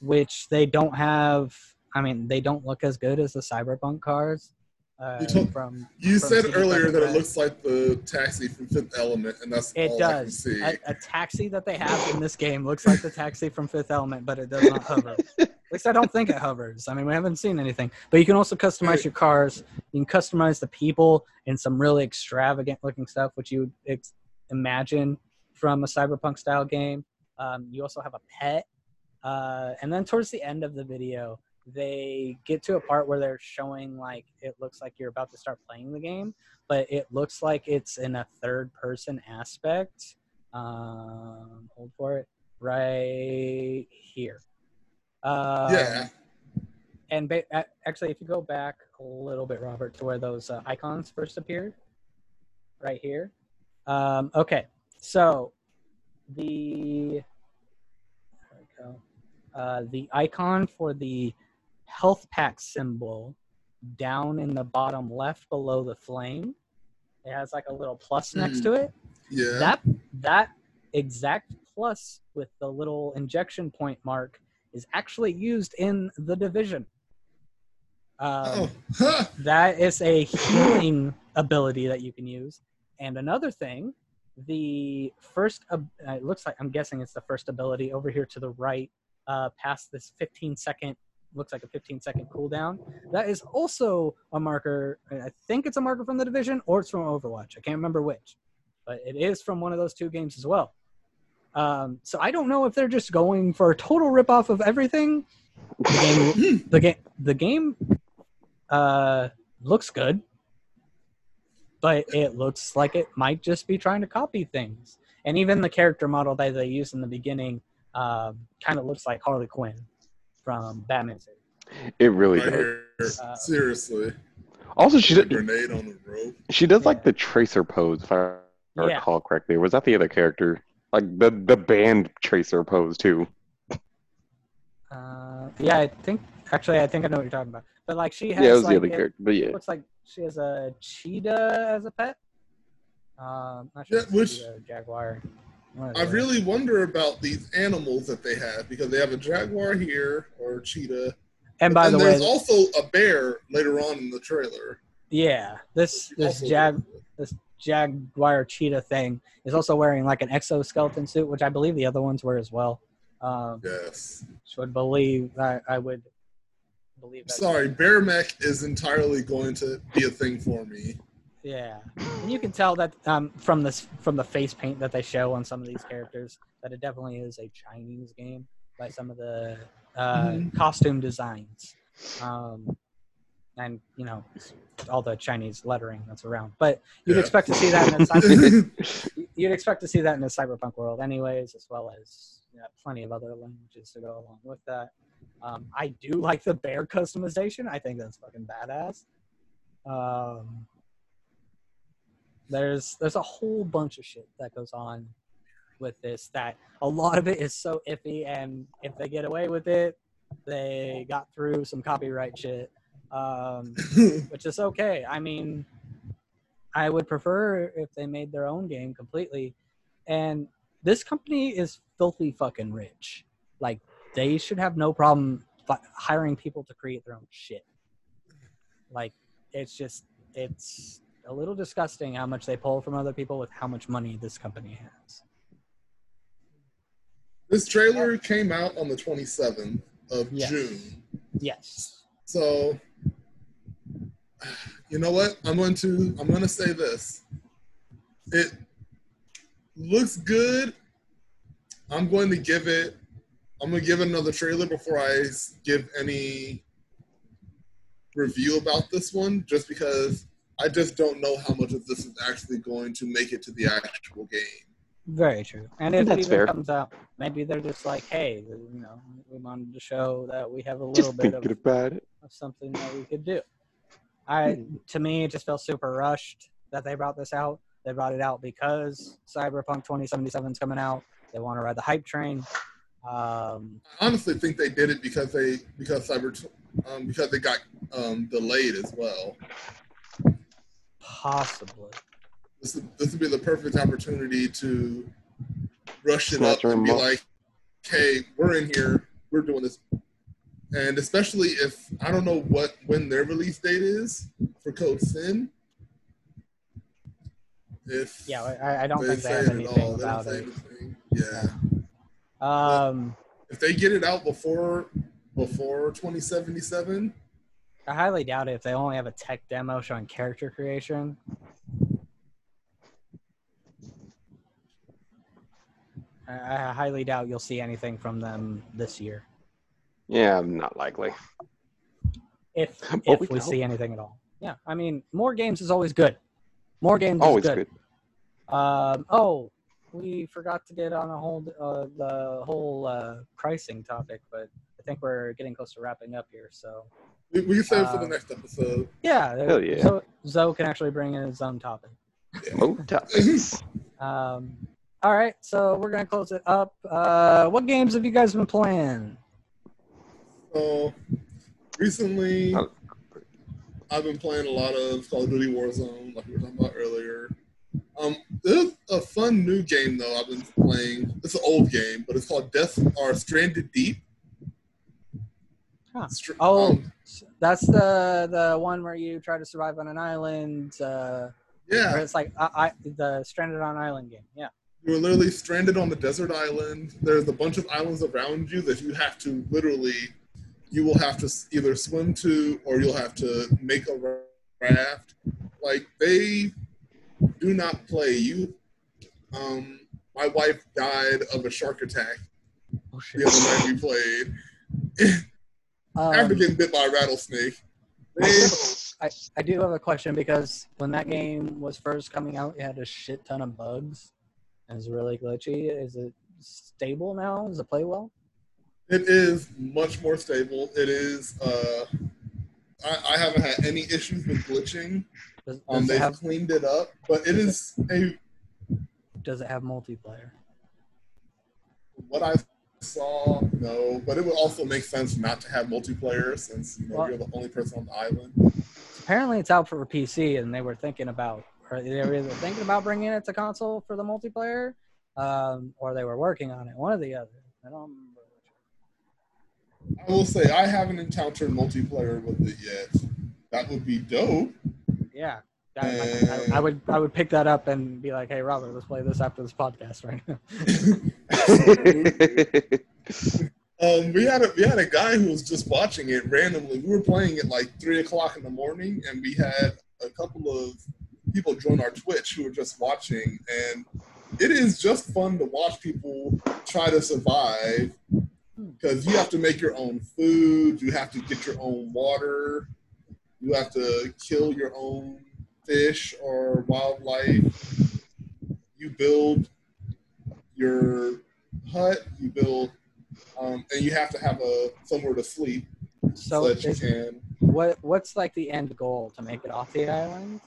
which they don't have. I mean, they don't look as good as the Cyberpunk cars. Uh, You told- from You from said earlier that it looks like the taxi from Fifth Element, and that's It all I can does. see. A, a taxi that they have in this game looks like the taxi from Fifth Element, but it does not hover. At least I don't think it hovers. I mean, we haven't seen anything. But you can also customize your cars. You can customize the people in some really extravagant looking stuff, which you would ex- imagine from a cyberpunk style game. Um, you also have a pet. Uh, and then towards the end of the video, they get to a part where they're showing like it looks like you're about to start playing the game but it looks like it's in a third person aspect. Um, hold for it right here. Um, yeah, And ba- actually, if you go back a little bit, Robert, to where those uh, icons first appeared, right here. Um, okay, so the there we go. Uh, the icon for the health pack symbol down in the bottom left below the flame. It has like a little plus next to it. yeah. That that exact plus with the little injection point mark is actually used in the division. Um, oh, that is a healing ability that you can use. And another thing, the first, uh, it looks like, I'm guessing it's the first ability over here to the right, uh, past this 15 second, looks like a 15 second cooldown. That is also a marker. I think it's a marker from the division or it's from Overwatch. I can't remember which, but it is from one of those two games as well. Um, so I don't know if they're just going for a total ripoff of everything. The game, [laughs] the game, the game uh, looks good, but it looks like it might just be trying to copy things. And even the character model that they use in the beginning um, kind of looks like Harley Quinn from Batman. It really right does. Uh, Seriously, Also, she did, grenade on the rope. she does like the tracer pose, if I Yeah. recall correctly. Was that the other character? Like the the band tracer pose too. Uh, yeah, I think actually I think I know what you're talking about. But like she has Yeah, it was like, the other it character. But yeah, looks like she has a cheetah as a pet. Um, not sure Yeah, which- cheetah jaguar. I really wonder about these animals that they have because they have a jaguar here or a cheetah. And by the there's way, there's also a bear later on in the trailer. yeah, this this jag this jaguar cheetah thing is also wearing like an exoskeleton suit, which I believe the other ones were as well. Um, Yes. which would believe I, I would believe that. Sorry, bear mech is entirely going to be a thing for me. Yeah, and you can [laughs] tell that um, from this from the face paint that they show on some of these characters that it definitely is a Chinese game by some of the uh, Mhm. costume designs, um, and you know all the Chinese lettering that's around. But you'd Yeah. expect to see that in a [laughs] cyber, you'd expect to see that in a cyberpunk world, anyways, as well as you know, plenty of other languages to go along with that. Um, I do like the bear customization. I think that's fucking badass. Um, there's there's a whole bunch of shit that goes on with this that a lot of it is so iffy and if they get away with it they got through some copyright shit um, [laughs] which is okay. I mean i would prefer if they made their own game completely. And this company is filthy fucking rich. Like they should have no problem fi- hiring people to create their own shit. Like it's just it's a little disgusting how much they pull from other people with how much money this company has. this trailer came out on the 27th of Yes. June. Yes. So, you know what? I'm going to I'm going to say this. It looks good. I'm going to give it. I'm going to give it another trailer before I give any review about this one, just because I just don't know how much of this is actually going to make it to the actual game. Very true. And if it even fair. comes out, maybe they're just like, hey, you know, we wanted to show that we have a little just bit thinking of, about it. of something that we could do. I to me it just felt super rushed that they brought this out. They brought it out because Cyberpunk 2077 is coming out. They want to ride the hype train. Um, I honestly think they did it because they because cyber um, because they got um, delayed as well. Possibly. This would, this would be the perfect opportunity to rush it Snatch up and be them up. like, "Hey, we're in here. We're doing this." And especially if I don't know what when their release date is for Code Sin. If Yeah, I, I don't they think they have anything all, about it. anything. Yeah. Um, if they get it out before before 2077, I highly doubt it if they only have a tech demo showing character creation. I, I highly doubt you'll see anything from them this year, Yeah, not likely. if [laughs] But if we we see anything at all. Yeah, I mean, more games is always good. More games Always is good. good. Um, oh, we forgot to get on a whole uh, the whole uh, pricing topic, but think we're getting close to wrapping up here. So we, we can save it for the Um, next episode. yeah, Hell yeah. Zoe, Zoe can actually bring in his own topic. Mo topics. [laughs] Um, all right, so we're gonna close it up. Uh, what games have you guys been playing? So recently, Oh. I've been playing a lot of Call of Duty Warzone, like we were talking about earlier. Um, there's a fun new game though I've been playing. It's an old game, but it's called Death or Stranded Deep. Huh. Str- Oh, that's the the one where you try to survive on an island. Uh, where yeah, it's like I, I, the stranded on island game. Yeah. you're literally stranded on the desert island. There's a bunch of islands around you that you have to literally, you will have to either swim to or you'll have to make a raft. Like they do not play. You, um, my wife died of a shark attack Oh the other night we played [laughs] after Um, getting bit by a rattlesnake. I, I do have a question because when that game was first coming out, it had a shit ton of bugs. It was really glitchy. Is it stable now? Does it play well? It is much more stable. It is. Uh, I, I haven't had any issues with glitching. Does, Um, does, it they've have, cleaned it up, but it is a does it have multiplayer? what I saw. No, but it would also make sense not to have multiplayer since you know Well- you're the only person on the island. Apparently, it's out for PC, and they were thinking about, or they were either thinking about bringing it to console for the multiplayer, um, or they were working on it. One or the other. I don't remember. which I will say I haven't encountered multiplayer with it yet. That would be dope. Yeah. I, I, I, I would I would pick that up and be like, hey Robert, let's play this after this podcast right now. [laughs] Um, we had a we had a guy who was just watching it randomly. We were playing at like three o'clock in the morning, and we had a couple of people join our Twitch who were just watching, and it is just fun to watch people try to survive because you have to make your own food, you have to get your own water, you have to kill your own fish or wildlife. You build your hut, you build um, and you have to have a somewhere to sleep so, So that you can what what's like the end goal to make it off the island?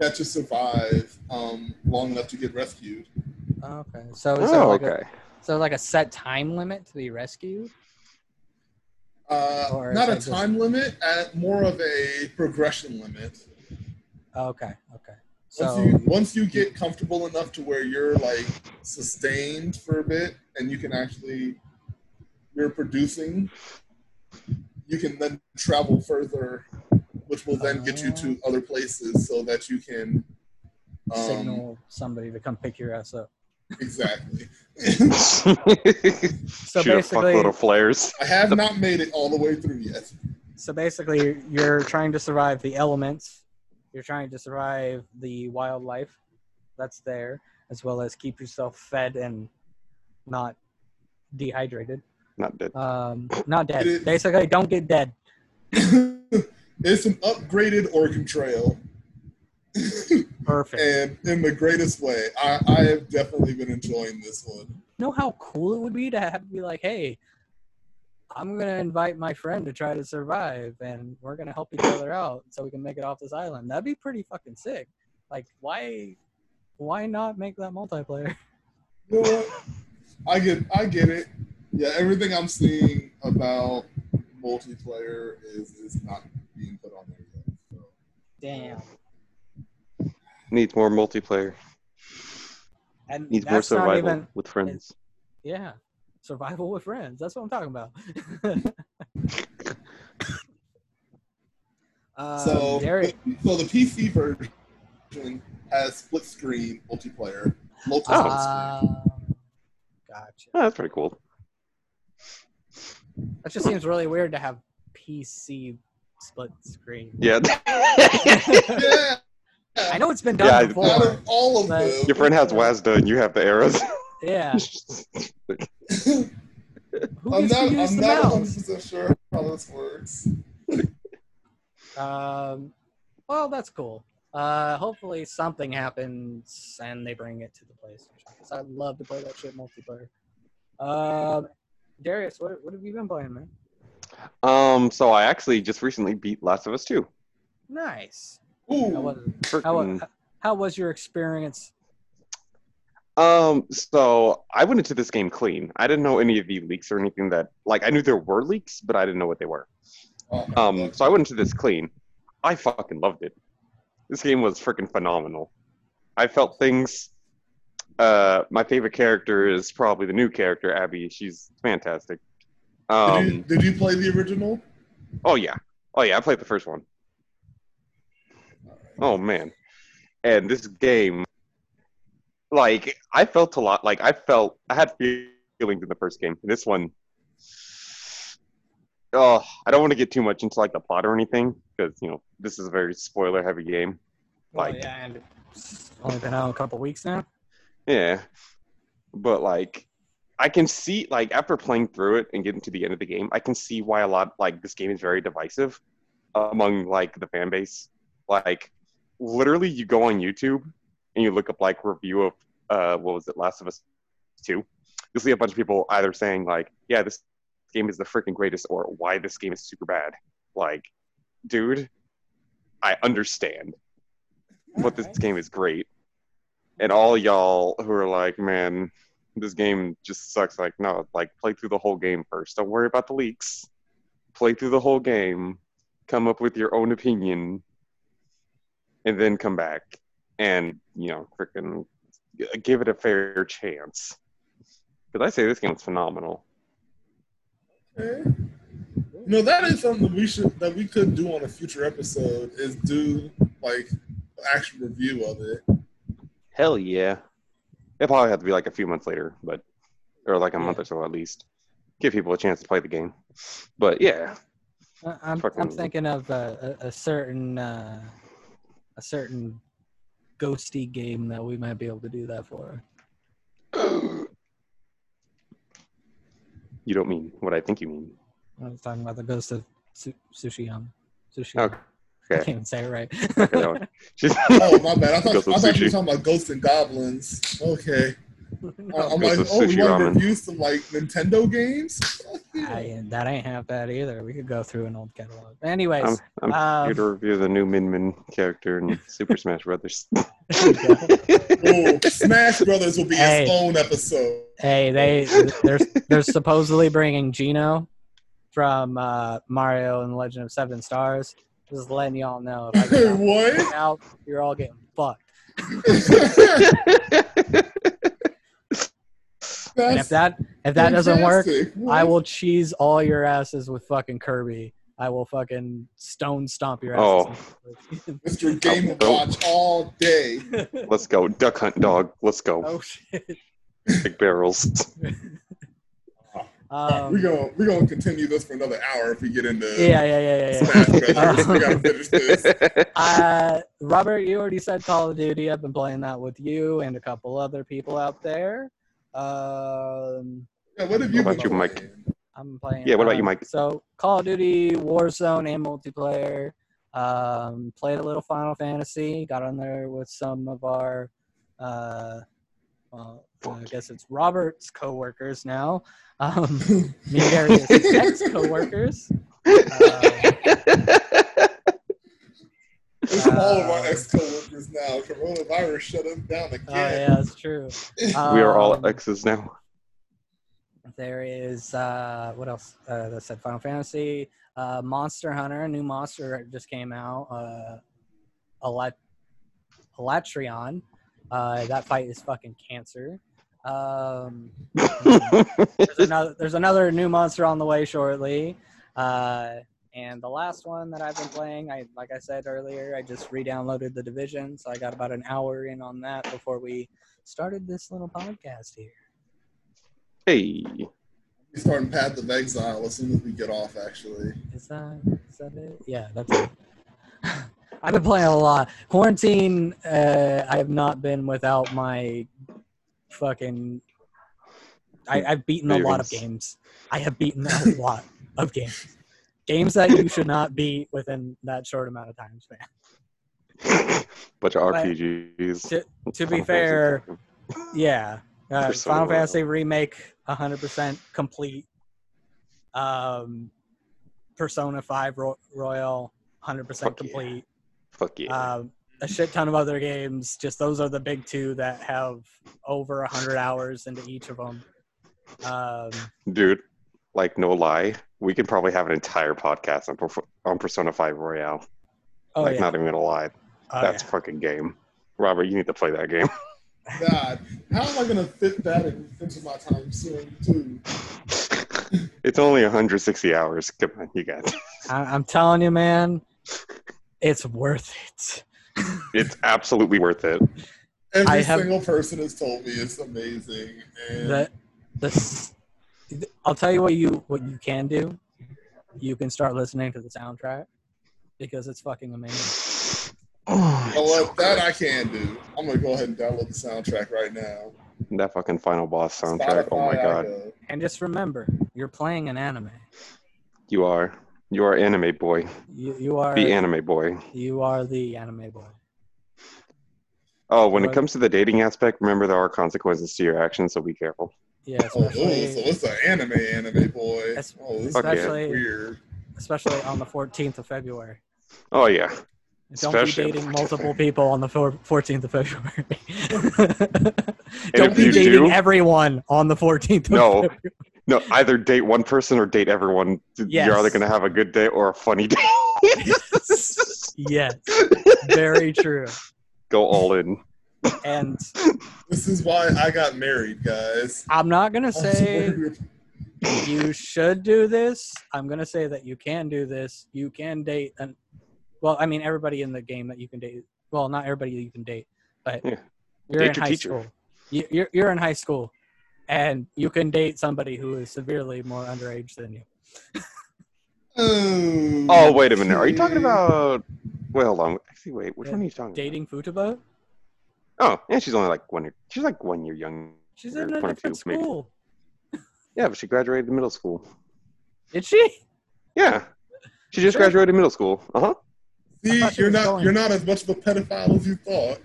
you have to survive um, long enough to get rescued. Okay. So is there oh, like okay. a so like a set time limit to be rescued? Uh, not a it just- time limit, at more of a progression limit. Okay. Okay. Once So you once you get comfortable enough to where you're like sustained for a bit and you can actually you're producing, you can then travel further, which will then get you to other places so that you can um, signal somebody to come pick your ass up. exactly. [laughs] [laughs] So Shoot basically, fuckload of flares. I have not made it all the way through yet. so basically, you're trying to survive the elements. You're trying to survive the wildlife that's there, as well as keep yourself fed and not dehydrated. Not dead. Um, not dead. It is- Basically, don't get dead. [coughs] it's an upgraded Oregon Trail. [laughs] Perfect. and in the greatest way. I, I have definitely been enjoying this one. know how cool it would be to have to be like, hey, I'm gonna invite my friend to try to survive, and we're gonna help each other out so we can make it off this island. That'd be pretty fucking sick. Like, why, why not make that multiplayer? [laughs] You? I get I get it. Yeah, everything I'm seeing about multiplayer is is not being put on there yet. So. Damn. Needs more multiplayer. And Needs more survival even with friends. yeah, survival with friends. That's what I'm talking about. [laughs] Um, So, Derek, so the PC version has split screen multiplayer. Multiple screen. uh, gotcha. Oh, that's pretty cool. That just seems really weird to have PC split screen. Yeah. Yeah. [laughs] [laughs] I know it's been done Yeah, before. Out of all of But- them, Your friend has WASD and you have the arrows. Yeah. [laughs] Who I'm not. I'm the not 100 percent sure how this works. Um, well, that's cool. Uh, hopefully something happens and they bring it to the PlayStation. Because I'd love to play that shit multiplayer. Um, Darius, what, what have you been playing, man? um, so I actually just recently beat Last of Us 2. Nice. How Ooh, was, how, how was your experience? Um, so I went into this game clean. I didn't know any of the leaks or anything that like I knew there were leaks, but I didn't know what they were. Oh, Um, so I went into this clean. I fucking loved it. This game was freaking phenomenal. I felt things. Uh, my favorite character is probably the new character, Abby. She's fantastic. did, you, Um, did you play the original? oh yeah, oh yeah, I played the first one. Oh man, and this game, like I felt a lot. Like I felt I had feelings in the first game. This one, oh, I don't want to get too much into like the plot or anything because you know this is a very spoiler heavy game. Well, Like- yeah, and it's only been out a couple weeks now. Yeah, but like I can see like after playing through it and getting to the end of the game, I can see why a lot like this game is very divisive among like the fan base. Like literally, you go on YouTube and you look up like review of uh what was it, Last of Us Two. You'll see a bunch of people either saying like, "Yeah, this game is the freaking greatest," or "Why this game is super bad." Like, dude, I understand, but this game is great and all y'all who are like, man, this game just sucks. Like, no, like play through the whole game first. Don't worry about the leaks. Play through the whole game. Come up with your own opinion, and then come back and you know, freaking give it a fair chance. Because I say this game is phenomenal. Okay. You know that is something that we should that we could do on a future episode is do like an actual review of it. Hell yeah! It probably have to be like a few months later, but or like a month or so at least. Give people a chance to play the game. But yeah, I- I'm, I'm thinking of a, a, a certain uh, a certain ghosty game that we might be able to do that for. you don't mean what I think you mean. I was talking about the ghost of su- Sushiyama. Sushi. Okay. I can't even say it right. Okay, no. She's- [laughs] Oh my bad. I thought, I thought you were talking about ghosts and goblins. Okay. No, I'm like, oh, we Sushi want to Ramen. review some like Nintendo games. Yeah. [laughs] I, that ain't half bad either. We could go through an old catalog. Anyways, I'm, I'm um, here to review the new Min Min character in [laughs] Super Smash Brothers. there. [laughs] Oh, Smash Brothers will be Hey. its own episode. Hey, they they're they're supposedly bringing Geno from uh, Mario and the Legend of Seven Stars. Just letting y'all know. If I get out what? out, you're all getting fucked. And if that if that doesn't work, Fantastic. I will cheese all your asses with fucking Kirby. I will fucking stone stomp your Oh. asses. Mr. [laughs] Game Oh. Watch all day. [laughs] Let's go. Duck Hunt Dog. Let's go. oh shit. Big barrels. [laughs] Um, we're gonna we're gonna continue this for another hour if we get into yeah, yeah, yeah, yeah. Smash yeah. Brothers. we gotta finish this. Uh, Robert, you already said Call of Duty. I've been playing that with you and a couple other people out there. Um, Yeah, what have you What been about you, Mike? playing? I'm playing. Yeah, what about you, um, Mike? So Call of Duty, Warzone, and multiplayer. Um, played a little Final Fantasy. Got on there with some of our, uh, well, I guess it's Robert's coworkers now. Um, [laughs] me and Darius' ex-coworkers. [laughs] It's [laughs] all of our ex coworkers now. Coronavirus shut us down again. Oh yeah, that's true. we are all Um, exes now. There is uh, what else? Uh, that said Final Fantasy, uh, Monster Hunter, a new monster just came out. Uh, Elat- Alatreon. Uh, that fight is fucking cancer. Um, [laughs] there's another there's another new monster on the way shortly. Uh, And the last one that I've been playing, I like I said earlier, I just re-downloaded the Division, so I got about an hour in on that before we started this little podcast here. Hey, We're starting Path of Exile as soon as we get off, actually. Is that is that it? Yeah, that's it. [laughs] I've been playing a lot. Quarantine, uh, I have not been without my fucking. I, I've beaten a lot of games. I have beaten a lot of games. Games that you should not beat within that short amount of time span. [laughs] bunch of RPGs. To, to be fair, yeah, uh, Persona Final Royal. Fantasy remake, hundred percent complete. Um, Persona Five Ro- Royal, hundred percent Fuck yeah. complete. Fuck yeah. Um, a shit ton of other games. Just those are the big two that have over a hundred hours into each of them. Um, Dude, like no lie, we could probably have an entire podcast on, on Persona 5 Royal. oh like, yeah, not even gonna lie. Oh, That's yeah. a fucking game. Robert, you need to play that game. [laughs] God, how am I gonna fit that in, into my time soon too? [laughs] it's only 160 hours. Come on, you got it. [laughs] I, I'm telling you, man, it's worth it. It's absolutely worth it. Every I have- single person has told me it's amazing, and the the s- I'll tell you what you what you can do. You can start listening to the soundtrack because it's fucking amazing. you know what? That I can do. I'm gonna go ahead and download the soundtrack right now. That fucking final boss soundtrack. Oh my god. And just remember, you're playing an anime. You are. You are anime boy. You you are The anime boy. you are the anime boy. Oh, when it comes to the dating aspect, remember there are consequences to your actions, so be careful. Yeah, Oh, oh, so especially it's an anime, anime boy. Es- Oh, this yeah. especially weird. especially on the 14th of February. Oh yeah. Don't Especially be dating 14th of multiple people on the four- 14th of February. [laughs] Don't be dating do, everyone on the 14th of No. February. no, either date one person or date everyone. Yes. You're either gonna have a good day or a funny day. [laughs] Yes, very true. Go all in. And [laughs] This is why I got married, guys. I'm not gonna say you should do this. I'm gonna say that you can do this. You can date and well, I mean everybody in the game that you can date. Well, not everybody you can date, but Yeah. you're Date in your high teacher. school. You- You're you're in high school, and you can date somebody who is severely more underage than you. Oh, Oh wait a minute. Are you talking about? Wait, hold on. Actually, wait. Which Yeah. one are you talking about? Dating Futaba? About? Oh, yeah. She's only like one. Year, she's like one year young. She's in a 22, different maybe. school. Yeah, but she graduated middle school. Did she? Yeah. She just graduated middle school. Uh huh. See, you're not going- you're not as much of a pedophile as you thought.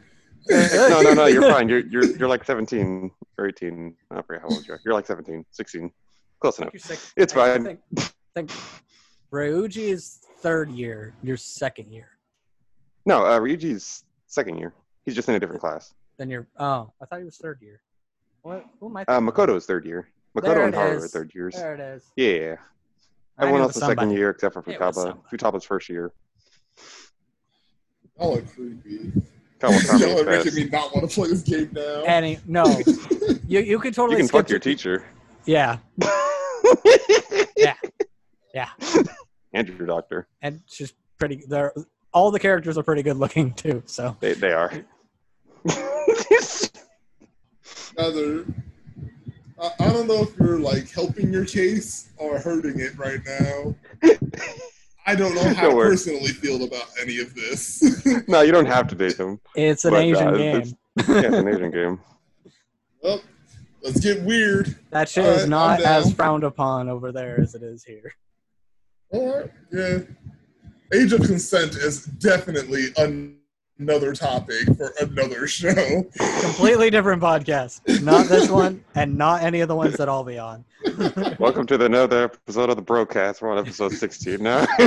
[laughs] no, no, no. You're fine. You're you're you're like 17 or 18. I forget how old you are. You're like 17, 16. Close enough. Six- It's I fine. think, I think Ryuji is third year. Your second year. No, uh, Ryuji's second year. He's just in a different class. Then you're. Oh, I thought he was third year. What? Who am I? Uh, thinking of? Makoto's third year. There Makoto and it Haru are third years. There it is. Yeah. I Everyone else is second year except for Futaba. Futaba's first year. [laughs] Y'all are creepy. Kawakami Y'all is are making best. me not want to play this game now. Any no, [laughs] you you can totally. You can skip fuck your to- teacher. Yeah, [laughs] yeah, Yeah. Andrew Doctor. and she's pretty. They're all the characters are pretty good looking too. So They, they are. Either I, I don't know if you're like helping your case or hurting it right now. I don't know [laughs] how Don't to worry. personally feel about any of this. [laughs] no, you don't have to date him. it's an But, Asian uh, game. it's- Yeah, it's an Asian game. well, let's get weird. That shit All is right, not as frowned upon over there as it is here. All right, yeah. Age of consent is definitely an- another topic for another show. Completely different podcast. Not this one, and not any of the ones that I'll be on. [laughs] Welcome to the another episode of the Broadcast. We're on episode 16 now. [laughs]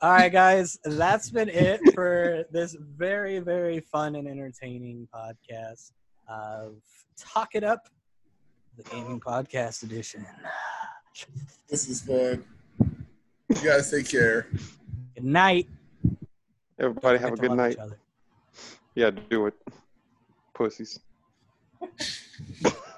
All right, guys, that's been it for this very, very fun and entertaining podcast of Talk It Up, the gaming podcast edition. This is fun. You guys take care. Good night. Everybody have a good night. Yeah, do it. Pussies. [laughs]